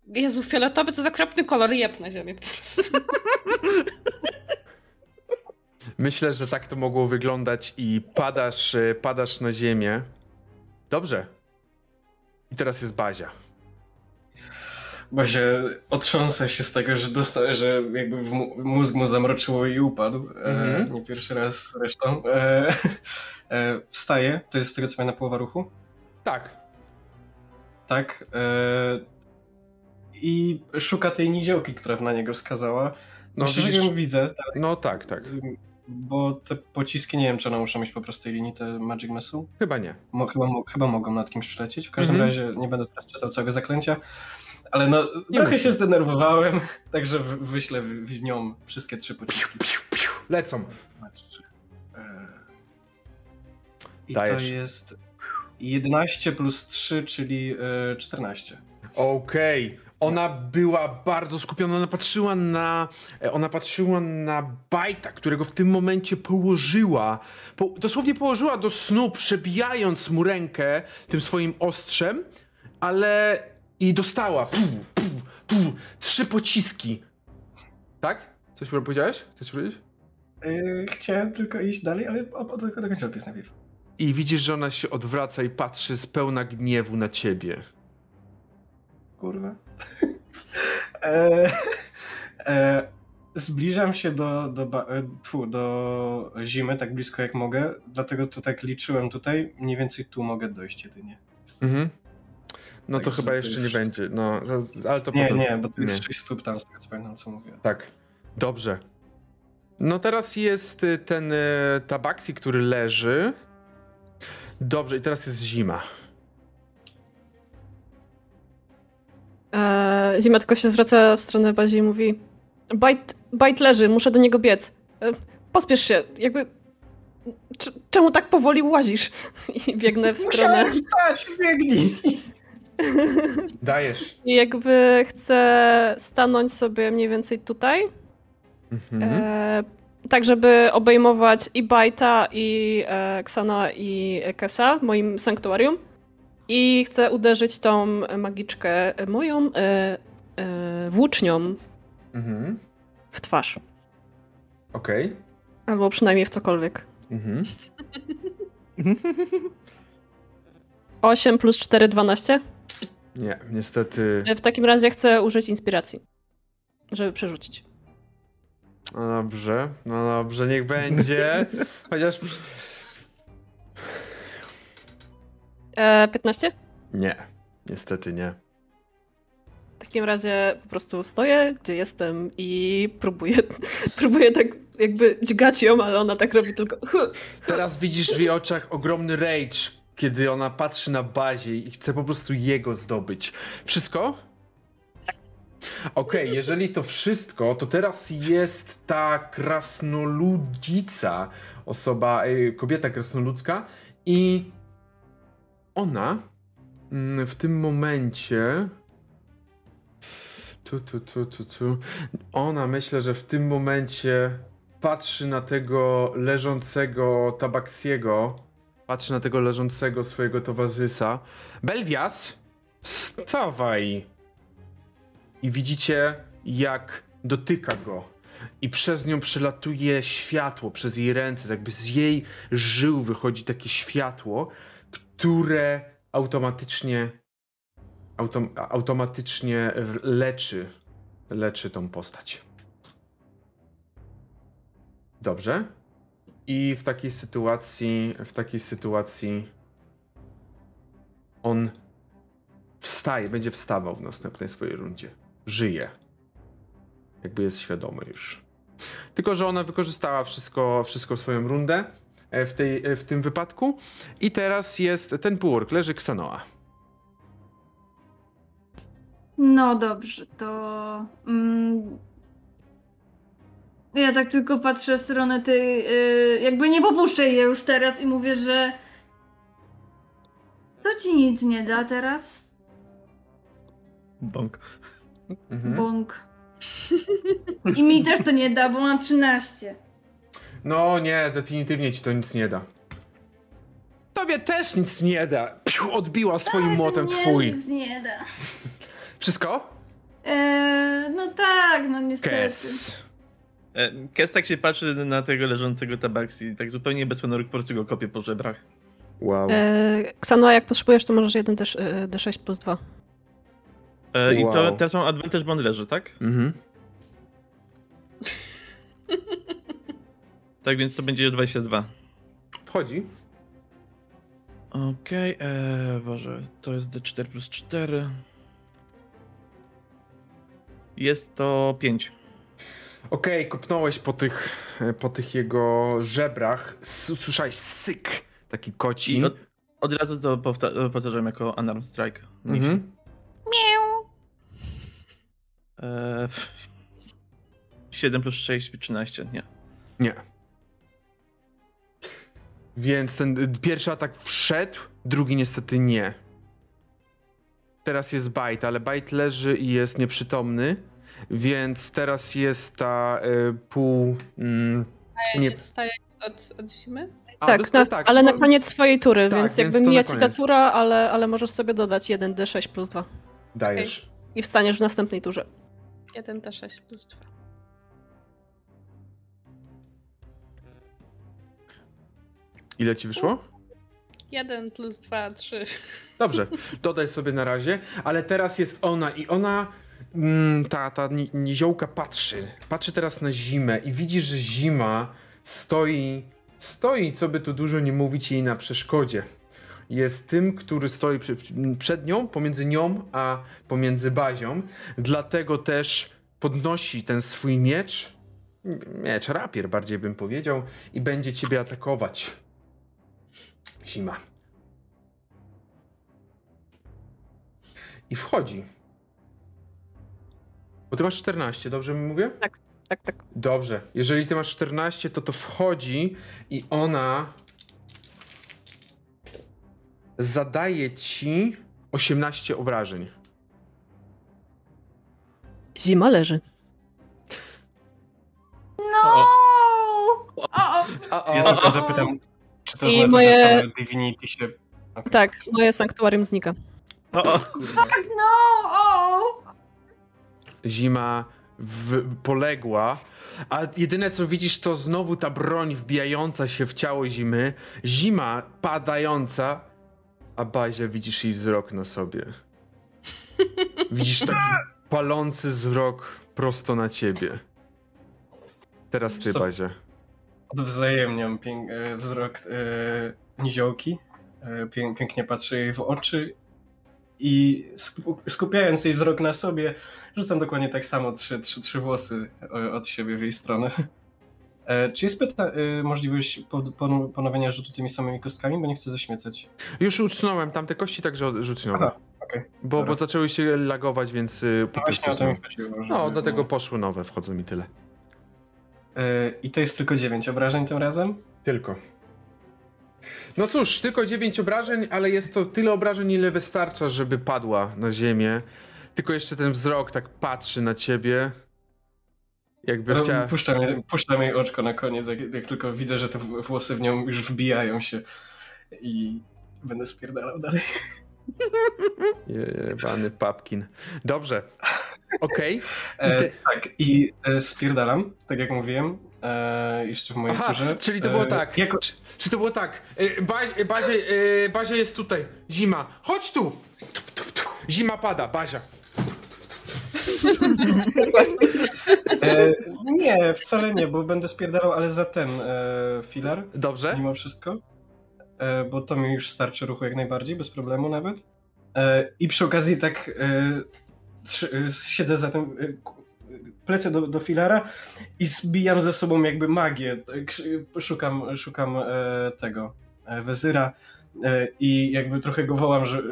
Jezu, fioletowy, co za okropny kolor, jeb na ziemię po prostu. Myślę, że tak to mogło wyglądać i padasz, e, padasz na ziemię. Dobrze. I teraz jest Bazia. Bazia otrząsa się z tego, że dostał, że jakby mózg mu zamroczyło i upadł. E, Mhm. nie pierwszy raz zresztą. E, e, wstaje, to jest z tego co na połowa ruchu. Tak. Tak. E, I szuka tej niziołki, która na niego wskazała. No, Myślę, widzisz- że ją widzę, tak, No tak, tak. bo te pociski, nie wiem czy one muszą mieć po prostu tej linii, te Magic Missile. Chyba nie. Mo, chyba, mo- chyba mogą nad kimś przylecieć. W każdym Mhm. razie nie będę teraz czytał całego zaklęcia. Ale no, Nie trochę musisz. się zdenerwowałem, także wyślę w, w nią wszystkie trzy pociski. Piu, piu. Lecą. Dwa, trzy. E, I Dajesz. to jest 11 plus 3, czyli e, 14. Okej. Ona była bardzo skupiona, ona patrzyła na. e, Ona patrzyła na bajta, którego w tym momencie położyła. Po, dosłownie położyła do snu, przebijając mu rękę tym swoim ostrzem, ale. I dostała. Pu, pu, pu, trzy pociski. Tak? Coś powiedziałeś? Chcesz powiedzieć? E, chciałem tylko iść dalej, ale dokończę opis najpierw. I widzisz, że ona się odwraca i patrzy z pełna gniewu na ciebie. Kurwa. E, e, zbliżam się do, do, e, tfu, do zimy tak blisko jak mogę, dlatego to tak liczyłem tutaj. Mniej więcej tu mogę dojść jedynie. Mhm. No to Także chyba to jeszcze nie będzie. No, ale to Nie, potem. nie, bo to jest nie. 6 stóp tam, z tego co pamiętam, co mówię. Tak. Dobrze. No teraz jest y, ten y, tabaksi, który leży. Dobrze, i teraz jest zima. Eee, Zima tylko się zwraca w stronę Bazi i mówi Bajt, bajt leży, muszę do niego biec. E, pospiesz się, jakby... Cz- czemu tak powoli łazisz? I biegnę w stronę... wstać, biegnij! Dajesz. I jakby chcę stanąć sobie mniej więcej tutaj, Mhm. e, tak żeby obejmować i Bajta, i e, Ksana, i Kesa, moim sanktuarium. I chcę uderzyć tą magiczkę moją e, e, włócznią Mhm. w twarz. Okej. Albo przynajmniej w cokolwiek. Mhm. 8 plus 4, 12. Nie, niestety. E, W takim razie chcę użyć inspiracji, żeby przerzucić. No dobrze, no dobrze, niech będzie. Chociaż. E, 15? Nie. Niestety nie. W takim razie po prostu stoję, gdzie jestem i próbuję, próbuję tak jakby dźgać ją, ale ona tak robi tylko Teraz widzisz w jej oczach ogromny rage, kiedy ona patrzy na bazie i chce po prostu jego zdobyć. Wszystko? Okej, jeżeli to wszystko, to teraz jest ta krasnoludzica, osoba, e, kobieta krasnoludzka i ona mm, w tym momencie tu, tu, tu, tu, tu. Ona myślę, że w tym momencie patrzy na tego leżącego Tabaksiego, patrzy na tego leżącego swojego towarzysza. Belwias, wstawaj! I widzicie, jak dotyka go. I przez nią przelatuje światło, przez jej ręce, jakby z jej żył wychodzi takie światło, które automatycznie autom, automatycznie leczy, leczy tą postać. Dobrze. I w takiej sytuacji, w takiej sytuacji on wstaje, będzie wstawał w następnej swojej rundzie. Żyje. Jakby jest świadomy już. Tylko, że ona wykorzystała wszystko, wszystko swoją rundę w, tej, e, w tym wypadku. I teraz jest ten półork, leży Ksanoa. No dobrze, to. Mm, ja tak tylko patrzę w stronę tej. Yy, jakby nie popuszczę jej już teraz i mówię, że. To ci nic nie da teraz. Bąk. Mhm. Bąk. I mi też to nie da, bo mam 13. No nie, definitywnie ci to nic nie da. Tobie też nic nie da. Piu, odbiła swoim młotem nie, twój. Nic nie da. Wszystko? Eee, no tak, no niestety. Kes. E, Kes tak się patrzy na tego leżącego tabaksi, tak zupełnie bez honoru po prostu go kopie po żebrach. Wow. E, Ksanoa, jak potrzebujesz, to możesz jeden też e, D6 plus 2. E, I to Wow. teraz mam advantage, bo on leży, tak? Mhm. Tak więc to będzie 22. Wchodzi. Okej, okay, Boże, to jest D4 plus 4. Jest to 5. Okej, kopnąłeś po tych, po tych jego żebrach. Słyszałeś syk. Taki koci. Od, od razu to powta- powtarzam jako unarmed strike. Mhm. E, 7 plus 6, 13, nie. Nie. Więc ten y, pierwszy atak wszedł, drugi niestety nie. Teraz jest Bite, ale Bite leży i jest nieprzytomny, więc teraz jest ta y, pół... Mm, Ja nie, nie dostaję nic od, od zimy? A, tak, dosta- na, ale na no, koniec swojej tury, tak, więc więc jakby mija ci ta tura, ale, ale możesz sobie dodać jeden D6 plus 2. Dajesz. I wstaniesz w następnej turze. 1 T6 plus 2. Ile ci wyszło? 1 plus 2, 3. Dobrze, dodaj sobie na razie, ale teraz jest ona i ona, mm, ta, ta ni- niziołka patrzy, patrzy teraz na zimę i widzi, że zima stoi, stoi, co by tu dużo nie mówić, jej na przeszkodzie. Jest tym, który stoi przy, przed nią, pomiędzy nią a pomiędzy bazią, dlatego też podnosi ten swój miecz, miecz, rapier bardziej bym powiedział, i będzie ciebie atakować. Zima. I wchodzi. Bo ty masz 14, dobrze mi mówię? Tak, tak. Dobrze. Jeżeli ty masz 14, to to wchodzi i ona zadaje ci 18 obrażeń. Zima leży. No! O, O, o. A, Ja o, tylko zapytam, czy to I znaczy, moje- że Channel Divinity się... Okej. Tak, moje sanktuarium znika. O, o. Tak, no! O! Zima w, poległa, a jedyne co widzisz to znowu ta broń wbijająca się w ciało zimy, zima padająca, a Bazia widzisz jej wzrok na sobie. Widzisz taki palący wzrok prosto na ciebie. Teraz ty? Bazia. Odwzajemniam pięk, e, wzrok e, niziołki. E, pię, pięknie patrzę jej w oczy I skupiając jej wzrok na sobie, rzucam dokładnie tak samo trzy, trzy, trzy włosy o- od siebie w jej stronę. E, czy jest pyta- e, możliwość po- ponu- ponowienia rzutu tymi samymi kostkami, bo nie chcę zaśmiecać? Już ucnąłem tamte kości, także rzuciłem. Aha, okej. Bo, bo zaczęły się lagować, więc po No właśnie prostu o to mi są. chodziło. No, dlatego poszły nowe, wchodzą mi tyle. E, I to jest tylko 9 obrażeń tym razem? Tylko. No cóż, tylko 9 obrażeń, ale jest to tyle obrażeń, ile wystarcza, żeby padła na ziemię. Tylko jeszcze ten wzrok tak patrzy na ciebie. Jakby No, chciała... Puszczam, jej- puszczam jej oczko na koniec, jak, jak tylko widzę, że te włosy w nią już wbijają się. I będę spierdalał dalej. Jebany papkin. Dobrze. Okej. E, ty- Tak, i e, spierdalam, tak jak mówiłem, e, jeszcze w mojej Aha, turze. czyli to było E, tak. Jako, Czy, czy to było tak? Bazie, Bazie, Bazia jest tutaj. Zima. Chodź tu. Zima pada. Bazia. e, nie, wcale nie, bo będę spierdalał, ale za ten e, filar, Dobrze? mimo wszystko. E, bo to mi już starczy ruchu jak najbardziej, bez problemu nawet. E, I przy okazji tak e, siedzę za tym, plecę do, do filara i zbijam ze sobą jakby magię. Sz- Szukam, szukam tego wezyra i jakby trochę go wołam, że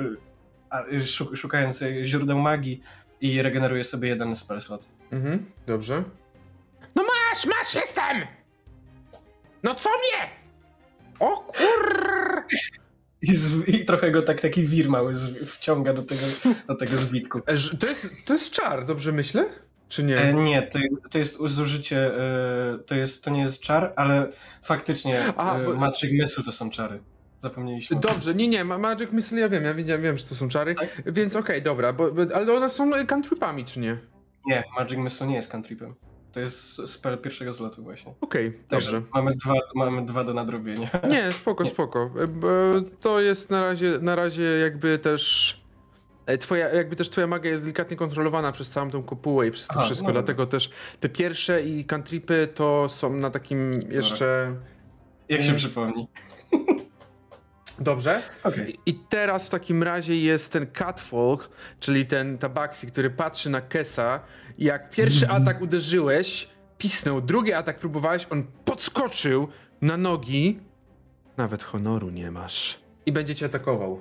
szukając źródeł magii i regeneruję sobie jeden spell slot. Mhm, dobrze. No masz, masz, jestem! No co mnie? O kur... I, z, I trochę go tak taki wir mały z, wciąga do tego, do tego zbitku. E, To jest, to jest czar, dobrze myślę? Czy nie? E, nie, to, to jest zużycie, e, to, jest, to nie jest czar, ale faktycznie Aha, e, bo- Magic Missile to są czary. Zapomnieliśmy. Dobrze, nie, nie, ma- Magic Missile ja wiem, ja wiedziałem, wiem, że to są czary, Tak? więc okej, dobra, bo, ale one są e, cantripami, czy nie? Nie, Magic Missile nie jest cantripem. To jest spell pierwszego zlotu właśnie. Okej, Także dobrze. mamy dwa, mamy dwa do nadrobienia. Nie, spoko, spoko. E, To jest na razie, na razie jakby też... e, Twoja, jakby też twoja magia jest delikatnie kontrolowana przez całą tą kopułę i przez to Aha, wszystko, no dlatego też te pierwsze i cantripy to są na takim jeszcze... Jak się Mm. przypomni. Dobrze? Okej. I teraz w takim razie jest ten Catfolk, czyli ten tabaksi, który patrzy na Kesa. Jak pierwszy atak uderzyłeś, pisnął, drugi atak próbowałeś, on podskoczył na nogi. Nawet honoru nie masz. I będzie cię atakował.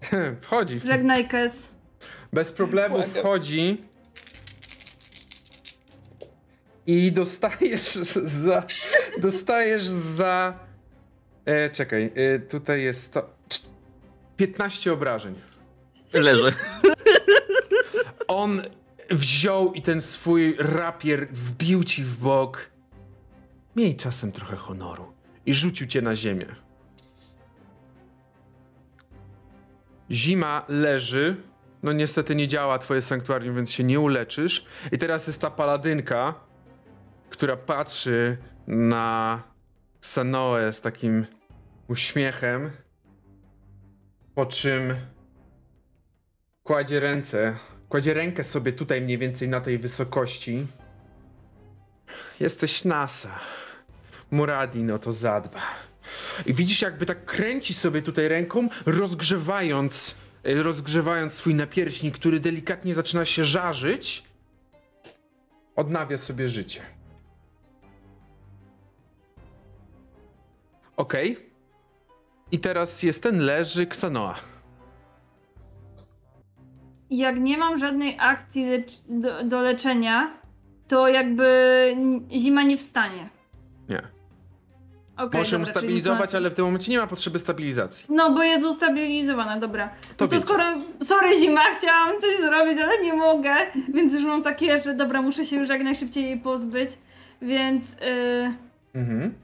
Wchodzi. Żegnaj, Kes. Bez problemu wchodzi. I dostajesz za. Dostajesz za. E, czekaj, e, tutaj jest to. cz- 15 obrażeń. Leżę. On wziął i ten swój rapier wbił ci w bok. Miej czasem trochę honoru. I rzucił cię na ziemię. Zima leży. No niestety nie działa twoje sanktuarium, więc się nie uleczysz. I teraz jest ta paladynka, która patrzy na Sanoe z takim uśmiechem. Po czym kładzie ręce, kładzie rękę sobie tutaj mniej więcej na tej wysokości. Jesteś nasa. Muradin o to zadba. I widzisz, jakby tak kręci sobie tutaj ręką, rozgrzewając, e, rozgrzewając swój napierśnik, który delikatnie zaczyna się żarzyć. Odnawia sobie życie. Okej. I teraz jest ten leży Ksanoa. Jak nie mam żadnej akcji lecz- do, do leczenia, to jakby zima nie wstanie. Nie. Okay, Możemy stabilizować, ale w tym momencie nie ma potrzeby stabilizacji. No, bo jest ustabilizowana, dobra. To No to skoro, sorry zima, chciałam coś zrobić, ale nie mogę, więc już mam takie, że dobra, muszę się już jak najszybciej jej pozbyć, więc... Yy... Mhm.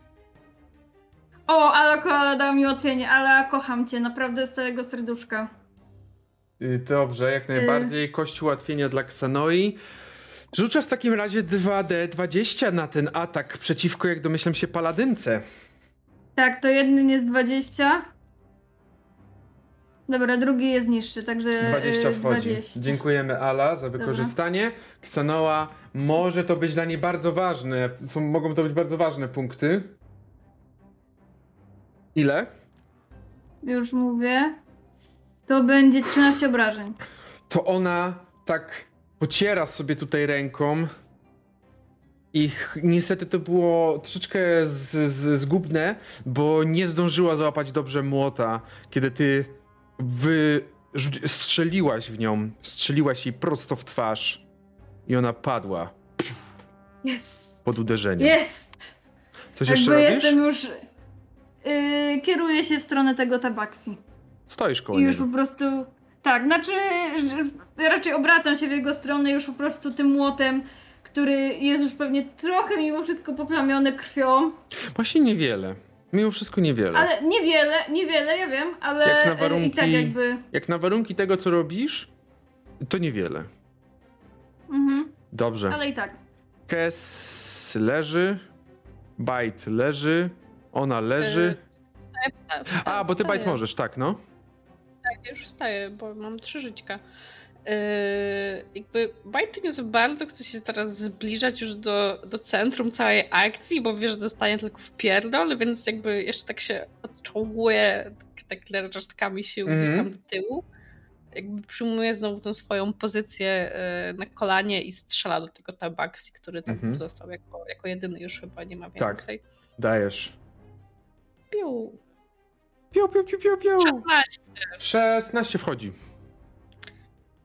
O, Alako ale dał mi ułatwienie, ale kocham cię, naprawdę z całego serduszka. Y, Dobrze, jak najbardziej. Kość ułatwienia dla Ksanoi. Rzucasz w takim razie 2D20 na ten atak przeciwko, jak domyślam się, paladynce. Tak, to jeden jest 20. Dobra, drugi jest niższy, także 20 yy, wchodzi. 20. Dziękujemy Ala za wykorzystanie. Ksanoa, może to być dla niej bardzo ważne. Są, mogą to być bardzo ważne punkty. Ile? już mówię. To będzie 13 obrażeń. To ona tak pociera sobie tutaj ręką. I niestety to było troszeczkę z, z, zgubne, bo nie zdążyła załapać dobrze młota, kiedy ty wy, strzeliłaś w nią, strzeliłaś jej prosto w twarz i ona padła Jest! pod uderzeniem. Jest! Coś jeszcze Jakby robisz? jestem już... Yy, kieruję się w stronę tego tabaksi. Stoisz koło I już niego. po prostu... Tak, znaczy że raczej obracam się w jego stronę już po prostu tym młotem, który jest już pewnie trochę mimo wszystko poplamiony krwią. Właśnie niewiele. Mimo wszystko niewiele. Ale niewiele, niewiele, ja wiem, ale Jak na e, i warunki- tak jakby... Jak na warunki tego, co robisz, to niewiele. Mhm, Dobrze. ale i tak. Kes leży, Bite leży, ona leży. Wstaję, wstaję, A, bo ty. Bite możesz, tak, no? Tak, ja już wstaję, bo mam trzy żyćka. Yy, jakby Bajty nie za bardzo chce się teraz zbliżać już do, do centrum całej akcji, bo wie, że dostanie tylko w pierdol, więc jakby jeszcze tak się odczołguje tak, tak resztkami sił gdzieś Mhm. tam do tyłu. Jakby przyjmuje znowu tą swoją pozycję yy, na kolanie i strzela do tego tabaksi, który tam Mhm. został jako, jako jedyny już chyba nie ma Tak. więcej. Dajesz. Piu. Piu, piu, piu, piu, piu. 16. 16 wchodzi.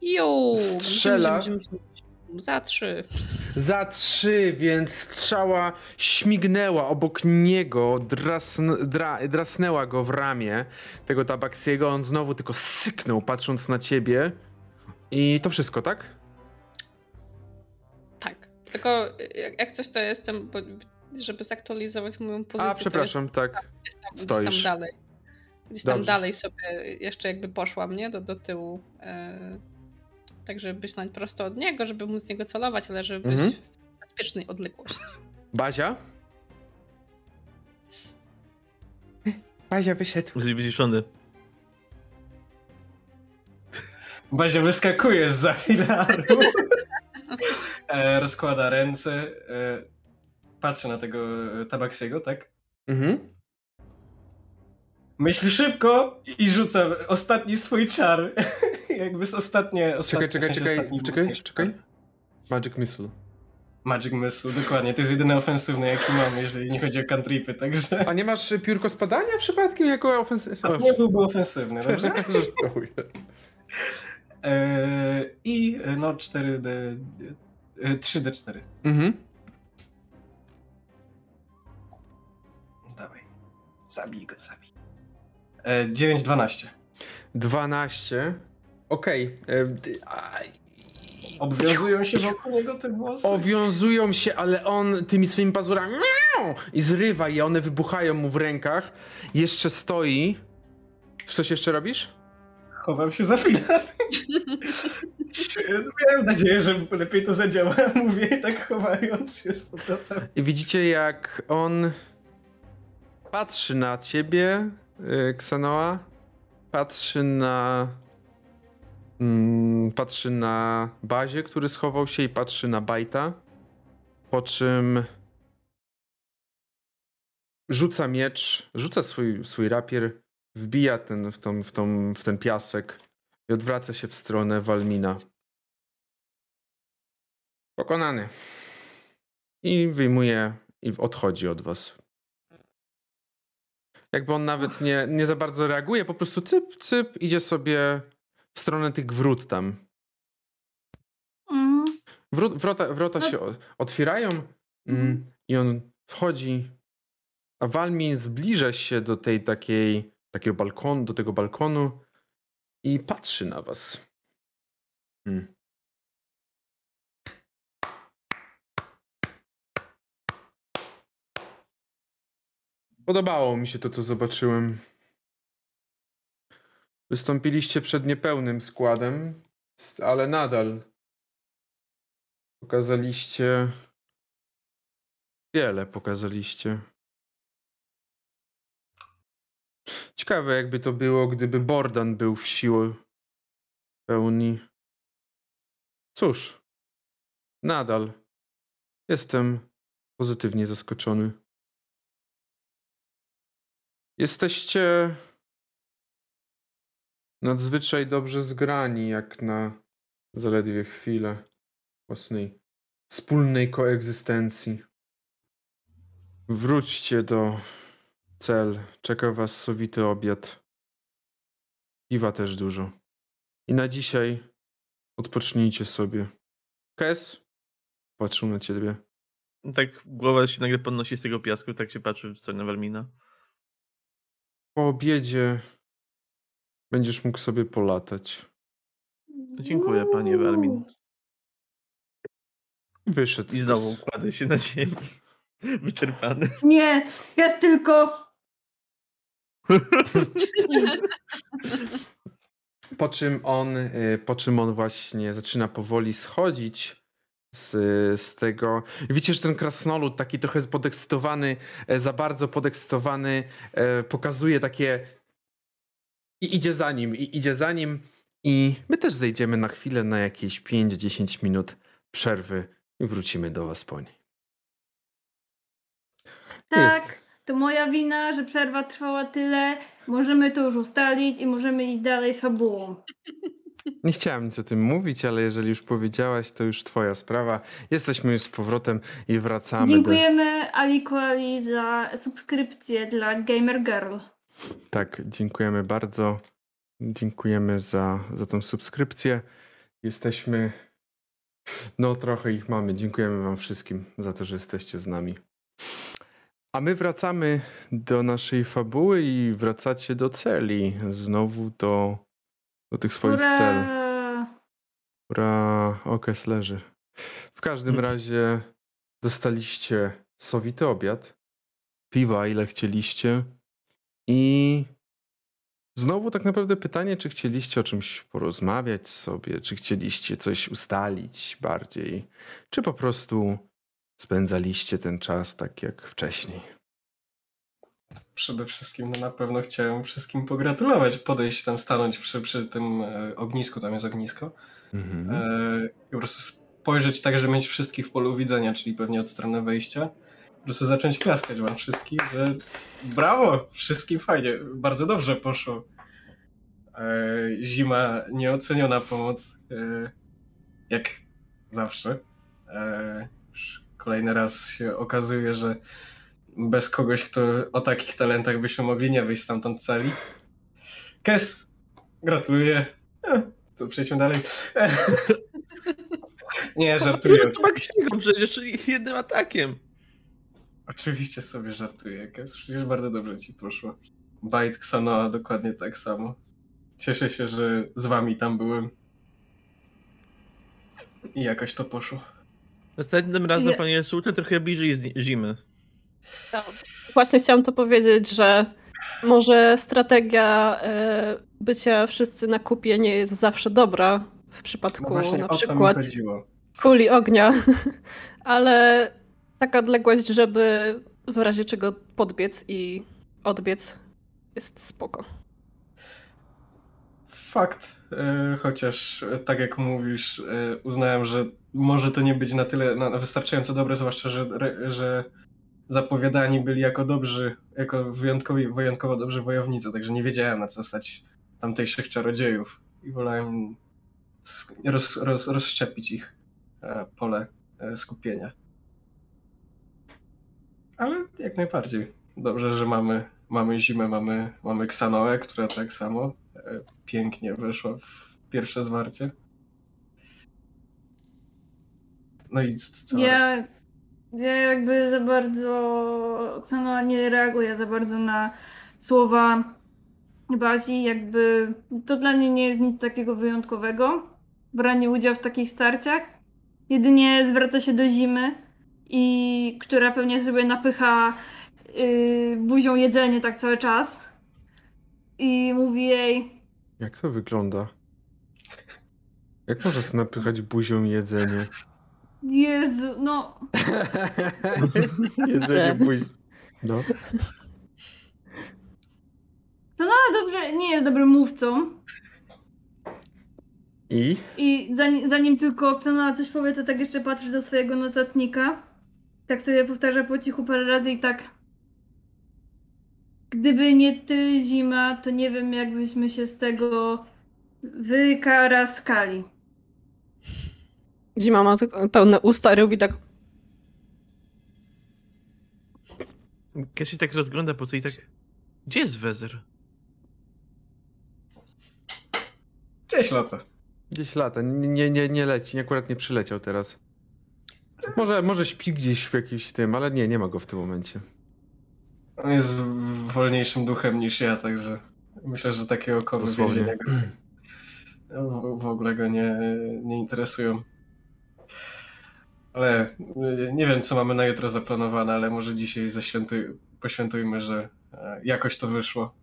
Ju. Strzela. Za trzy. Za trzy, więc strzała śmignęła obok niego, drasn, dra, drasnęła go w ramię tego tabaksiego. On znowu tylko syknął, patrząc na ciebie. I to wszystko, tak? Tak. Tylko jak, coś to jestem, żeby zaktualizować moją pozycję. A, przepraszam, tak. Tam, gdzieś stoisz. tam dalej. Gdzieś tam Dobrze. dalej sobie jeszcze jakby poszłam, nie? Do, do tyłu. E, tak, żeby być na prosto od niego, żeby móc z niego celować, ale żeby być Mhm. w bezpiecznej odległości. Bazia? Bazia wyszedł. Musi być ciszony. Bazia wyskakuje z za filaru. e, rozkłada ręce. E, patrzy na tego tabaksiego, tak? Mhm. Myśli szybko i rzuca ostatni swój czar. Jakby z ostatnie. ostatnie Czekaj, czekaj, czekaj, ostatni czekaj, buch. czekaj. Magic Missile. Magic Missile, dokładnie. To jest jedyny ofensywny, jaki mam, jeżeli nie chodzi o cantripy, także. A nie masz piórko spadania przypadkiem jako ofensywny? Nie byłby ofensywny, dobrze? Żartuję. E, I e, no 4D. e, 3D4. Mhm. Dawaj. Zabij go, zabij. E, 9, 12. 12. Okej. e, d- a- Obwiązują się wokół niego te włosy. Owiązują się, ale on tymi swoimi pazurami miau, i zrywa je, one wybuchają mu w rękach. Jeszcze stoi. Coś jeszcze robisz? Chowam się za filar. Miałem nadzieję, że lepiej to zadziała, mówię tak chowając się z powrotem. I widzicie, jak on patrzy na ciebie, y, Xanoa. Patrzy na. Mm, patrzy na bazie, który schował się, i patrzy na Bajta. Po czym rzuca miecz, rzuca swój, swój rapier, wbija ten, w, tą, w, tą, w ten piasek i odwraca się w stronę Walmina. Pokonany. I wyjmuje i odchodzi od was. Jakby on nawet nie, nie za bardzo reaguje, po prostu cyp, cyp, idzie sobie w stronę tych wrót tam. Mhm. Wró- wrota wrota No- się otwierają mm, i on wchodzi, a Walmin zbliża się do tej takiej, takiego balkonu, do tego balkonu i patrzy na was. Hmm. Podobało mi się to, co zobaczyłem. Wystąpiliście przed niepełnym składem, ale nadal pokazaliście. Wiele pokazaliście. Ciekawe, jakby to było, gdyby Bordan był w siły pełni. Cóż, nadal jestem pozytywnie zaskoczony. Jesteście nadzwyczaj dobrze zgrani, jak na zaledwie chwilę własnej wspólnej koegzystencji. Wróćcie do cel. Czeka was sowity obiad. Piwa też dużo. I na dzisiaj odpocznijcie sobie. Kes? Patrzę na ciebie. Tak głowa się nagle podnosi z tego piasku, tak się patrzy w stronę Walmina. Po obiedzie będziesz mógł sobie polatać. Dziękuję, panie Walmin. Wyszedł. I znowu kładę się na ziemi. Wyczerpany. Nie, jest tylko. Po czym on, y, po czym on właśnie zaczyna powoli schodzić z, z tego. Widzicie, że ten krasnolud taki trochę podekscytowany, e, za bardzo podekscytowany, e, pokazuje takie i idzie za nim, i idzie za nim i my też zejdziemy na chwilę na jakieś 5-10 minut przerwy i wrócimy do was po niej. Tak, Jest. to moja wina, że przerwa trwała tyle. Możemy to już ustalić i możemy iść dalej z fabułą. Nie chciałem nic o tym mówić, ale jeżeli już powiedziałaś, to już twoja sprawa. Jesteśmy już z powrotem i wracamy do... Dziękujemy Aliku Ali za subskrypcję dla Gamer Girl. Tak, dziękujemy bardzo. Dziękujemy za, za tą subskrypcję. Jesteśmy. No, trochę ich mamy. Dziękujemy Wam wszystkim za to, że jesteście z nami. A my wracamy do naszej fabuły i wracacie do celi. Znowu do, do tych swoich cel. Ura! Ura, okres leży. W każdym razie dostaliście sowity obiad, piwa ile chcieliście i znowu tak naprawdę pytanie, czy chcieliście o czymś porozmawiać sobie, czy chcieliście coś ustalić bardziej, czy po prostu spędzaliście ten czas tak jak wcześniej. Przede wszystkim no na pewno chciałem wszystkim pogratulować, podejść tam, stanąć przy, przy tym e, ognisku, tam jest ognisko Mhm. e, i po prostu spojrzeć tak, żeby mieć wszystkich w polu widzenia, czyli pewnie od strony wejścia. Po prostu zacząć klaskać wam wszystkich, że brawo, wszystkim fajnie, bardzo dobrze poszło. E, zima, nieoceniona pomoc, e, jak zawsze. E, kolejny raz się okazuje, że bez kogoś, kto o takich talentach byśmy mogli nie wyjść stamtąd cali. Kes, gratuluję. E, to przejdźmy dalej. E, nie, żartuję. To Maxiego przecież jednym atakiem. Oczywiście sobie żartuję, Kes. Przecież bardzo dobrze ci poszło. Bite Xanoa dokładnie tak samo. Cieszę się, że z wami tam byłem. I jakoś to poszło. Następnym razem, Ja- panie Sultan, trochę bliżej z- zimy. Właśnie chciałam to powiedzieć, że może strategia e, bycia wszyscy na kupie nie jest zawsze dobra w No przypadku właśnie na przykład kuli ognia, ale taka odległość, żeby w razie czego podbiec i odbiec jest spoko. Fakt, e, chociaż e, tak jak mówisz, uznałem, że może to nie być na tyle na, wystarczająco dobre, zwłaszcza, że, że zapowiadani byli jako dobrzy, jako wyjątkowi, wyjątkowo dobrzy wojownicy, także nie wiedziałem na co stać tamtejszych czarodziejów i wolałem roz, roz, rozszczepić ich e, pole e, skupienia. Ale jak najbardziej. Dobrze, że mamy, mamy zimę, mamy, mamy Ksanoę, która tak samo e, pięknie weszła w pierwsze zwarcie. No i co? Ja, ja jakby za bardzo. Oksana nie reaguje za bardzo na słowa Bazi. Jakby to dla mnie nie jest nic takiego wyjątkowego. Branie udziału w takich starciach. Jedynie zwraca się do zimy, i która pewnie sobie napycha yy, buzią jedzenie tak cały czas. I mówi jej. Jak to wygląda? Jak sobie napychać buzią jedzenie? Jezu, no. jedzenie buzi. No. A dobrze, nie jest dobrym mówcą. I? I zanim, zanim tylko Oksana coś powie, to tak jeszcze patrzy do swojego notatnika. Tak sobie powtarza po cichu parę razy i tak. Gdyby nie ty, zima, to nie wiem, jakbyśmy się z tego Wy Karaskali. Zima ma tak pełne usta robi tak... Cassie tak rozgląda po co i tak... Gdzie jest Wezer? Gdzieś lata. Gdzieś lata. Nie, nie, nie leci, akurat nie przyleciał teraz. Może, może śpi gdzieś w jakimś tym, ale nie, nie ma go w tym momencie. On jest wolniejszym duchem niż ja, także myślę, że takie okowy Dosłownie. więzienia w, w ogóle go nie, nie interesują. Ale y, nie wiem, co mamy na jutro zaplanowane, ale może dzisiaj zaświętuj, poświętujmy, że e, jakoś to wyszło.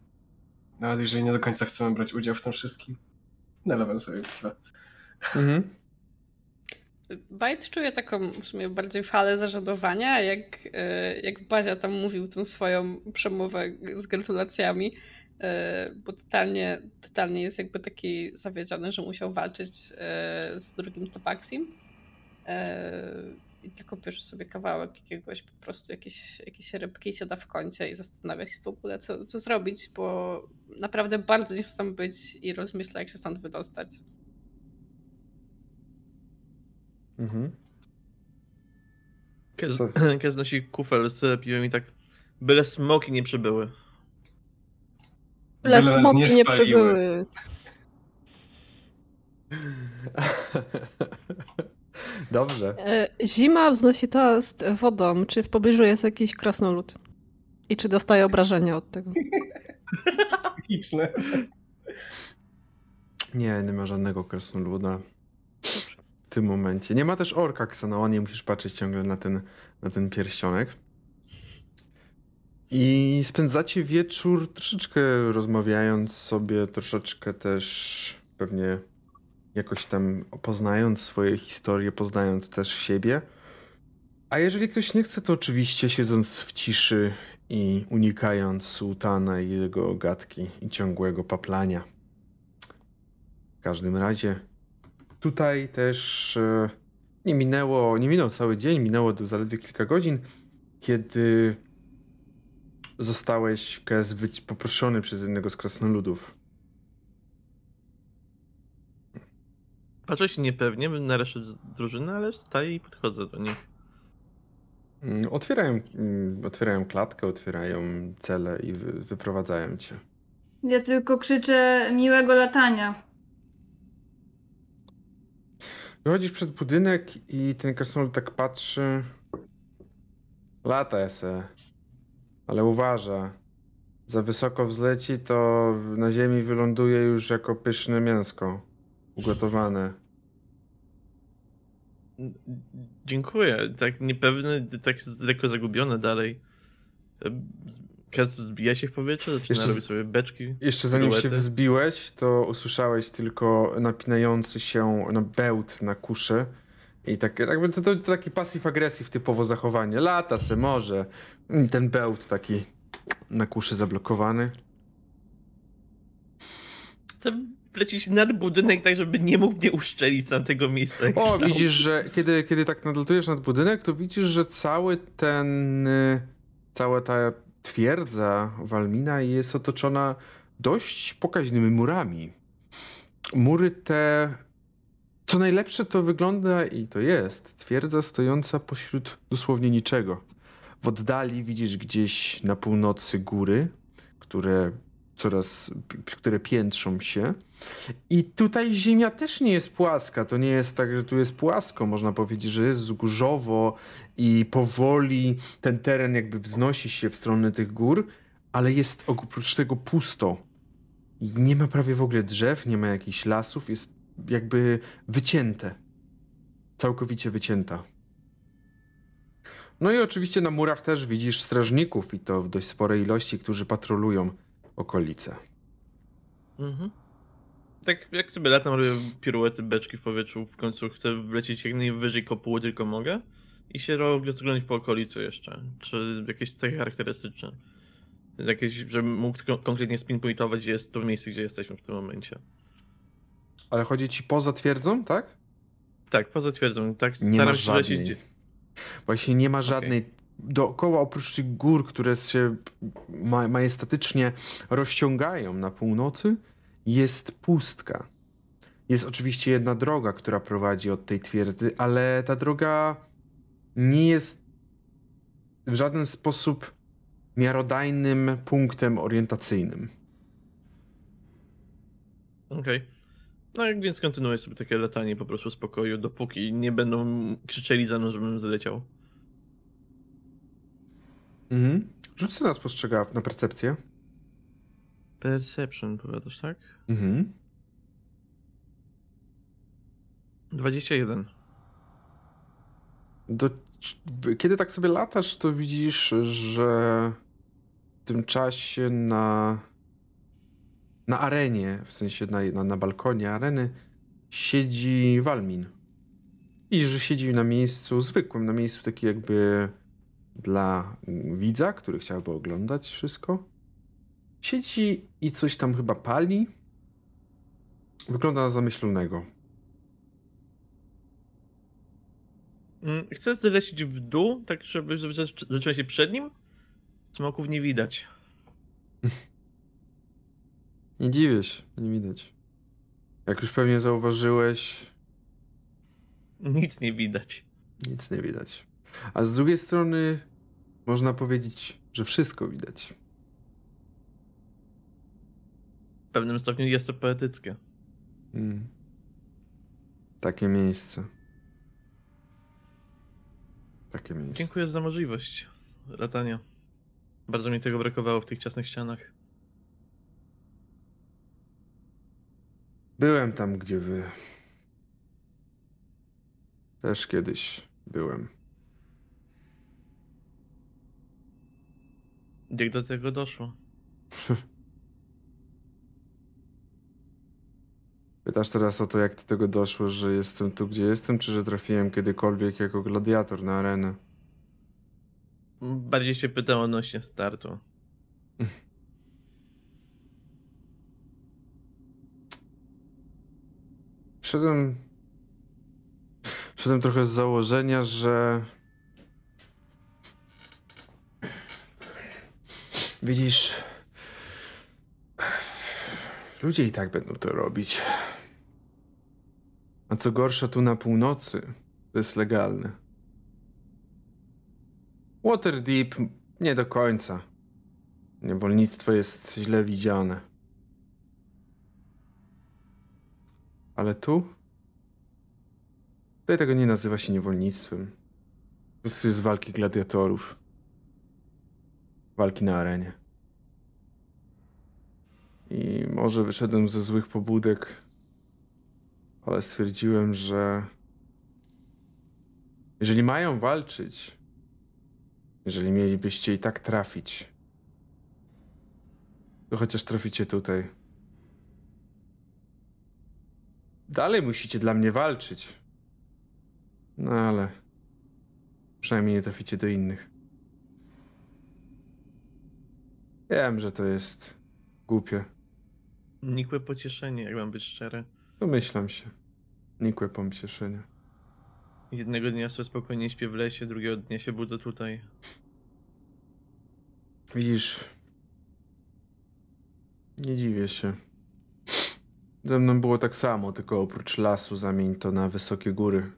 Nawet jeżeli nie do końca chcemy brać udział w tym wszystkim. Nalewam sobie piwa. Mhm. Bajt czuje taką w sumie bardziej falę zażenowania, jak, e, jak Bazia tam mówił tą swoją przemowę z gratulacjami, e, bo totalnie, totalnie jest jakby taki zawiedziony, że musiał walczyć z drugim Tabaxim. I tylko bierze sobie kawałek jakiegoś po prostu jakiejś, jakiejś rybki, siada w kącie i zastanawia się w ogóle, co, co zrobić, bo naprawdę bardzo nie chce tam być i rozmyśla, jak się stąd wydostać. Mhm. Kaz nosi kufel z piwem i tak... Byle smoki nie przybyły. Le Byle smoki nie nie przybyły. Dobrze. E, Zima wznosi toast wodą. Czy w pobliżu jest jakiś krasnolud? I czy dostaje obrażenia od tego? Psychiczne. Nie, nie ma żadnego krasnoluda w tym momencie. Nie ma też orka Xanoa, nie musisz patrzeć ciągle na ten, na ten pierścionek. I spędzacie wieczór troszeczkę rozmawiając sobie, troszeczkę też pewnie jakoś tam poznając swoje historie, poznając też siebie. A jeżeli ktoś nie chce, to oczywiście siedząc w ciszy i unikając sułtana i jego gadki i ciągłego paplania. W każdym razie tutaj też e, nie minęło, nie minął cały dzień, minęło zaledwie kilka godzin, kiedy zostałeś, wyć- poproszony przez jednego z krasnoludów. Patrzę się niepewnie na resztę drużyny, ale wstaję i podchodzę do nich. Mm, Otwierają, mm, otwierają klatkę, otwierają cele i wy, wyprowadzają cię. Ja tylko krzyczę miłego latania. Wychodzisz przed budynek i ten krasnolud tak patrzy. Lata se. Ale uważa. Za wysoko wzleci, to na ziemi wyląduje już jako pyszne mięsko. Ugotowane. Dziękuję. Tak niepewny, tak lekko zagubiony dalej. Kaz zbija się w powietrze, zaczyna Jeszcze robić sobie beczki. Jeszcze zanim się wzbiłeś, to usłyszałeś tylko napinający się no, bełt na kuszy. I tak, jakby to, to, to taki pasyw agresji typowo zachowanie. Lata se może. I ten bełt taki na kuszy zablokowany. Lecieć nad budynek tak, żeby nie mógł mnie uszczelić z tamtego miejsca. O, stał. widzisz, że kiedy, kiedy tak nadlatujesz nad budynek, to widzisz, że cały ten, y, cała ta twierdza Walmina jest otoczona dość pokaźnymi murami. Mury te, co najlepsze to wygląda i to jest, twierdza stojąca pośród dosłownie niczego. W oddali widzisz gdzieś na północy góry, które coraz, które piętrzą się. I tutaj ziemia też nie jest płaska. To nie jest tak, że tu jest płasko. Można powiedzieć, że jest wzgórzowo i powoli ten teren jakby wznosi się w stronę tych gór, ale jest oprócz tego pusto. Nie ma prawie w ogóle drzew, nie ma jakichś lasów, jest jakby wycięte. Całkowicie wycięta. No i oczywiście na murach też widzisz strażników i to w dość sporej ilości, którzy patrolują okolice. Mhm. Tak jak sobie latam, robię piruety, beczki w powietrzu, w końcu chcę wlecieć jak najwyżej kopuły tylko mogę i się rozglądać po okolicy jeszcze. Czy jakieś cechy charakterystyczne. Jakieś, żebym mógł kon- konkretnie spinpointować, gdzie jest to miejsce, gdzie jesteśmy w tym momencie. Ale chodzi ci poza twierdzą, tak? Tak, poza twierdzą, tak Nie ma staram się żadnej. lecieć. Właśnie nie ma żadnej. Dookoła, oprócz tych gór, które się ma, majestatycznie rozciągają na północy, jest pustka. Jest oczywiście jedna droga, która prowadzi od tej twierdzy, ale ta droga nie jest w żaden sposób miarodajnym punktem orientacyjnym. Okej. No jak więc kontynuuję sobie takie latanie po prostu z pokoju, dopóki nie będą krzyczeli za mną, żebym zleciał. Mhm. Rzuć sobie na spostrzegawczość, na percepcję. Perception, powiadasz, tak? Mhm. 21. Do, kiedy tak sobie latasz, to widzisz, że w tym czasie na, na arenie, w sensie na, na, na balkonie areny, siedzi Walmin. I że siedzi na miejscu zwykłym, na miejscu taki jakby dla widza, który chciałby oglądać wszystko. Siedzi i coś tam chyba pali. Wygląda na zamyślonego. Mm, Chcę zlecić w dół, tak żeby zac- zacząłem się przed nim. Smoków nie widać. Nie dziwię się, nie widać. Jak już pewnie zauważyłeś, Nic nie widać. nic nie widać. A z drugiej strony można powiedzieć, że wszystko widać. W pewnym stopniu jest to poetyckie. Mm. Takie miejsce. Takie miejsce. Dziękuję za możliwość latania. Bardzo mi tego brakowało w tych ciasnych ścianach. Byłem tam, gdzie wy. Też kiedyś byłem. Jak do tego doszło? Pytasz teraz o to, jak do tego doszło, że jestem tu, gdzie jestem, czy że trafiłem kiedykolwiek jako gladiator na arenę? Bardziej się pytam odnośnie startu. Wszedłem. Wszedłem trochę z założenia, że. Widzisz. Ludzie i tak będą to robić. A co gorsza, tu na północy to jest legalne. Waterdeep nie do końca. Niewolnictwo jest źle widziane. Ale tu? Tutaj tego nie nazywa się niewolnictwem. Prostu jest walki gladiatorów. Walki na arenie. I może wyszedłem ze złych pobudek, ale stwierdziłem, że jeżeli mają walczyć, jeżeli mielibyście i tak trafić, to chociaż traficie tutaj. Dalej musicie dla mnie walczyć. No ale przynajmniej nie traficie do innych. Wiem, że to jest głupie. Nikłe pocieszenie, jak mam być szczery. Domyślam się. Nikłe pocieszenie. Jednego dnia sobie spokojnie śpię w lesie, drugiego dnia się budzę tutaj. Widzisz, nie dziwię się. Ze mną było tak samo, tylko oprócz lasu zamień to na wysokie góry.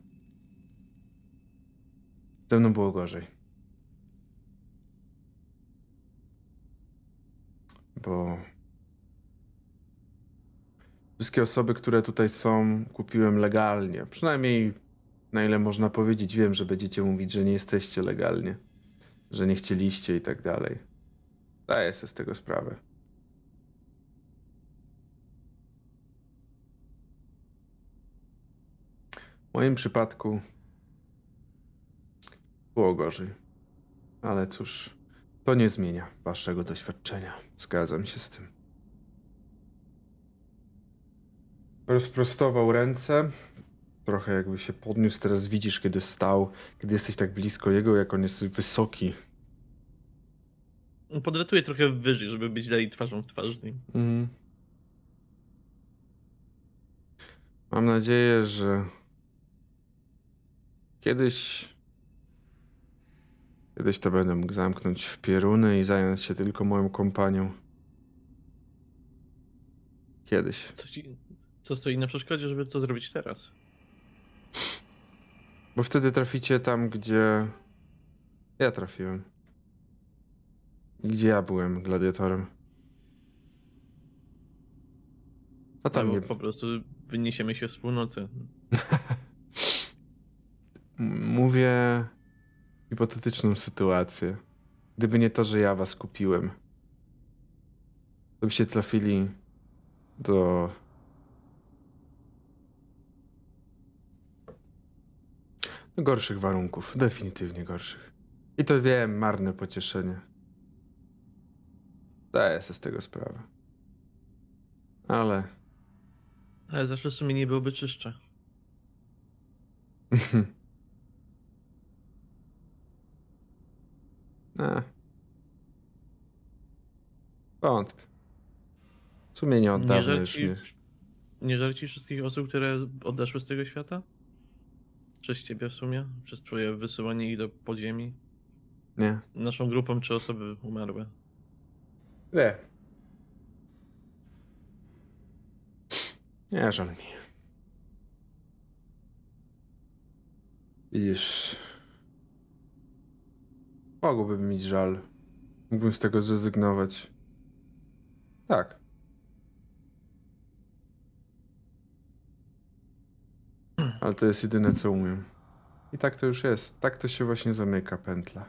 Ze mną było gorzej. Bo wszystkie osoby, które tutaj są, kupiłem legalnie. Przynajmniej na ile można powiedzieć, wiem, że będziecie mówić, że nie jesteście legalnie, że nie chcieliście i tak dalej. Zdaję sobie z tego sprawę. W moim przypadku było gorzej. Ale cóż, to nie zmienia waszego doświadczenia. Zgadzam się z tym. Rozprostował ręce. Trochę jakby się podniósł. Teraz widzisz, kiedy stał, kiedy jesteś tak blisko jego, jak on jest wysoki. Podlatuję trochę wyżej, żeby być dalej twarzą w twarz z nim. Mhm. Mam nadzieję, że kiedyś. Kiedyś to będę mógł zamknąć w pieruny i zająć się tylko moją kompanią. Kiedyś. Co ci, Co stoi na przeszkodzie, żeby to zrobić teraz? Bo wtedy traficie tam, gdzie ja trafiłem. Gdzie ja byłem gladiatorem. A tam Albo nie... po prostu wyniesiemy się z północy. Mówię hipotetyczną sytuację. Gdyby nie to, że ja was kupiłem, to byście trafili do. do gorszych warunków. Definitywnie gorszych. I to wiem, marne pocieszenie. Zdaję sobie z tego sprawę. Ale. Ale zawsze w sumie nie byłoby czyszcze. E. Wątpię. W sumie nie od Nie żal już ci, nie. nie żal ci wszystkich osób, które odeszły z tego świata? Przez ciebie w sumie? Przez twoje wysyłanie ich do podziemi? Nie. Naszą grupą czy osoby umarłe? Nie. Nie, żal mi. Widzisz. Mogłoby mi mieć żal. Mógłbym z tego zrezygnować. Tak. Ale to jest jedyne, co umiem. I tak to już jest. Tak to się właśnie zamyka pętla.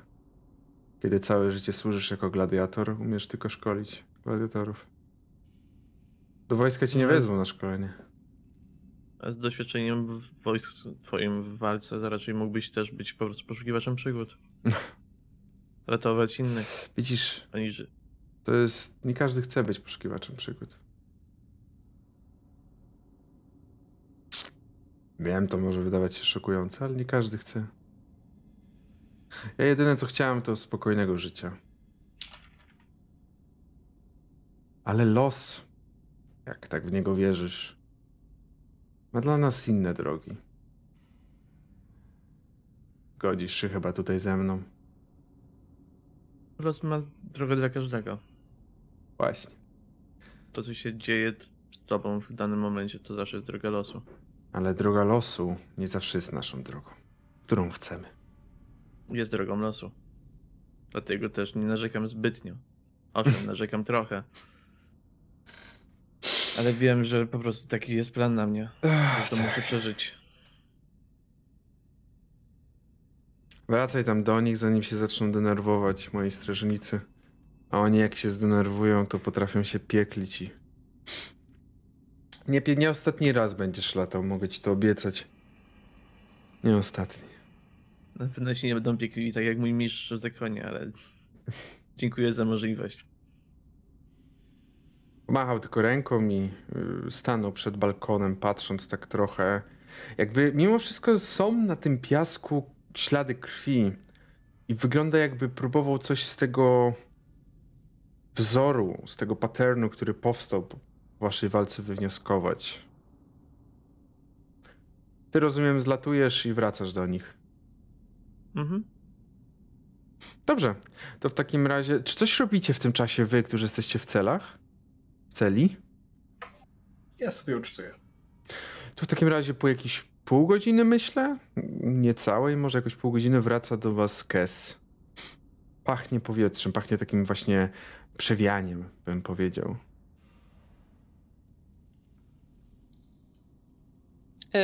Kiedy całe życie służysz jako gladiator, umiesz tylko szkolić gladiatorów. Do wojska ci nie wezmą na szkolenie. A z doświadczeniem w wojsk twoim w walce raczej mógłbyś też być po prostu poszukiwaczem przygód. Ratować innych. Widzisz, Poniżej. to jest... Nie każdy chce być poszukiwaczem przygód. Wiem, to może wydawać się szokujące, ale nie każdy chce. Ja jedyne co chciałem to spokojnego życia. Ale los, jak tak w niego wierzysz, ma dla nas inne drogi. Godzisz się chyba tutaj ze mną. Los ma drogę dla każdego. Właśnie. To, co się dzieje z tobą w danym momencie, to zawsze jest droga losu. Ale droga losu nie zawsze jest naszą drogą, którą chcemy. Jest drogą losu. Dlatego też nie narzekam zbytnio. Owszem, narzekam trochę. Ale wiem, że po prostu taki jest plan na mnie. Ech, To muszę przeżyć. Wracaj tam do nich, zanim się zaczną denerwować moi strażnicy. A oni jak się zdenerwują, to potrafią się pieklić i... Nie, nie ostatni raz będziesz latał, mogę ci to obiecać. Nie ostatni. Na pewno się nie będą pieklili tak jak mój mistrz w zakonie, ale dziękuję za możliwość. Machał tylko ręką i y, stanął przed balkonem, patrząc tak trochę. Jakby mimo wszystko są na tym piasku ślady krwi. I wygląda jakby próbował coś z tego wzoru, z tego patternu, który powstał po waszej walce wywnioskować. Ty rozumiem, zlatujesz i wracasz do nich. Mhm. Dobrze, to w takim razie, czy coś robicie w tym czasie wy, którzy jesteście w celach? W celi? Ja sobie ucztuję. To w takim razie po jakieś pół godziny, myślę, niecałej, może jakoś pół godziny wraca do was Kes. Pachnie powietrzem, pachnie takim właśnie przewianiem, bym powiedział.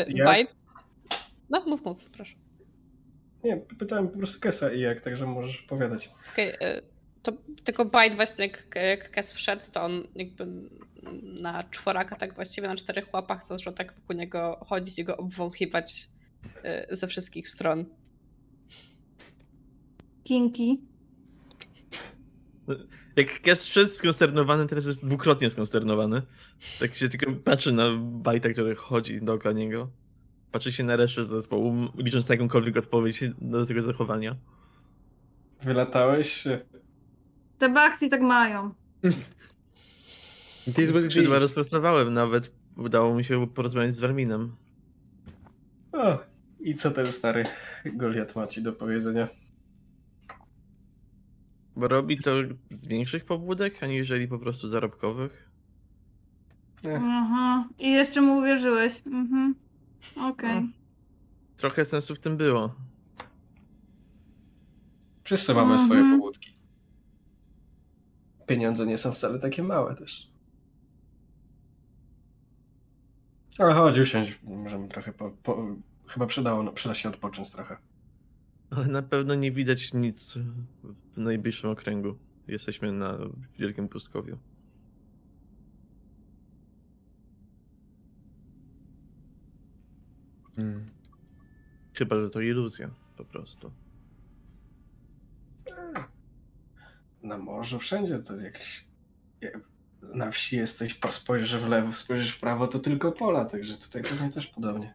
Vibe? No, mów, mów, proszę. Nie, pytałem po prostu Kesa i jak, także możesz opowiadać. Okej, y, to tylko Bite właśnie jak, jak Kes wszedł, to on jakby na czworaka, tak właściwie na czterech łapach zaczął tak wokół niego chodzić i go obwąchiwać y, ze wszystkich stron. Kinki. Jak Kes wszedł skonsternowany, teraz jest dwukrotnie skonsternowany. Tak się tylko patrzy na bajta, który chodzi dookoła niego. Patrzy się na resztę zespołu, licząc na jakąkolwiek odpowiedź do tego zachowania. Wylatałeś? Te baksy tak mają. I ty jest Skrzydła rozprostowałem nawet. Udało mi się porozmawiać z Warminem. O, i co ten stary Goliat ma ci do powiedzenia? Bo robi to z większych pobudek, aniżeli po prostu zarobkowych. Nie. Aha. I jeszcze mu uwierzyłeś. Mhm. Okej. No. Trochę sensu w tym było. Wszyscy mamy swoje Mhm. pobudki. Pieniądze nie są wcale takie małe też. Ale chodź, usiądź. Możemy trochę po, po... Chyba przydało, przyda się odpocząć trochę. Ale na pewno nie widać nic w najbliższym okręgu. Jesteśmy na wielkim pustkowiu. Mm. Chyba, że to iluzja po prostu. Na morzu, wszędzie to jakieś... jak Na wsi jesteś, po- spojrzysz w lewo, spojrzysz w prawo, to tylko pola, także tutaj pewnie też podobnie.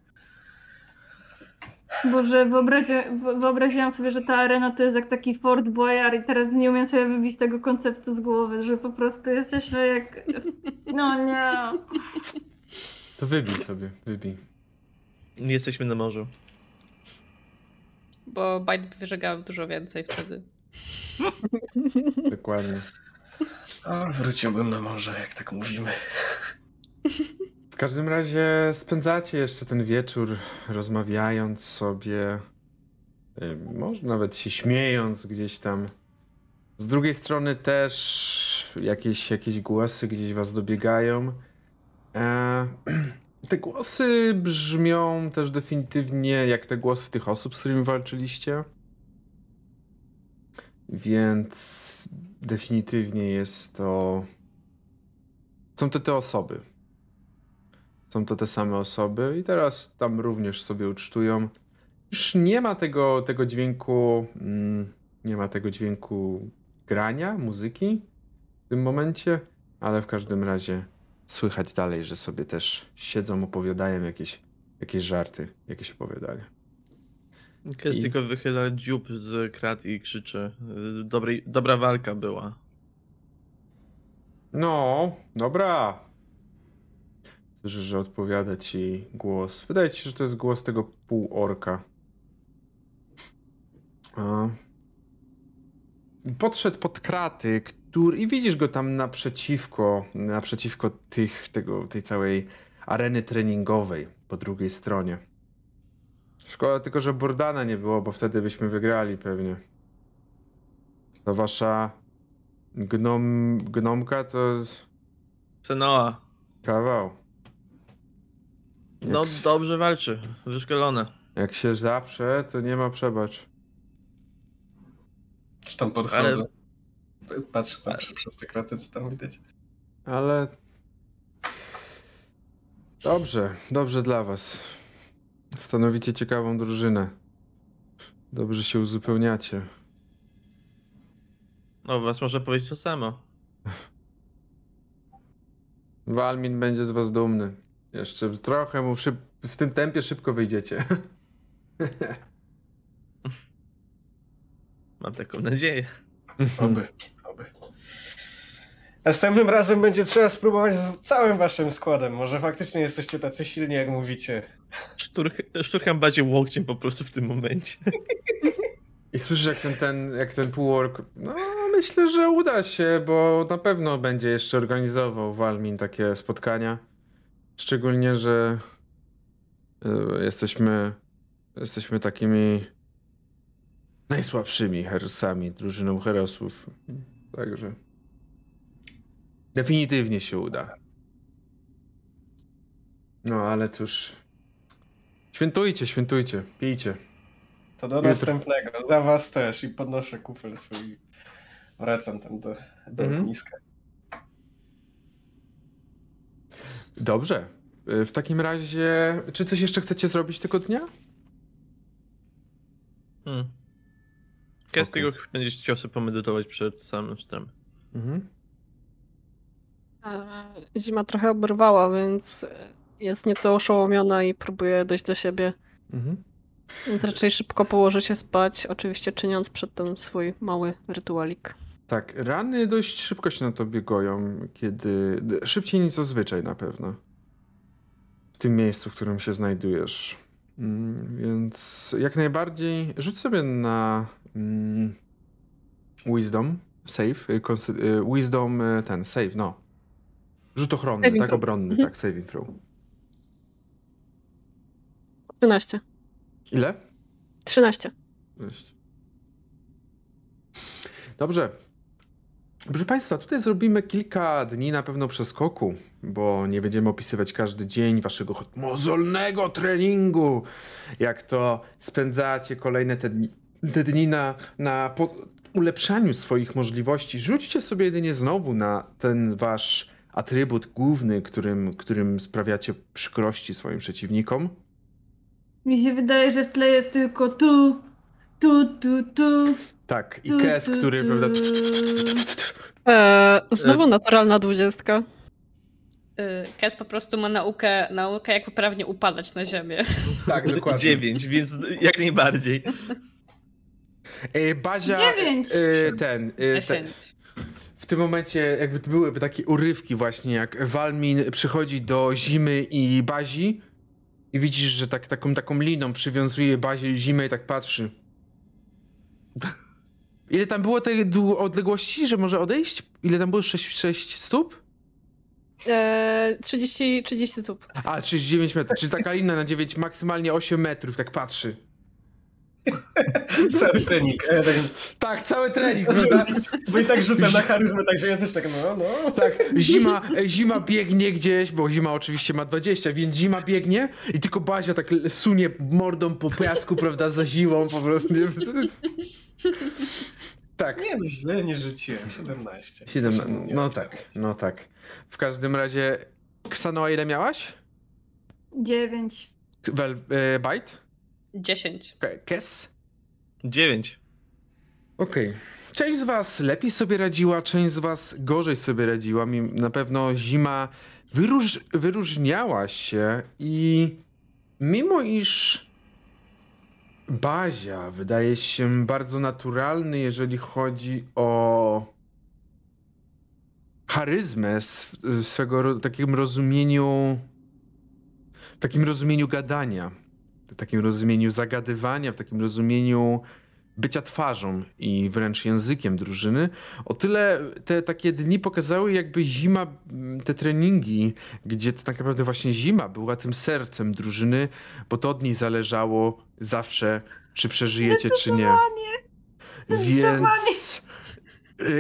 Boże, wyobraziłam sobie, że ta arena to jest jak taki Fort Boyard i teraz nie umiem sobie wybić tego konceptu z głowy, że po prostu jesteśmy jak... No nie. To wybij sobie, wybij. Nie jesteśmy na morzu. Bo Bite wyżegał dużo więcej wtedy. Dokładnie. O, wróciłbym na morze, jak tak mówimy. W każdym razie spędzacie jeszcze ten wieczór rozmawiając sobie, y, może nawet się śmiejąc gdzieś tam. Z drugiej strony też jakieś, jakieś głosy gdzieś was dobiegają. E, te głosy brzmią też definitywnie jak te głosy tych osób, z którymi walczyliście. Więc definitywnie jest to. Są to te osoby. Są to te same osoby i teraz tam również sobie ucztują. Już nie ma tego, tego dźwięku, mm, nie ma tego dźwięku grania, muzyki w tym momencie, ale w każdym razie słychać dalej, że sobie też siedzą, opowiadają jakieś, jakieś żarty, jakieś opowiadania. Kes I- tylko wychyla dziób z krat i krzyczy. y, Dobrej, dobra walka była. No, dobra. Słyszę, że odpowiada ci głos. Wydaje ci się, że to jest głos tego półorka. A. Podszedł pod kraty, który... i widzisz go tam naprzeciwko, naprzeciwko tych, tego, tej całej areny treningowej po drugiej stronie. Szkoda tylko, że Burdana nie było, bo wtedy byśmy wygrali pewnie. To wasza gnom, gnomka to Cenoa. kawał. Jak, No dobrze walczy. Wyszkolona. jak się zawsze, to nie ma przebacz. Czy tam podchodzę. Patrzę tam przy- przez te kraty, co tam widać. Ale. Dobrze, dobrze dla was. Stanowicie ciekawą drużynę. Dobrze się uzupełniacie. O was można powiedzieć to samo. Walmin będzie z was dumny. Jeszcze trochę mu szyb... w tym tempie szybko wyjdziecie. Mam taką nadzieję. Oby. Następnym razem będzie trzeba spróbować z całym waszym składem. Może faktycznie jesteście tacy silni, jak mówicie. Sztur, szturcham bardziej łokciem po prostu w tym momencie. I słyszysz, jak ten, ten, jak ten półork. No, myślę, że uda się, bo na pewno będzie jeszcze organizował Walmin takie spotkania. Szczególnie, że y, jesteśmy, jesteśmy takimi najsłabszymi herosami, drużyną herosów. Także definitywnie się uda. No, ale cóż. Świętujcie, świętujcie, pijcie. To do Jutro. następnego. Za was też. I podnoszę kufel swój. Wracam tam do, do Mhm. ogniska. Dobrze. Y, W takim razie, czy coś jeszcze chcecie zrobić tego dnia? Hmm. Kes Okej. tylko będzie chciał sobie pomedytować przed samym wstępem. Mhm. E, Zima trochę oberwała, więc jest nieco oszołomiona i próbuje dojść do siebie. Mhm. Więc raczej szybko położy się spać, oczywiście czyniąc przedtem swój mały rytualik. Tak, rany dość szybko się na tobie goją, kiedy. Szybciej niż zazwyczaj na pewno. W tym miejscu, w którym się znajdujesz. Mm, Więc jak najbardziej rzuć sobie na mm, Wisdom, save, y, y, Wisdom y, ten, save, no. Rzut ochronny, Saving tak throw. obronny, Mhm. tak, saving throw. 13. Ile? 13. Cześć. Dobrze. Proszę Państwa, tutaj zrobimy kilka dni na pewno przeskoku, bo nie będziemy opisywać każdy dzień waszego mozolnego treningu, jak to spędzacie kolejne te dni, te dni na, na ulepszaniu swoich możliwości. Rzućcie sobie jedynie znowu na ten wasz atrybut główny, którym, którym sprawiacie przykrości swoim przeciwnikom. Mi się wydaje, że w tle jest tylko tu, tu, tu, tu. Tak, i tu, Kes, tu, który tu. prawda, Eee, znowu naturalna dwudziestka. Y, Kes po prostu ma naukę, naukę jak poprawnie upadać na ziemię. Tak, dokładnie. 9, więc jak najbardziej. E, Bazia. Dziewięć. E, ten. E, te, 10. w tym momencie jakby to były takie urywki właśnie, jak Walmin przychodzi do zimy i Bazi i widzisz, że tak, taką, taką liną przywiązuje Bazie i zimę i tak patrzy. Ile tam było tej odległości, że może odejść? Ile tam było? 6, 6 stóp? Eee, 30, 30 stóp. A, 39 metrów, czyli taka lina na 9, maksymalnie 8 metrów, tak patrzy. Cały trening. Ja tak, Tak, cały trening, prawda? bo i tak rzucam na charyzmę, także ja też tak, no, no. Tak, zima, zima biegnie gdzieś, bo zima oczywiście ma 20, więc zima biegnie i tylko Bazia tak sunie mordą po piasku, prawda, za zimą po prostu. Tak. Nie no, źle nie rzuciłem. 17. 7, Nie no wiem, tak, no tak. W każdym razie, Ksanoa ile miałaś? Dziewięć. Wel, e, Bite? 10. Ke- Kes? 9. Okej. Część z was lepiej sobie radziła, część z was gorzej sobie radziła. Mi- Na pewno zima wyróż, wyróżniała się i mimo iż Bazia wydaje się bardzo naturalny, jeżeli chodzi o charyzmę sw- swego takim rozumieniu w takim rozumieniu gadania, w takim rozumieniu zagadywania, w takim rozumieniu bycia twarzą i wręcz językiem drużyny. O tyle te takie dni pokazały jakby zima, m, te treningi, gdzie to tak naprawdę właśnie zima była tym sercem drużyny, bo to od niej zależało zawsze, czy przeżyjecie, czy nie. Więc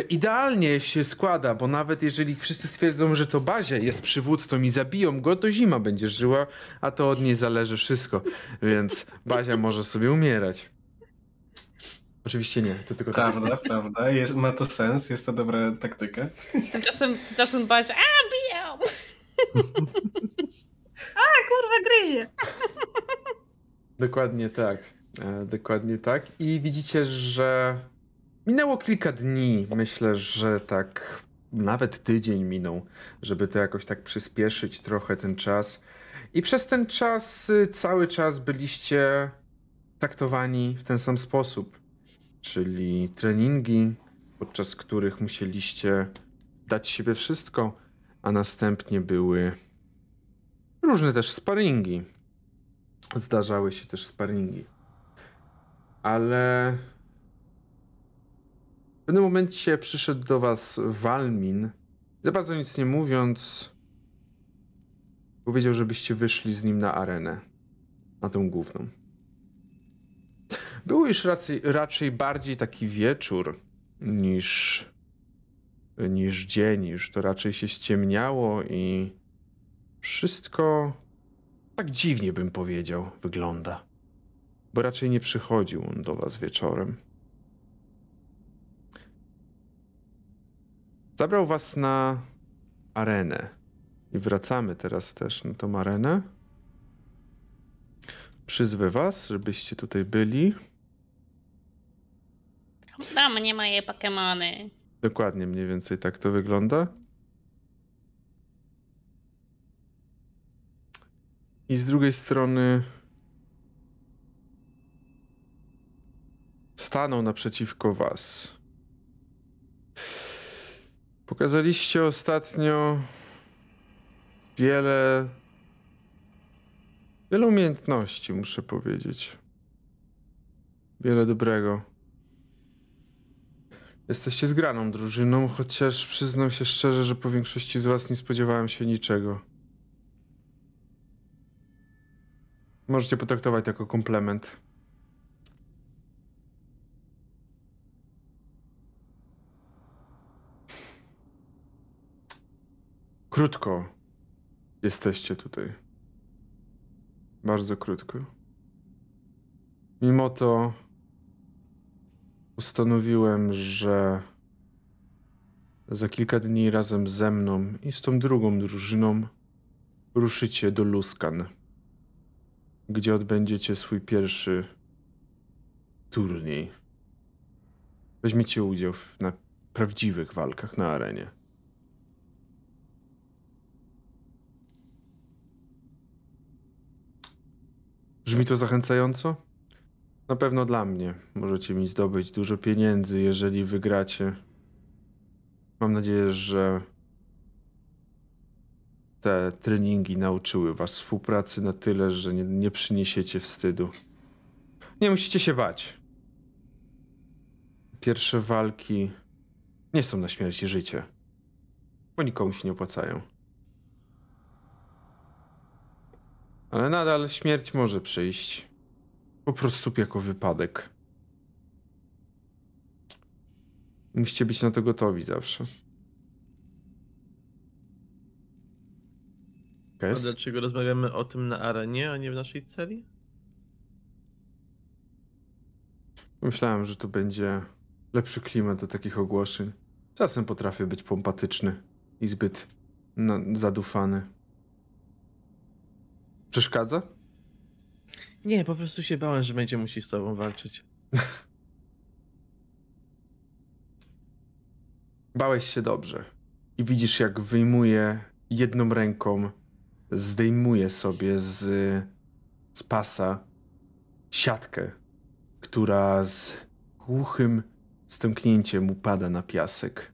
idealnie się składa, bo nawet jeżeli wszyscy stwierdzą, że to Bazia jest przywódcą i zabiją go, to zima będzie żyła, a to od niej zależy wszystko. Więc Bazia może sobie umierać. Oczywiście nie, to tylko tak. Prawda, prawda. Jest, ma to sens, jest to dobra taktyka. Tymczasem, tymczasem Bazia, a biją! Kurwa, gryzie. Dokładnie tak. E, dokładnie tak. I widzicie, że minęło kilka dni. Myślę, że tak nawet tydzień minął, żeby to jakoś tak przyspieszyć trochę ten czas. I przez ten czas y, cały czas byliście traktowani w ten sam sposób. Czyli treningi, podczas których musieliście dać siebie wszystko, a następnie były różne też sparingi. Zdarzały się też sparingi. Ale w pewnym momencie przyszedł do was Walmin. Za bardzo nic nie mówiąc, powiedział, żebyście wyszli z nim na arenę. Na tą główną. Był już raczej, raczej bardziej taki wieczór niż, niż dzień. Już to raczej się ściemniało i wszystko tak dziwnie bym powiedział, wygląda. Bo raczej nie przychodził on do was wieczorem. Zabrał was na arenę. I wracamy teraz też na tą arenę. Przyzwę was, żebyście tutaj byli. Do mnie moje Pokemony. Dokładnie mniej więcej tak to wygląda. I z drugiej strony staną naprzeciwko was. Pokazaliście ostatnio wiele wiele umiejętności, muszę powiedzieć. Wiele dobrego. Jesteście zgraną drużyną, chociaż przyznam się szczerze, że po większości z was nie spodziewałem się niczego. Możecie potraktować to jako komplement. Krótko jesteście tutaj. Bardzo krótko. Mimo to postanowiłem, że za kilka dni razem ze mną i z tą drugą drużyną ruszycie do Luskan, gdzie odbędziecie swój pierwszy turniej. Weźmiecie udział w, na prawdziwych walkach na arenie. Brzmi to zachęcająco? Na pewno dla mnie. Możecie mi zdobyć dużo pieniędzy, jeżeli wygracie. Mam nadzieję, że te treningi nauczyły was współpracy na tyle, że nie, nie przyniesiecie wstydu. Nie musicie się bać. Pierwsze walki nie są na śmierć i życie, bo nikomu się nie opłacają. Ale nadal śmierć może przyjść. Po prostu jako wypadek. Musicie być na to gotowi zawsze. A Kes? dlaczego rozmawiamy o tym na arenie, a nie w naszej celi? Myślałem, że to będzie lepszy klimat do takich ogłoszeń. Czasem potrafię być pompatyczny i zbyt na, zadufany. Przeszkadza? Nie, po prostu się bałem, że będzie musiał z tobą walczyć. Bałeś się dobrze. I widzisz, jak wyjmuje jedną ręką, zdejmuje sobie z, z pasa siatkę, która z głuchym stęknięciem upada na piasek.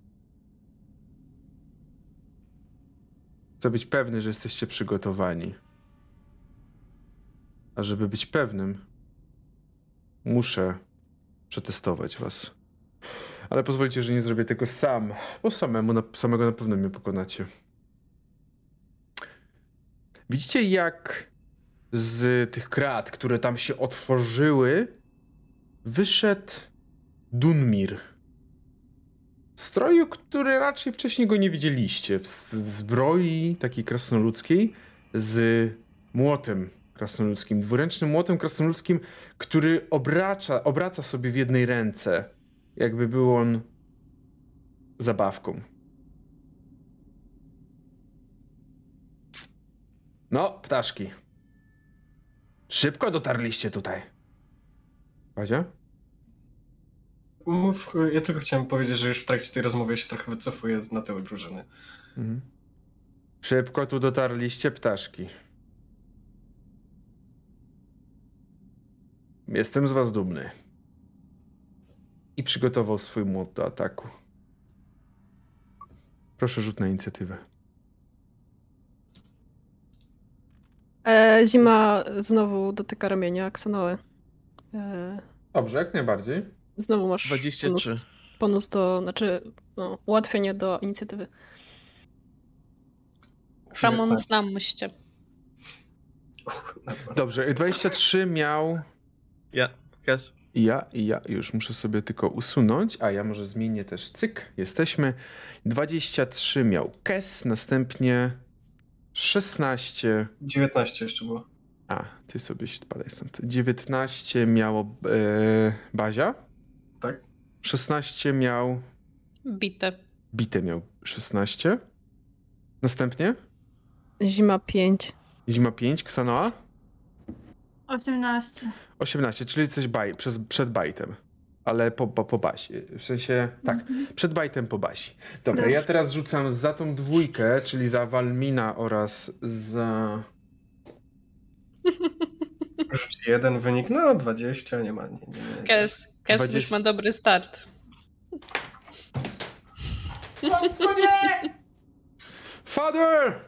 Chcę być pewny, że jesteście przygotowani. A żeby być pewnym, muszę przetestować was. Ale pozwólcie, że nie zrobię tego sam, bo samemu na, samego na pewno mnie pokonacie. Widzicie, jak z tych krat, które tam się otworzyły, wyszedł Dunmir. W stroju, który raczej wcześniej go nie widzieliście. W zbroi takiej krasnoludzkiej z młotem krasnoludzkim, dwuręcznym młotem krasnoludzkim, który obraca, obraca sobie w jednej ręce, jakby był on zabawką. No, ptaszki. Szybko dotarliście tutaj. Mów, ja tylko chciałem powiedzieć, że już w trakcie tej rozmowy się trochę wycofuję na tył drużyny. Mhm. Szybko tu dotarliście, ptaszki. Jestem z was dumny. I przygotował swój młot do ataku. Proszę rzut na inicjatywę. E, zima znowu dotyka ramienia Aksanoły. E, Dobrze, jak najbardziej. znowu masz 23. bonus, bonus do, znaczy no, ułatwienie do inicjatywy. Szamon, znam cię. Dobrze, 23 miał Ja, Kes. i ja, i ja. Już muszę sobie tylko usunąć, a ja może zmienię też cyk. Jesteśmy. 23 miał Kes, następnie 16 19 jeszcze było. A, ty sobie spadaj stąd. 19 miało e, Bazia, Tak? 16 miał. Bite. Bite miał 16. Następnie Zima 5. Zima 5, Ksanoa 18. 18, czyli jesteś baj, przez, przed bajtem. Ale po, po, po basi. W sensie, tak, przed bajtem po basi. Dobra, ja Dobrze. teraz rzucam za tą dwójkę, czyli za Walmina oraz za. Rzuć jeden wynik, no 20, nie ma. Nie. Kes, Kes już 20. ma dobry start. Father!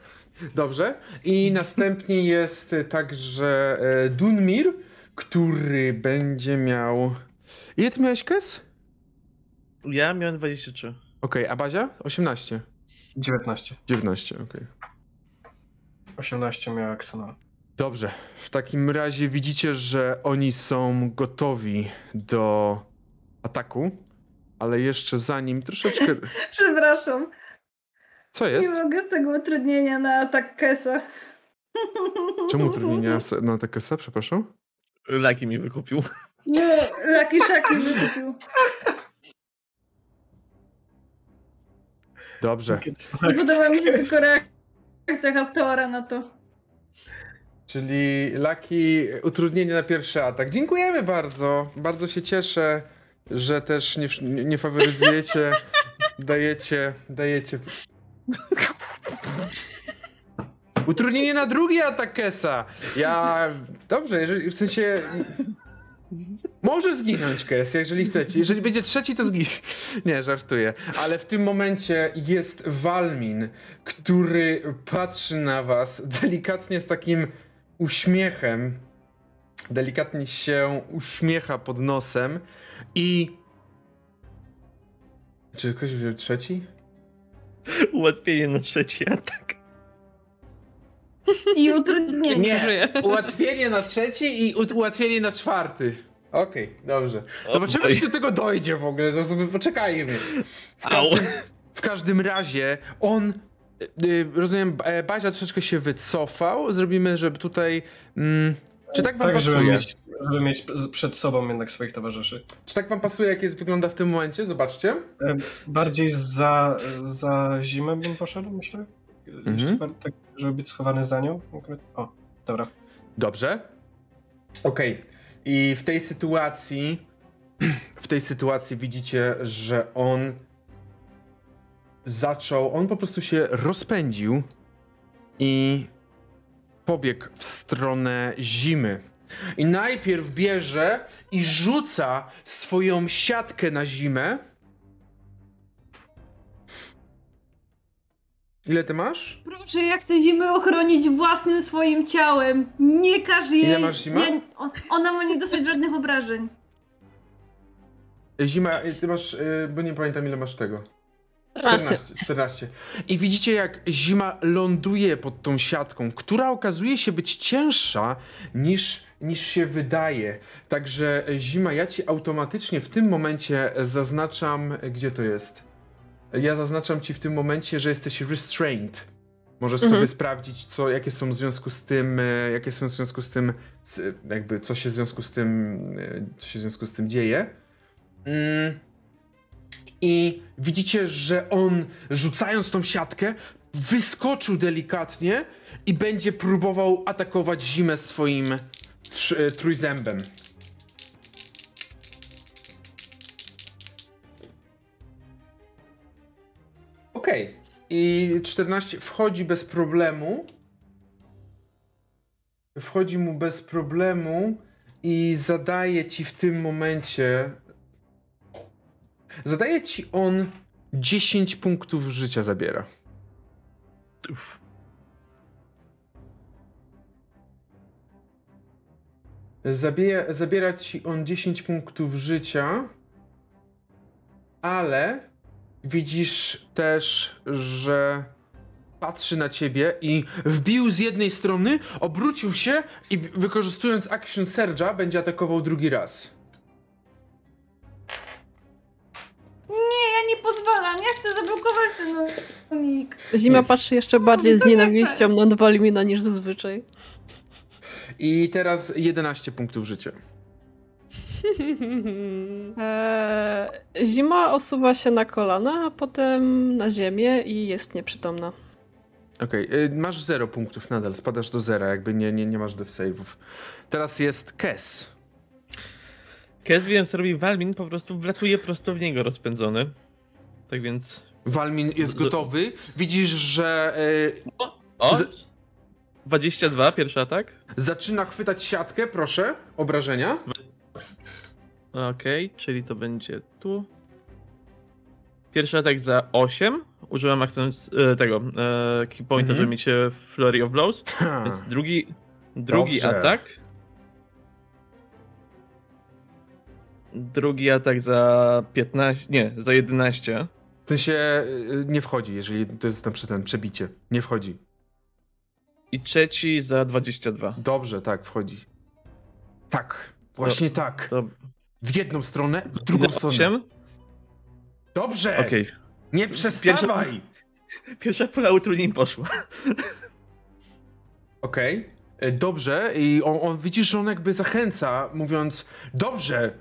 Dobrze. I następnie jest także e, Dunmir, który będzie miał. Ile ty miałeś kes? Ja miałem 23. Okej, a Bazia? 18. 19. 19, okej. 18 miała Xena. Dobrze. W takim razie widzicie, że oni są gotowi do ataku, ale jeszcze zanim troszeczkę. Przepraszam. Co Nie jest? mogę z tego utrudnienia na atak Kesa. Czemu utrudnienia na Takesa, przepraszam? Laki mi wykupił. Nie, Lucky Shaki wykupił. Dobrze. Nie podoba mi się tylko reakcja Hastora na to. Czyli Laki, utrudnienie na pierwszy atak. Dziękujemy bardzo. Bardzo się cieszę, że też nie, nie faworyzujecie. Dajecie, dajecie. Utrudnienie na drugi atak Kesa. Ja. Dobrze, jeżeli w sensie. Może zginąć Kes, jeżeli chcecie. Jeżeli będzie trzeci, to zginie. Nie, żartuję. Ale w tym momencie jest Walmin, który patrzy na was delikatnie z takim uśmiechem. Delikatnie się uśmiecha pod nosem i. Czy ktoś wziął trzeci? Ułatwienie na trzeci atak. I utrudnienie. Nie. Ułatwienie na trzeci i u- ułatwienie na czwarty. Okej, dobrze. Zobaczymy, czy do tego dojdzie w ogóle. Poczekajmy. W każdym, w każdym razie on. y, y, Rozumiem, e, Bazia troszeczkę się wycofał. Zrobimy, żeby tutaj. Mm, czy tak wam Tak, żeby pasuje? mieć, żeby mieć przed sobą jednak swoich towarzyszy. Czy tak wam pasuje, jak jest wygląda w tym momencie? Zobaczcie. Bardziej za, za zimę bym poszedł, myślę. Jeszcze Mhm. bar- tak, żeby być schowany za nią. O, dobra. Dobrze. Okej. I w tej sytuacji. W tej sytuacji widzicie, że on zaczął. On po prostu się rozpędził i pobiegł w stronę zimy. I najpierw bierze i rzuca swoją siatkę na zimę. Ile ty masz? Proszę, ja chcę zimę ochronić własnym swoim ciałem. Nie każ jej. Ile masz zima? Ja, on- ona ma nie dostać żadnych obrażeń. Zima, ty masz, y, bo nie pamiętam ile masz tego. 14. 14, 14. I widzicie, jak zima ląduje pod tą siatką, która okazuje się być cięższa niż, niż się wydaje. Także e, zima, ja ci automatycznie w tym momencie zaznaczam, gdzie to jest. Ja zaznaczam ci w tym momencie, że jesteś restrained. Możesz Mhm. sobie sprawdzić, co, jakie są w związku z tym, e, jakie są w związku z tym, jakby co się w związku z tym, e, co się w związku z tym dzieje. Mm. I widzicie, że on rzucając tą siatkę, wyskoczył delikatnie i będzie próbował atakować zimę swoim tr- e, trójzębem. Okej. I 14 wchodzi bez problemu. Wchodzi mu bez problemu i zadaje ci w tym momencie. Zadaje ci on 10 punktów życia zabiera. Uf. Zabie, zabiera ci on 10 punktów życia, ale widzisz też, że patrzy na ciebie i wbił z jednej strony, obrócił się i wykorzystując action Surge'a będzie atakował drugi raz. Nie, pozwalam. Ja chcę zablokować ten unik. Zima patrzy jeszcze bardziej z nienawiścią na Walmina niż zazwyczaj. I teraz 11 punktów życia. Eee, zima osuwa się na kolana, a potem na ziemię i jest nieprzytomna. Okej, y, masz 0 punktów nadal, spadasz do zera, jakby nie, nie, nie masz dev save'ów. Teraz jest Kes. Kes wiem, co robi Walmin, po prostu wlatuje prosto w niego rozpędzony. Tak więc... Walmin jest gotowy. Widzisz, że y, O! Z- 22, pierwszy atak. zaczyna chwytać siatkę, proszę, obrażenia. Okej, czyli to będzie tu. Pierwszy atak za 8. Użyłem akcent e, tego e, key pointa, Mhm. żeby mieć e, Flurry of Blows. Ha. Więc drugi, drugi Dobrze. atak. Drugi atak za 15, nie, za 11. W sensie y, nie wchodzi, jeżeli to jest tam ten przebicie. Nie wchodzi. I trzeci za 22. Dobrze, tak, wchodzi. Tak, właśnie tak. W jedną stronę, w drugą stronę. 8? Dobrze! Okej. Nie przestawaj! Pierwsza pula utrudnień poszła. Okej. E, Dobrze, i on, on widzisz, że on jakby zachęca, mówiąc: Dobrze!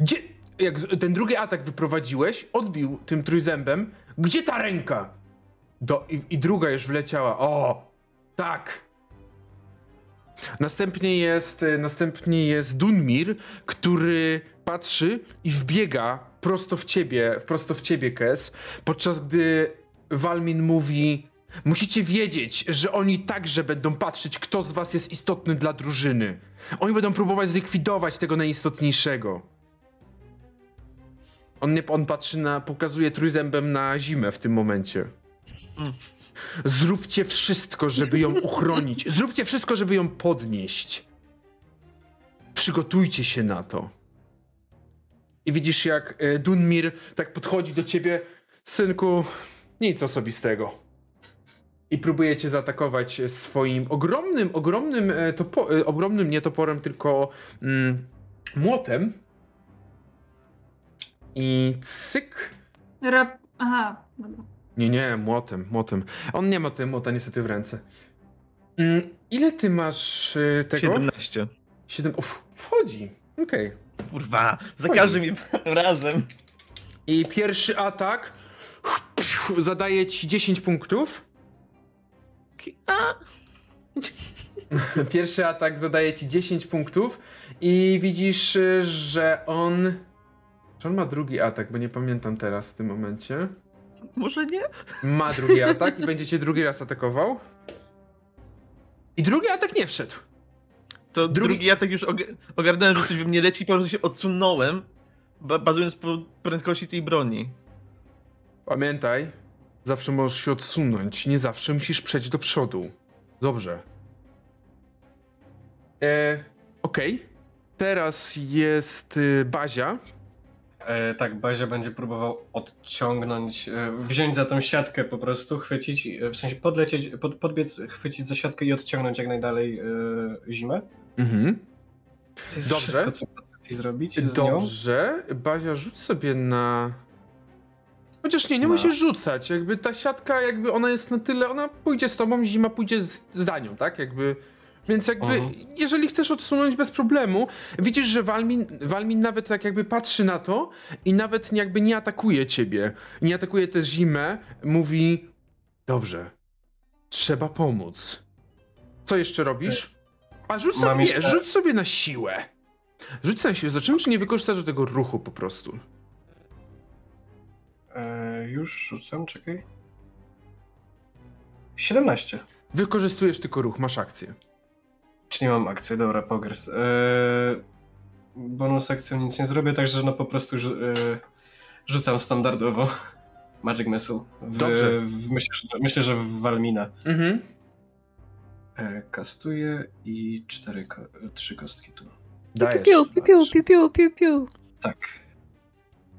Gdzie. Jak ten drugi atak wyprowadziłeś, odbił tym trójzębem. Gdzie ta ręka? Do, i, I druga już wleciała. O! Tak! Następnie jest, e, następnie jest Dunmir, który patrzy i wbiega prosto w ciebie, prosto w ciebie, Kes, podczas gdy Walmin mówi: Musicie wiedzieć, że oni także będą patrzeć, kto z was jest istotny dla drużyny. Oni będą próbować zlikwidować tego najistotniejszego. On, nie, on patrzy na, pokazuje trójzębem na zimę w tym momencie. Mm. Zróbcie wszystko, żeby ją uchronić. Zróbcie wszystko, żeby ją podnieść. Przygotujcie się na to. I widzisz, jak e, Dunmir tak podchodzi do ciebie. Synku, nic osobistego. I próbuje cię zaatakować swoim ogromnym, ogromnym, e, topo, e, ogromnym nie toporem, tylko mm, młotem. I cyk. Rap... Aha, dobra. Nie, nie, młotem, młotem. On nie ma tego młota niestety w ręce. Mm, ile ty masz y, tego? 17. Siedem. Uf, wchodzi. Okej. Kurwa, za każdym razem. I pierwszy atak zadaje ci 10 punktów. A, Pierwszy atak zadaje ci 10 punktów i widzisz, y, że on. Czy on ma drugi atak, bo nie pamiętam teraz w tym momencie. może nie? Ma drugi atak i będzie cię drugi raz atakował. I drugi atak nie wszedł. To Drugi- drugi, ja tak już og- ogarnąłem, że coś we mnie leci, po prostu się odsunąłem, ba- bazując po prędkości tej broni. Pamiętaj, zawsze możesz się odsunąć, nie zawsze musisz przejść do przodu. Dobrze. E, Okej. Teraz jest y, Bazia. E, tak, Bazia będzie próbował odciągnąć, e, wziąć za tą siatkę po prostu, chwycić, e, w sensie podlecieć, pod, podbiec, chwycić za siatkę i odciągnąć jak najdalej e, zimę. Mhm. To jest Dobrze. wszystko, co potrafi zrobić z nią. Dobrze. Bazia, rzuć sobie na. Chociaż nie, nie No. musisz rzucać. Jakby ta siatka, jakby ona jest na tyle, ona pójdzie z tobą, zima pójdzie z, za nią, tak? Jakby. Więc jakby, Mhm. jeżeli chcesz odsunąć bez problemu, widzisz, że Walmin, Walmin nawet tak jakby patrzy na to i nawet jakby nie atakuje ciebie. Nie atakuje też zimę. Mówi, dobrze, trzeba pomóc. Co jeszcze robisz? A rzuć sobie, nie, rzuć sobie na siłę. Rzuć na siłę. Zobaczymy, czy nie wykorzystasz do tego ruchu po prostu. E, już rzucam, czekaj. 17. Wykorzystujesz tylko ruch, masz akcję. Czy nie mam akcji? Dobra, pogers. E, bonus akcją nic nie zrobię, także no po prostu e, rzucam standardowo Magic Missile. W, Dobrze. W, myślę, że, myślę, że w Walmina. Mhm. E, kastuję i cztery, ko- trzy kostki tu. Dajesz. Piu, piu, piu, piu, piu, piu, piu. Tak.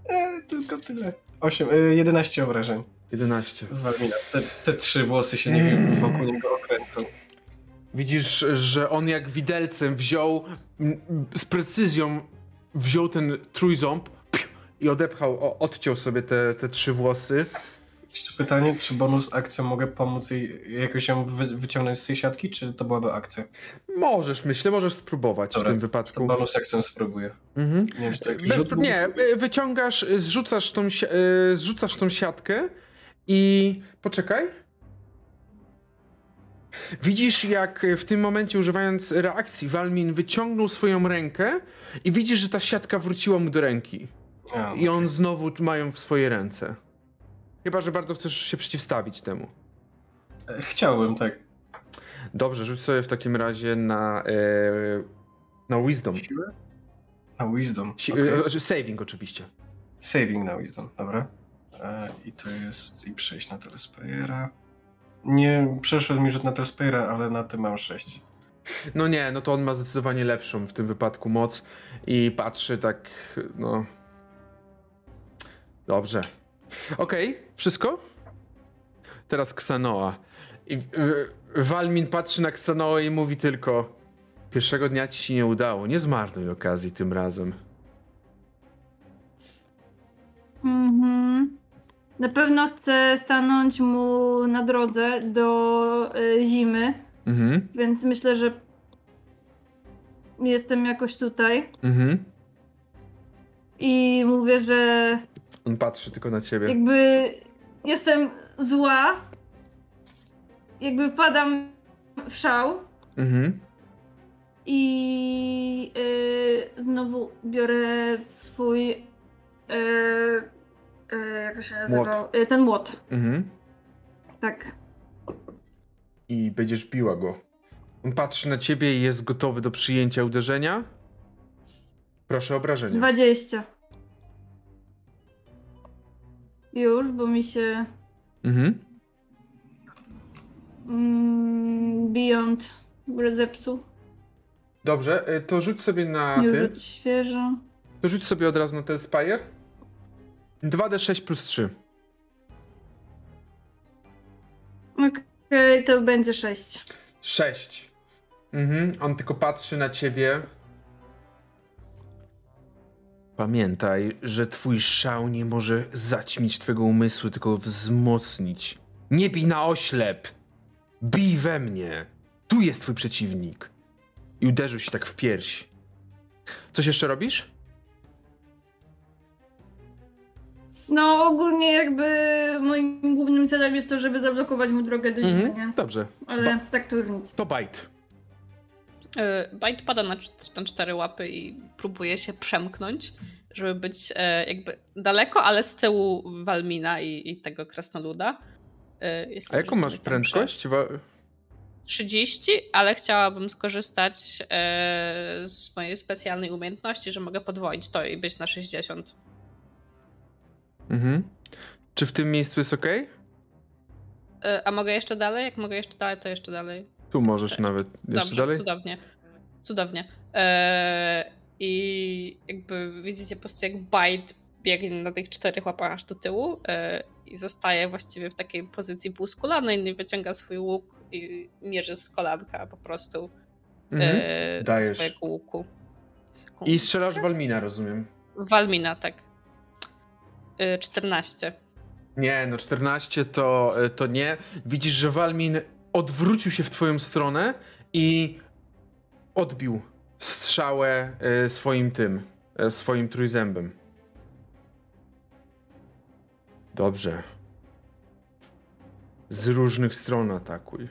E, tylko tyle. 8, e, 11 obrażeń 11. w Walmina. Te, te trzy włosy się nie wiem, wokół niego okręcą. Widzisz, że on jak widelcem wziął, z precyzją wziął ten trójząb i odepchał, odciął sobie te, te trzy włosy. Jeszcze pytanie, czy bonus akcją mogę pomóc jej jakoś ją wy, wyciągnąć z tej siatki, czy to byłaby akcja? Możesz, myślę, możesz spróbować Dobra, w tym To wypadku. bonus akcją spróbuję. Mhm. Nie to Bez, rzut nie, y, wyciągasz, y, zrzucasz tą, y, zrzucasz tą siatkę i poczekaj. Widzisz, jak w tym momencie, używając reakcji, Walmin wyciągnął swoją rękę i widzisz, że ta siatka wróciła mu do ręki. A, I on znowu ma ją w swoje ręce. Chyba, że bardzo chcesz się przeciwstawić temu. e, Chciałbym, tak. Dobrze, rzuć sobie w takim razie na, e, na Wisdom. Siłę? Na Wisdom. Si- e, znaczy saving oczywiście. Saving na Wisdom, dobra. E, I to jest i przejść na Telespayera. Nie przeszedł mi rzut na Telespayera, ale na tym mam 6. No nie, no to on ma zdecydowanie lepszą w tym wypadku moc i patrzy tak, no... Dobrze. Okej, wszystko? Teraz Ksanoa. I y, Walmin patrzy na Ksanoę i mówi tylko Pierwszego dnia ci się nie udało, nie zmarnuj okazji tym razem. Mhm. Na pewno chcę stanąć mu na drodze do y, zimy, Mhm, więc myślę, że jestem jakoś tutaj mhm. i mówię, że On patrzy tylko na ciebie. jakby jestem zła, jakby wpadam w szał Mhm. i y, znowu biorę swój y, jak to się nazywał? Y, ten młot. Mhm. Tak. I będziesz biła go. On patrzy na ciebie i jest gotowy do przyjęcia uderzenia. Proszę o obrażenie. 20. Już, bo mi się Mhm. mm, Beyond zepsuł. Dobrze, y, to rzuć sobie na Nie ty. rzuć świeżo. To rzuć sobie od razu na ten Spire. 2d6 plus 3. Okej, to będzie 6. 6. Mhm. On tylko patrzy na ciebie. Pamiętaj, że twój szał nie może zaćmić twego umysłu, tylko wzmocnić. Nie bij na oślep! Bij we mnie! Tu jest twój przeciwnik! I uderzył się tak w pierś. Coś jeszcze robisz? No ogólnie jakby moim głównym celem jest to, żeby zablokować mu drogę do zimy, Mhm. nie? Dobrze. Ale tak to nic. To bite. E, Bite pada na, cz- na cztery łapy i próbuje się przemknąć, żeby być e, jakby daleko, ale z tyłu Walmina i, i tego krasnoluda. E, jeśli A jaką możecie masz tam prędkość? Wa- prze- 30, ale chciałabym skorzystać e, z mojej specjalnej umiejętności, że mogę podwoić to i być na 60. Mhm. Czy w tym miejscu jest ok? E, a mogę jeszcze dalej? Jak mogę jeszcze dalej, to jeszcze dalej. Tu możesz Tak. nawet. Jeszcze Dobrze, dalej? cudownie. Cudownie. Eee, I jakby widzicie po prostu jak Bite biegnie na tych czterech łapach aż do tyłu e, i zostaje właściwie w takiej pozycji półskulanej, nie wyciąga swój łuk i mierzy z kolanka po prostu Mhm. e, ze swojego łuku. Sekundkę. I strzelasz Walmina, rozumiem. Walmina, tak. E, 14. Nie, no 14 to, y, to nie. Widzisz, że Walmin odwrócił się w twoją stronę i odbił strzałę y, swoim tym, y, swoim trójzębem. Dobrze. Z różnych stron atakuj.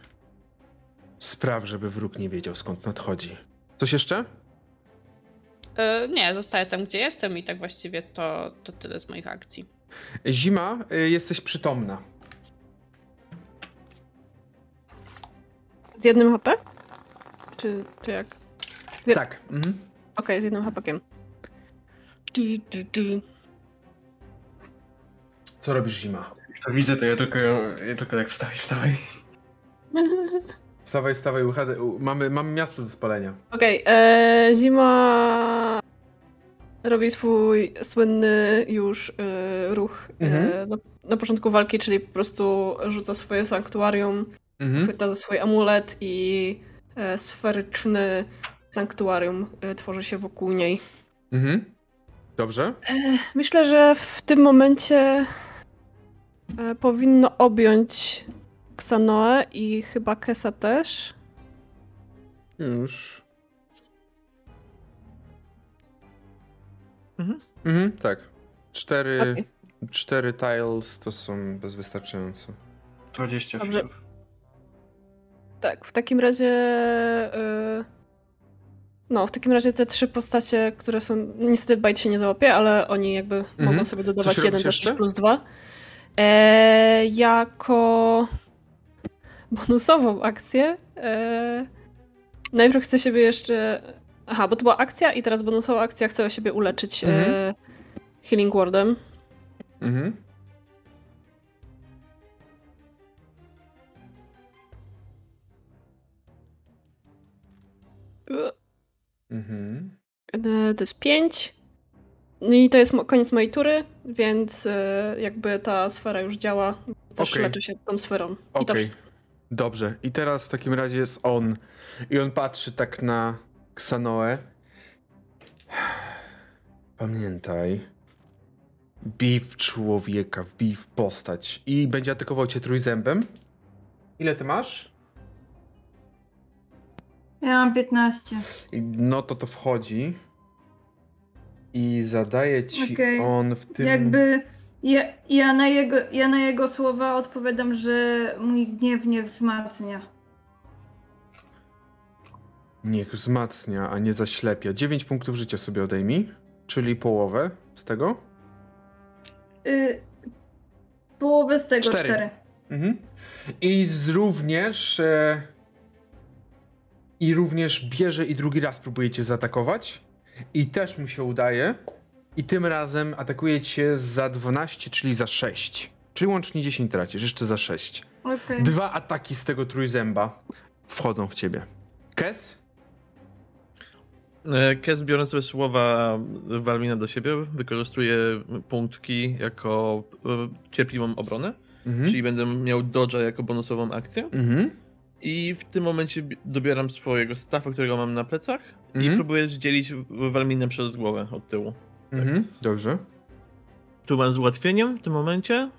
Spraw, żeby wróg nie wiedział skąd nadchodzi. Coś jeszcze? E, nie, zostaję tam, gdzie jestem i tak właściwie to, to tyle z moich akcji. Zima, y, jesteś przytomna. Z jednym HP? Czy, czy jak? Tak. Mhm. Okej, z jednym hapakiem. Du, du, du. Co robisz, Zima? Jak to widzę, to ja tylko, ja tylko tak wstawaj, wstawaj. Stawaj, stawaj, uchady. u- Mamy, mamy miasto do spalenia. Okej, e, Zima robi swój słynny już e, ruch e, Mhm. na, na początku walki, czyli po prostu rzuca swoje sanktuarium, Mhm. chwyta za swój amulet i e, sferyczny sanktuarium e, tworzy się wokół niej. Mhm. Dobrze. Myślę, że w tym momencie e, powinno objąć Ksanoę i chyba Kesa też. Już. Mhm. Mhm, tak. Cztery, Okej. cztery tiles to są bezwystarczające. 20 Dobrze. filmów. Tak, w takim razie. y, No, w takim razie te trzy postacie, które są. Niestety Bajt się nie załapie, ale oni jakby mogą sobie dodawać Coś 1 robisz do 6 jeszcze? plus 2. E, jako bonusową akcję. E, najpierw chcę siebie jeszcze. Aha, bo to była akcja i teraz bonusowa akcja chcę siebie uleczyć e, Mhm. Healing Wardem. Mhm. Mhm. E, To jest 5. No i to jest koniec mojej tury, więc e, jakby ta sfera już działa. Też Okej. leczę się tą sferą. I to wszystko. Dobrze. I teraz w takim razie jest on. I on patrzy tak na Ksanoę. Pamiętaj. Bij w człowieka, wbij w postać. I będzie atakował cię trójzębem. Ile ty masz? Ja mam 15. I No to to wchodzi. I zadaje ci Okej. on w tym. Jakby ja, ja, na jego, ja na jego słowa odpowiadam, że mój gniew nie wzmacnia. Niech wzmacnia, a nie zaślepia. 9 punktów życia sobie odejmij. Czyli połowę z tego. Y, połowę z tego, Cztery. cztery. Mhm. I z również. E, I również bierze i drugi raz próbuje cię zaatakować. I też mu się udaje. I tym razem atakuje cię za 12, czyli za 6. Czyli łącznie 10 tracisz, jeszcze za 6. Okej. Dwa ataki z tego trójzęba wchodzą w ciebie. Kes? E, Kes biorąc sobie słowa Walmina do siebie, wykorzystuje punktki jako e, cierpliwą obronę, Mhm. czyli będę miał dodge'a jako bonusową akcję. Mhm. I w tym momencie bi- dobieram swojego staffa, którego mam na plecach i Mhm. próbuję zdzielić Walminę przez głowę od tyłu. Mhm. Dobrze. Tu mam z ułatwieniem w tym momencie.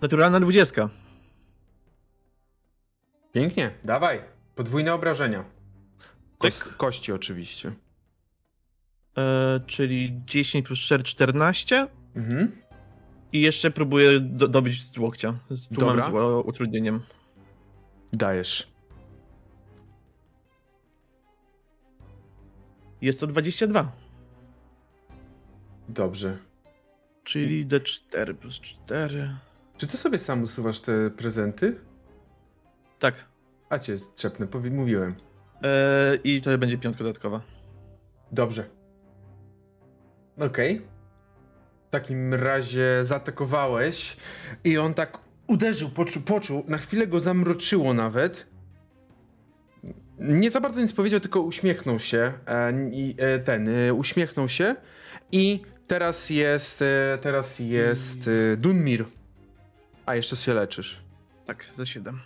Naturalna dwudziestka. Pięknie, dawaj. Podwójne obrażenia. Kos- Tak. Kości oczywiście. E, czyli 10 plus 4, 14. Mhm. I jeszcze próbuję do, dobić z łokcia. Z- Dobra. z utrudnieniem. Dajesz. Jest to 22. Dobrze. Czyli D4 plus 4. Czy ty sobie sam usuwasz te prezenty? Tak. A cię strzepnę, mówiłem. E, I to będzie piątka dodatkowa. Dobrze. Okej. W takim razie zaatakowałeś i on tak uderzył, poczuł, poczuł, na chwilę go zamroczyło nawet. Nie za bardzo nic powiedział, tylko uśmiechnął się. E, e, ten, e, uśmiechnął się i teraz jest, teraz jest Dunmir. A, jeszcze się leczysz. Tak, za 7.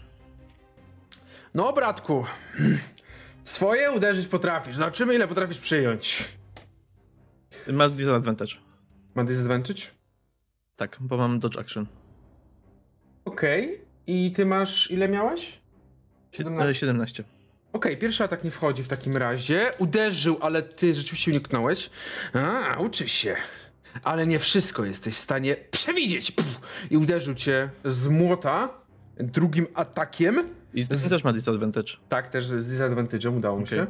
No, bratku. Swoje uderzyć potrafisz. Zobaczymy, ile potrafisz przyjąć. Ma disadvantage. Ma disadvantage? Tak, bo mam dodge action. Okej. I ty masz. Ile miałeś? E, 17. 17. Okej, pierwszy atak nie wchodzi w takim razie. Uderzył, ale ty rzeczywiście uniknąłeś. A, uczy się. Ale nie wszystko jesteś w stanie przewidzieć. I uderzył cię z młota drugim atakiem. I Z- też ma disadvantage. Tak, też z disadvantage'em udało mu Okej. się.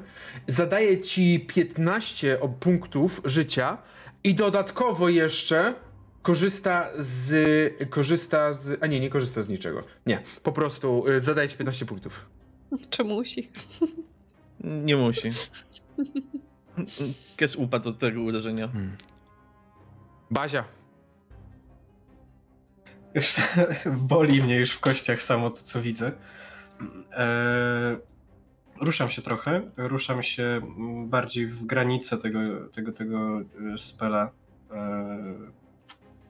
Zadaje ci 15 o- punktów życia i dodatkowo jeszcze korzysta z. korzysta z. A nie, nie korzysta z niczego. Nie, po prostu y, zadaje ci 15 punktów. Czy musi? Nie musi. Kes upadł od tego uderzenia. Bazia. Już boli mnie już w kościach samo to, co widzę. Eee, ruszam się trochę. Ruszam się bardziej w granicę tego, tego, tego e, spela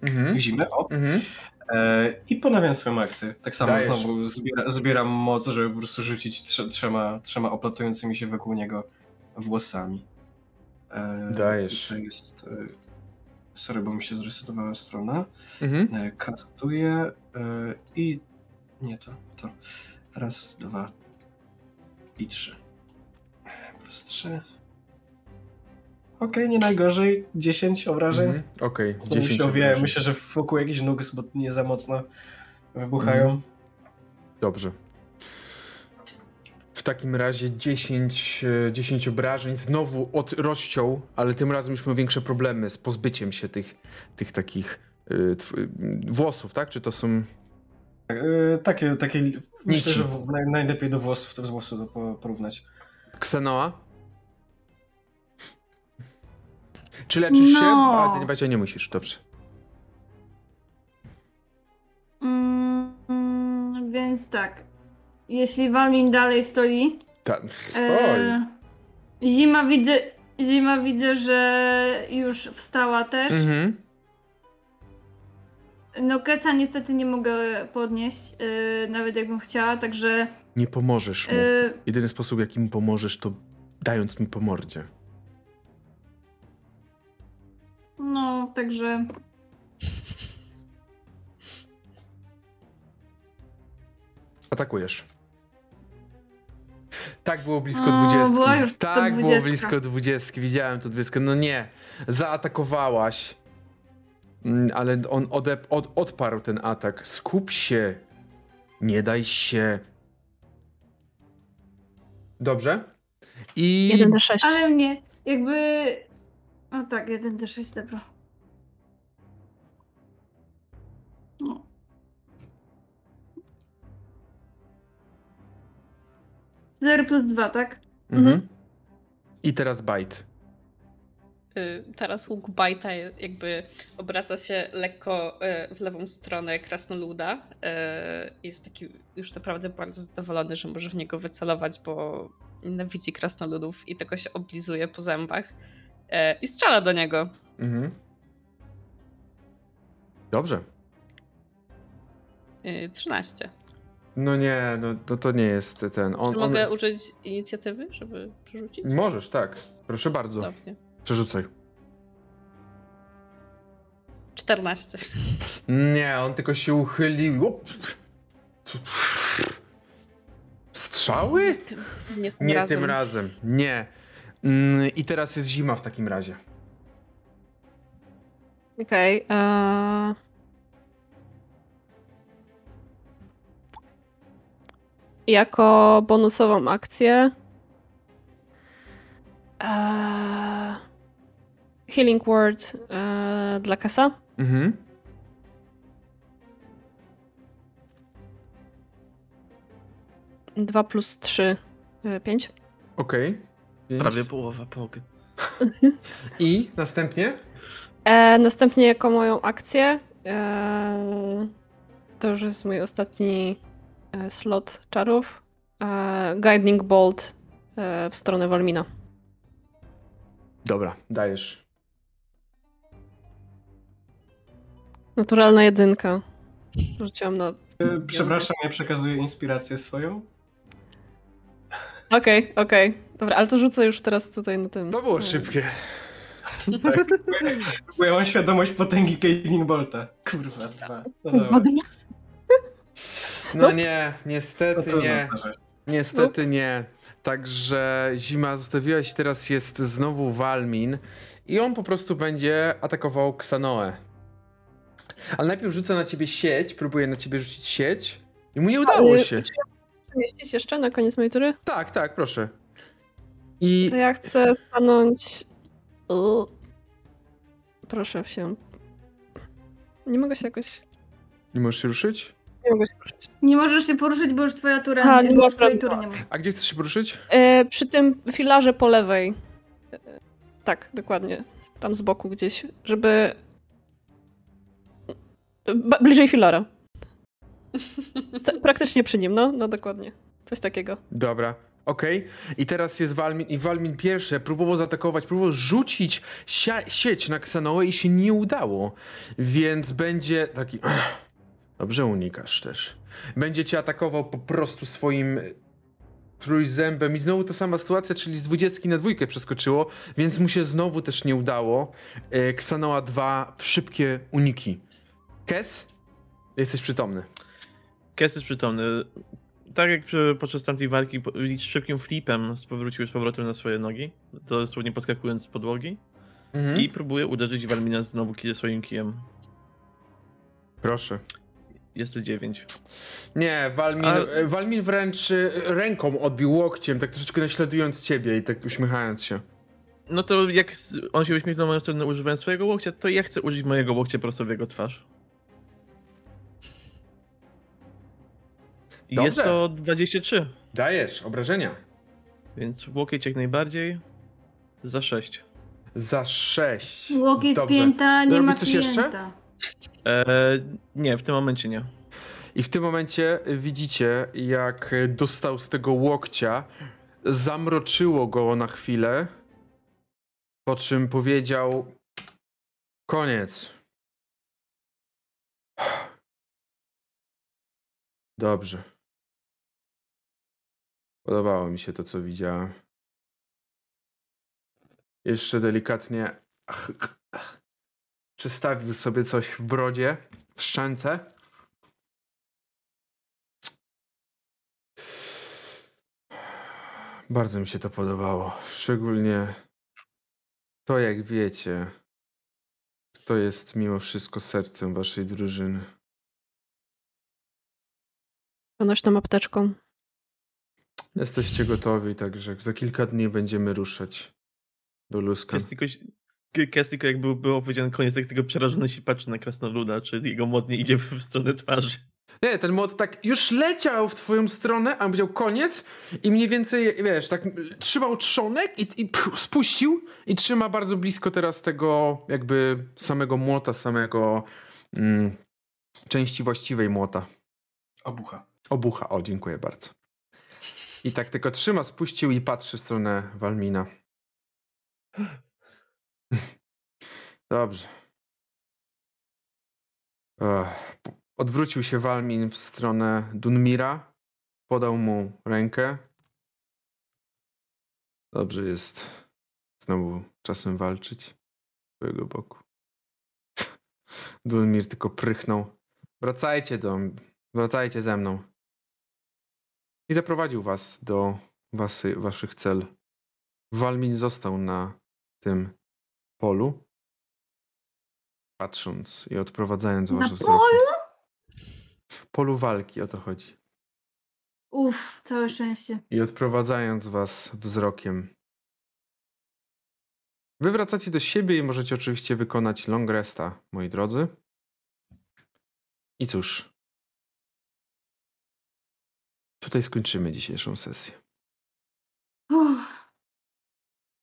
Mhm. e, zimy. O. Mhm. E, I ponawiam swoją akcję. Tak samo Dajesz. znowu zbiera, zbieram moc, żeby po prostu rzucić trze, trzema, trzema oplatującymi się wokół niego włosami. E, Dajesz. To jest... E, sorry, bo mi się zresetowała strona. Mhm. E, Kastuję i... Nie to, to. Raz, dwa i trzy. Plus trzy. Okej, nie najgorzej. 10 obrażeń. Mhm. Okej, Znowu 10 się owijają. obrażeń. Myślę, że wokół jakiś nugs, bo nie za mocno wybuchają. Mhm. Dobrze. W takim razie 10, e, 10 obrażeń. Znowu od rozciął, ale tym razem już miał większe problemy z pozbyciem się tych, tych takich y, włosów, tak? Czy to są. E, takie, takie. Myślę, Nici. że w, naj, najlepiej do włosów to z po- porównać. Ksenoa? Czy leczysz się? No. A ty nie Bacia, nie musisz, dobrze. Mm, więc tak. jeśli Walmin dalej stoi, Ta, stoi. e, Zima widzę, Zima widzę, że już wstała też. Mhm. No Kesa niestety nie mogę podnieść, e, nawet jakbym chciała, także Nie pomożesz mu. e, Jedyny sposób, jaki mu pomożesz, to dając mi po mordzie. No, także Atakujesz. Tak było blisko O, dwudziestki. to tak było blisko dwudziestki. Widziałem tu dwudziestkę. No nie. Zaatakowałaś. Mm, Ale on odep- od- odparł ten atak. Skup się. Nie daj się. Dobrze. I 1d6. Ale mnie jakby. No tak, 1d6, dobra. No. Cztery plus 2, tak? Mhm. I teraz bite. Y, Teraz łuk Bajta jakby obraca się lekko y, w lewą stronę krasnoluda. y, Jest taki już naprawdę bardzo zadowolony, że może w niego wycelować, bo nienawidzi krasnoludów i tylko się oblizuje po zębach. Y, I strzela do niego. Mhm. Dobrze. Y, 13. No nie, no to, to nie jest ten. On, Czy on... mogę użyć inicjatywy, żeby przerzucić? Możesz, tak. Proszę bardzo. Cudownie. Przerzucaj. 14. Nie, on tylko się uchylił. Strzały? Nie tym Nie razem. tym razem. Nie. Mm, I teraz jest zima w takim razie. Okej. eee. Jako bonusową akcję. eee, Healing Word eee, dla Kasa. Mhm. Dwa plus trzy, e, pięć. Okej. Pięć. Prawie połowa pog. I następnie? E, następnie jako moją akcję. E, to już jest mój ostatni e, slot czarów. E, Guiding Bolt e, w stronę Walmina. Dobra, dajesz. Naturalna jedynka. Rzuciłam na. E, Przepraszam, ja przekazuję inspirację swoją. Okej, okej. Dobra, ale to rzucę już teraz tutaj na tym. To było szybkie. Tak. Bo ja mam świadomość potęgi Caitlin Bolta. Kurwa, dwa. No Kurwa, dobra. No nie, niestety trudno nie. Niestety nie. Także zima zostawiłaś, teraz jest znowu Walmin i on po prostu będzie atakował Ksanoę. Ale najpierw rzuca na ciebie sieć, próbuje na ciebie rzucić sieć i mu nie udało Ale- się. Ja przemieścić jeszcze na koniec mojej tury? Tak, tak, proszę. I To ja chcę stanąć. U. Proszę się. Nie mogę się jakoś. nie możesz się ruszyć? Nie mogę się ruszyć. Nie możesz się poruszyć, bo już twoja tura A, nie, nie już twojej tury nie ma. A gdzie chcesz się poruszyć? E, przy tym filarze po lewej. E, tak, dokładnie. Tam z boku gdzieś, żeby. Ba- bliżej filara. Praktycznie przy nim, no, no dokładnie. Coś takiego. Dobra, okej. I teraz jest Walmin i Walmin pierwszy próbował zaatakować, próbował rzucić sieć na Ksanoę i się nie udało. Więc będzie taki... Dobrze unikasz też. Będzie cię atakował po prostu swoim trójzębem i znowu ta sama sytuacja, czyli z dwudziestki na dwójkę przeskoczyło, więc mu się znowu też nie udało. E, Ksanoa 2, szybkie uniki. Kes? Jesteś przytomny. Kes jest przytomny. Tak jak przy, podczas tamtej walki szybkim flipem powrócił z powrotem na swoje nogi, dosłownie podskakując z podłogi Mhm. i próbuje uderzyć Walmina znowu swoim kijem. Proszę. Jest to 9. Nie, Walmin, Ale- e, Walmin wręcz e, ręką odbił łokciem, tak troszeczkę naśladując ciebie i tak uśmiechając się. No to jak on się uśmiechnął moją stronę używając swojego łokcia, to ja chcę użyć mojego łokcia prosto w jego twarz. I jest Dobrze. to 23, Dajesz, obrażenia. więc łokieć jak najbardziej za 6. Za sześć. Łokieć Dobrze. pięta, nie Robisz ma coś jeszcze? Eee, nie, w tym momencie nie. I w tym momencie widzicie, jak dostał z tego łokcia, zamroczyło go na chwilę, po czym powiedział: Koniec. Dobrze. Podobało mi się to, co widziałem. Jeszcze delikatnie przestawił sobie coś w brodzie, w szczęce. Bardzo mi się to podobało. Szczególnie to, jak wiecie, kto jest mimo wszystko sercem waszej drużyny. Ponośną apteczką. Jesteście gotowi, także za kilka dni będziemy ruszać do Luska. Jest tylko, jest tylko jak był, było powiedziane koniec, jak tego przerażony się patrzy na krasnoluda, czy jego modnie idzie w stronę twarzy. Nie, ten mod tak już leciał w twoją stronę, a powiedział koniec i mniej więcej, wiesz, tak trzymał trzonek i, i pff, spuścił i trzyma bardzo blisko teraz tego jakby samego młota, samego mm, części właściwej młota. Obucha. Obucha, o dziękuję bardzo. I tak tylko trzyma, spuścił i patrzy w stronę Walmina. Dobrze. Odwrócił się Walmin w stronę Dunmira. Podał mu rękę. Dobrze jest znowu czasem walczyć po jego boku. Dunmir tylko prychnął. Wracajcie do... Wracajcie ze mną. I zaprowadził was do wasy, waszych cel. Walmin został na tym polu, patrząc i odprowadzając Na wasze wzroki. polu? Polu walki, o to chodzi. Uff, całe szczęście. I odprowadzając was wzrokiem. Wy wracacie do siebie i możecie oczywiście wykonać long resta, moi drodzy. I cóż. Tutaj skończymy dzisiejszą sesję. Uff.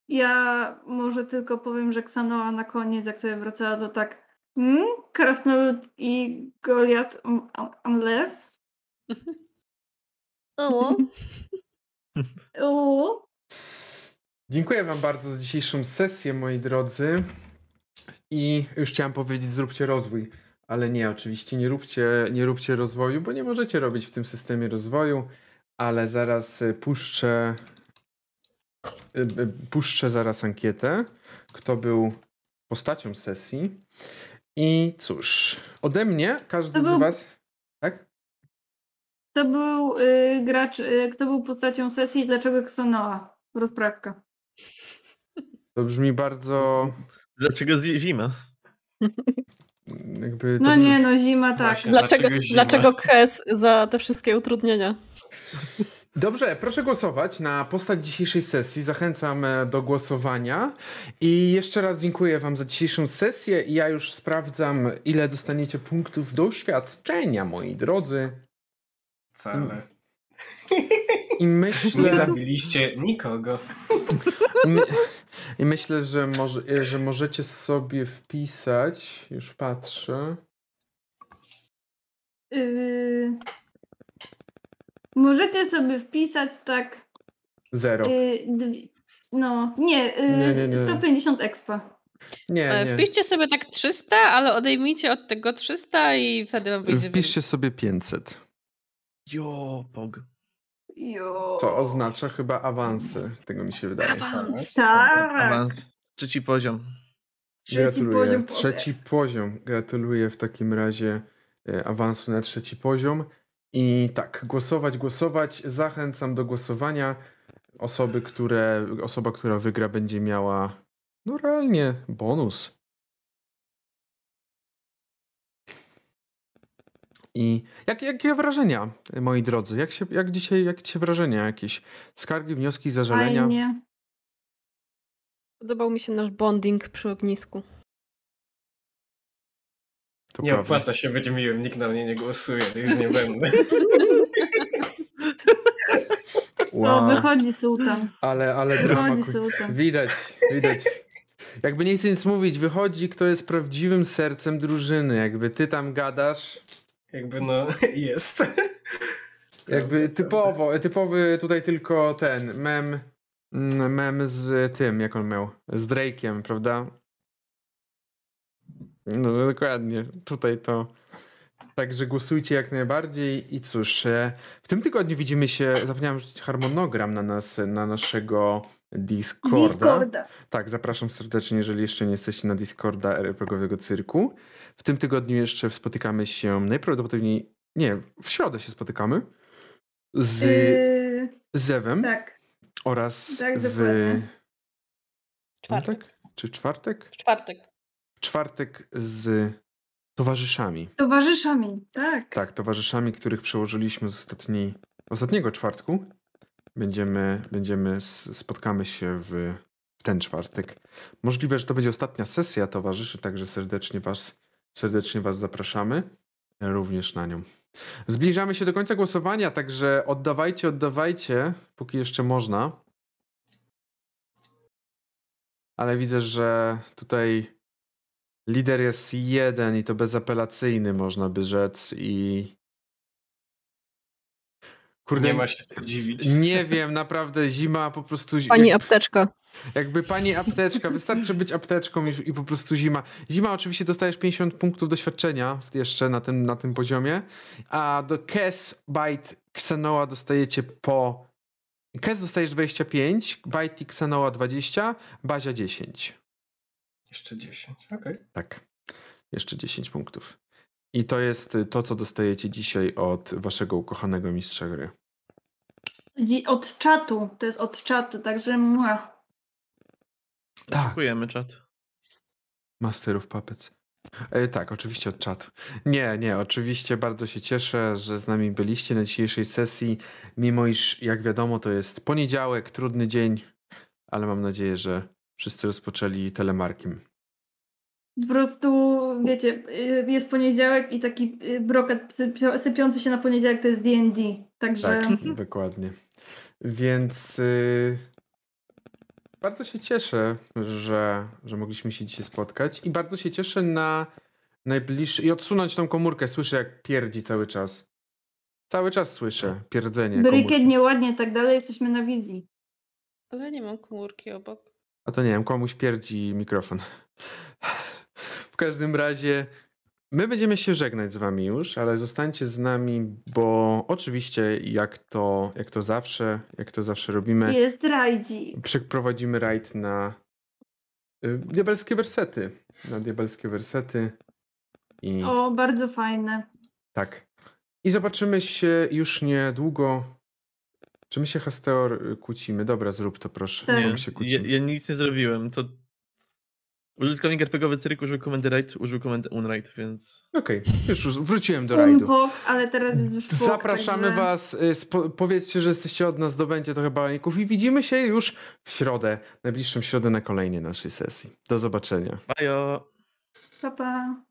Ja może tylko powiem, że Ksanoa na koniec, jak sobie wracała, to tak mm, Krasnolud i Goliat um, um, unless? O, Uuu. Dziękuję wam bardzo za dzisiejszą sesję, moi drodzy. I już chciałem powiedzieć, zróbcie rozwój. Ale nie, oczywiście nie róbcie, nie róbcie rozwoju, bo nie możecie robić w tym systemie rozwoju. Ale zaraz y, puszczę, y, y, puszczę zaraz ankietę, kto był postacią sesji. I cóż, ode mnie każdy To z był- was... Tak? To był y, gracz, y, kto był postacią sesji i dlaczego Ksanoa? Rozprawka. To brzmi bardzo... Dlaczego zima? Jakby to No nie, no zima tak. Właśnie. Dlaczego, Dlaczego dlaczego Kes za te wszystkie utrudnienia? Dobrze, proszę głosować na postać dzisiejszej sesji. Zachęcam e, do głosowania. I jeszcze raz dziękuję Wam za dzisiejszą sesję. I ja już sprawdzam, ile dostaniecie punktów doświadczenia, moi drodzy. Wcale. I Nie myślę, zabiliście nikogo. my, i myślę że, może, e, że możecie sobie wpisać. Już patrzę. Y, możecie sobie wpisać tak. Zero. y, dwie- no, nie, y, Nie, nie, nie. 150 expa. Nie, e, nie. wpiszcie sobie tak 300, ale odejmijcie od tego 300 i wtedy wam wyjdzie. Wpiszcie sobie 500. Jo, pog. Jo. Co oznacza chyba awansy. Tego mi się wydaje. Awans. Tak. Awans. Trzeci poziom. Trzeci Gratuluję. poziom trzeci poziom. Gratuluję w takim razie e, awansu na trzeci poziom. I tak, głosować, głosować. Zachęcam do głosowania. Osoby, które, osoba, która wygra, będzie miała no realnie bonus. I jak, jakie wrażenia, moi drodzy? Jak, się, jak dzisiaj, jak cię wrażenia jakieś? Skargi, wnioski, zażalenia? Fajnie. Podobał mi się nasz bonding przy ognisku. To Nie prawda. opłaca się być miłym, nikt na mnie nie głosuje, już nie będę. O, wychodzi sułtan. Ale, ale drama. Widać, widać. Jakby nie chcę nic mówić, wychodzi, kto jest prawdziwym sercem drużyny. Jakby ty tam gadasz. Jakby no jest. Jakby typowo, typowy tutaj tylko ten mem, mm, mem z tym, jak on miał, z Drake'iem, prawda? No dokładnie, tutaj to. Także głosujcie jak najbardziej i cóż, e, w tym tygodniu widzimy się, zapomniałem rzucić harmonogram na nas, na naszego Discorda. Discorda. Tak, zapraszam serdecznie, jeżeli jeszcze nie jesteście na Discorda RPGowego Cyrku. W tym tygodniu jeszcze spotykamy się najprawdopodobniej, nie, w środę się spotykamy z Yy, Zewem tak. oraz tak, w. Czwartek. czy czwartek? W czwartek. W czwartek z towarzyszami. Towarzyszami, tak. Tak, towarzyszami, których przełożyliśmy z ostatniej, ostatniego czwartku. Będziemy, będziemy, spotkamy się w, w ten czwartek. Możliwe, że to będzie ostatnia sesja towarzyszy, także serdecznie was, serdecznie was zapraszamy również na nią. Zbliżamy się do końca głosowania, także oddawajcie, oddawajcie, póki jeszcze można. Ale widzę, że tutaj lider jest jeden i to bezapelacyjny, można by rzec. I. Kurde, Nie ma się co dziwić. nie wiem, naprawdę zima po prostu. Pani apteczka. Jakby pani apteczka, wystarczy być apteczką i, i po prostu zima. Zima oczywiście dostajesz 50 punktów doświadczenia jeszcze na tym, na tym poziomie, a do Kes, Bite, Xenoa dostajecie po... Kes dostajesz 25, Bite i Xenoa 20, Bazia 10. Jeszcze 10, okej. Tak, jeszcze 10 punktów. I to jest to, co dostajecie dzisiaj od waszego ukochanego mistrza gry. Od czatu, to jest od czatu, także mua. Tak, Dziękujemy, czat. Master of Puppets. E, tak, oczywiście od czatu. Nie, nie, oczywiście bardzo się cieszę, że z nami byliście na dzisiejszej sesji, mimo iż, jak wiadomo, to jest poniedziałek, trudny dzień, ale mam nadzieję, że wszyscy rozpoczęli telemarkiem. Po prostu, wiecie, y, jest poniedziałek i taki y, brokat sypiący się na poniedziałek to jest D&D. Także Tak, dokładnie. Więc y, bardzo się cieszę, że, że mogliśmy się dzisiaj spotkać i bardzo się cieszę na najbliższy... I odsunąć tą komórkę. Słyszę, jak pierdzi cały czas. Cały czas słyszę pierdzenie Brykiet nieładnie i tak dalej, jesteśmy na wizji. Ale nie mam komórki obok. A to nie wiem, komuś pierdzi mikrofon. W każdym razie my będziemy się żegnać z wami już, ale zostańcie z nami, bo oczywiście jak to, jak to zawsze, jak to zawsze robimy, Jest rajdzik. przeprowadzimy rajd na y, diabelskie wersety. Na diabelskie wersety. I O, bardzo fajne. tak. I zobaczymy się już niedługo. Czy my się Hasteor kłócimy? Dobra, zrób to proszę. Tak. Nie, się ja, ja nic nie zrobiłem. To użytkownik RPGowy Cyryk użył komendy right, użył komendy unright, więc... Okej, już, już wróciłem do rajdu. Umpok, ale teraz jest już pok, Zapraszamy także... was. y, Spo, powiedzcie, że jesteście od nas, zdobędzie trochę baloników i widzimy się już w środę, najbliższą środę na kolejnej naszej sesji. Do zobaczenia. Bajo! Pa, pa.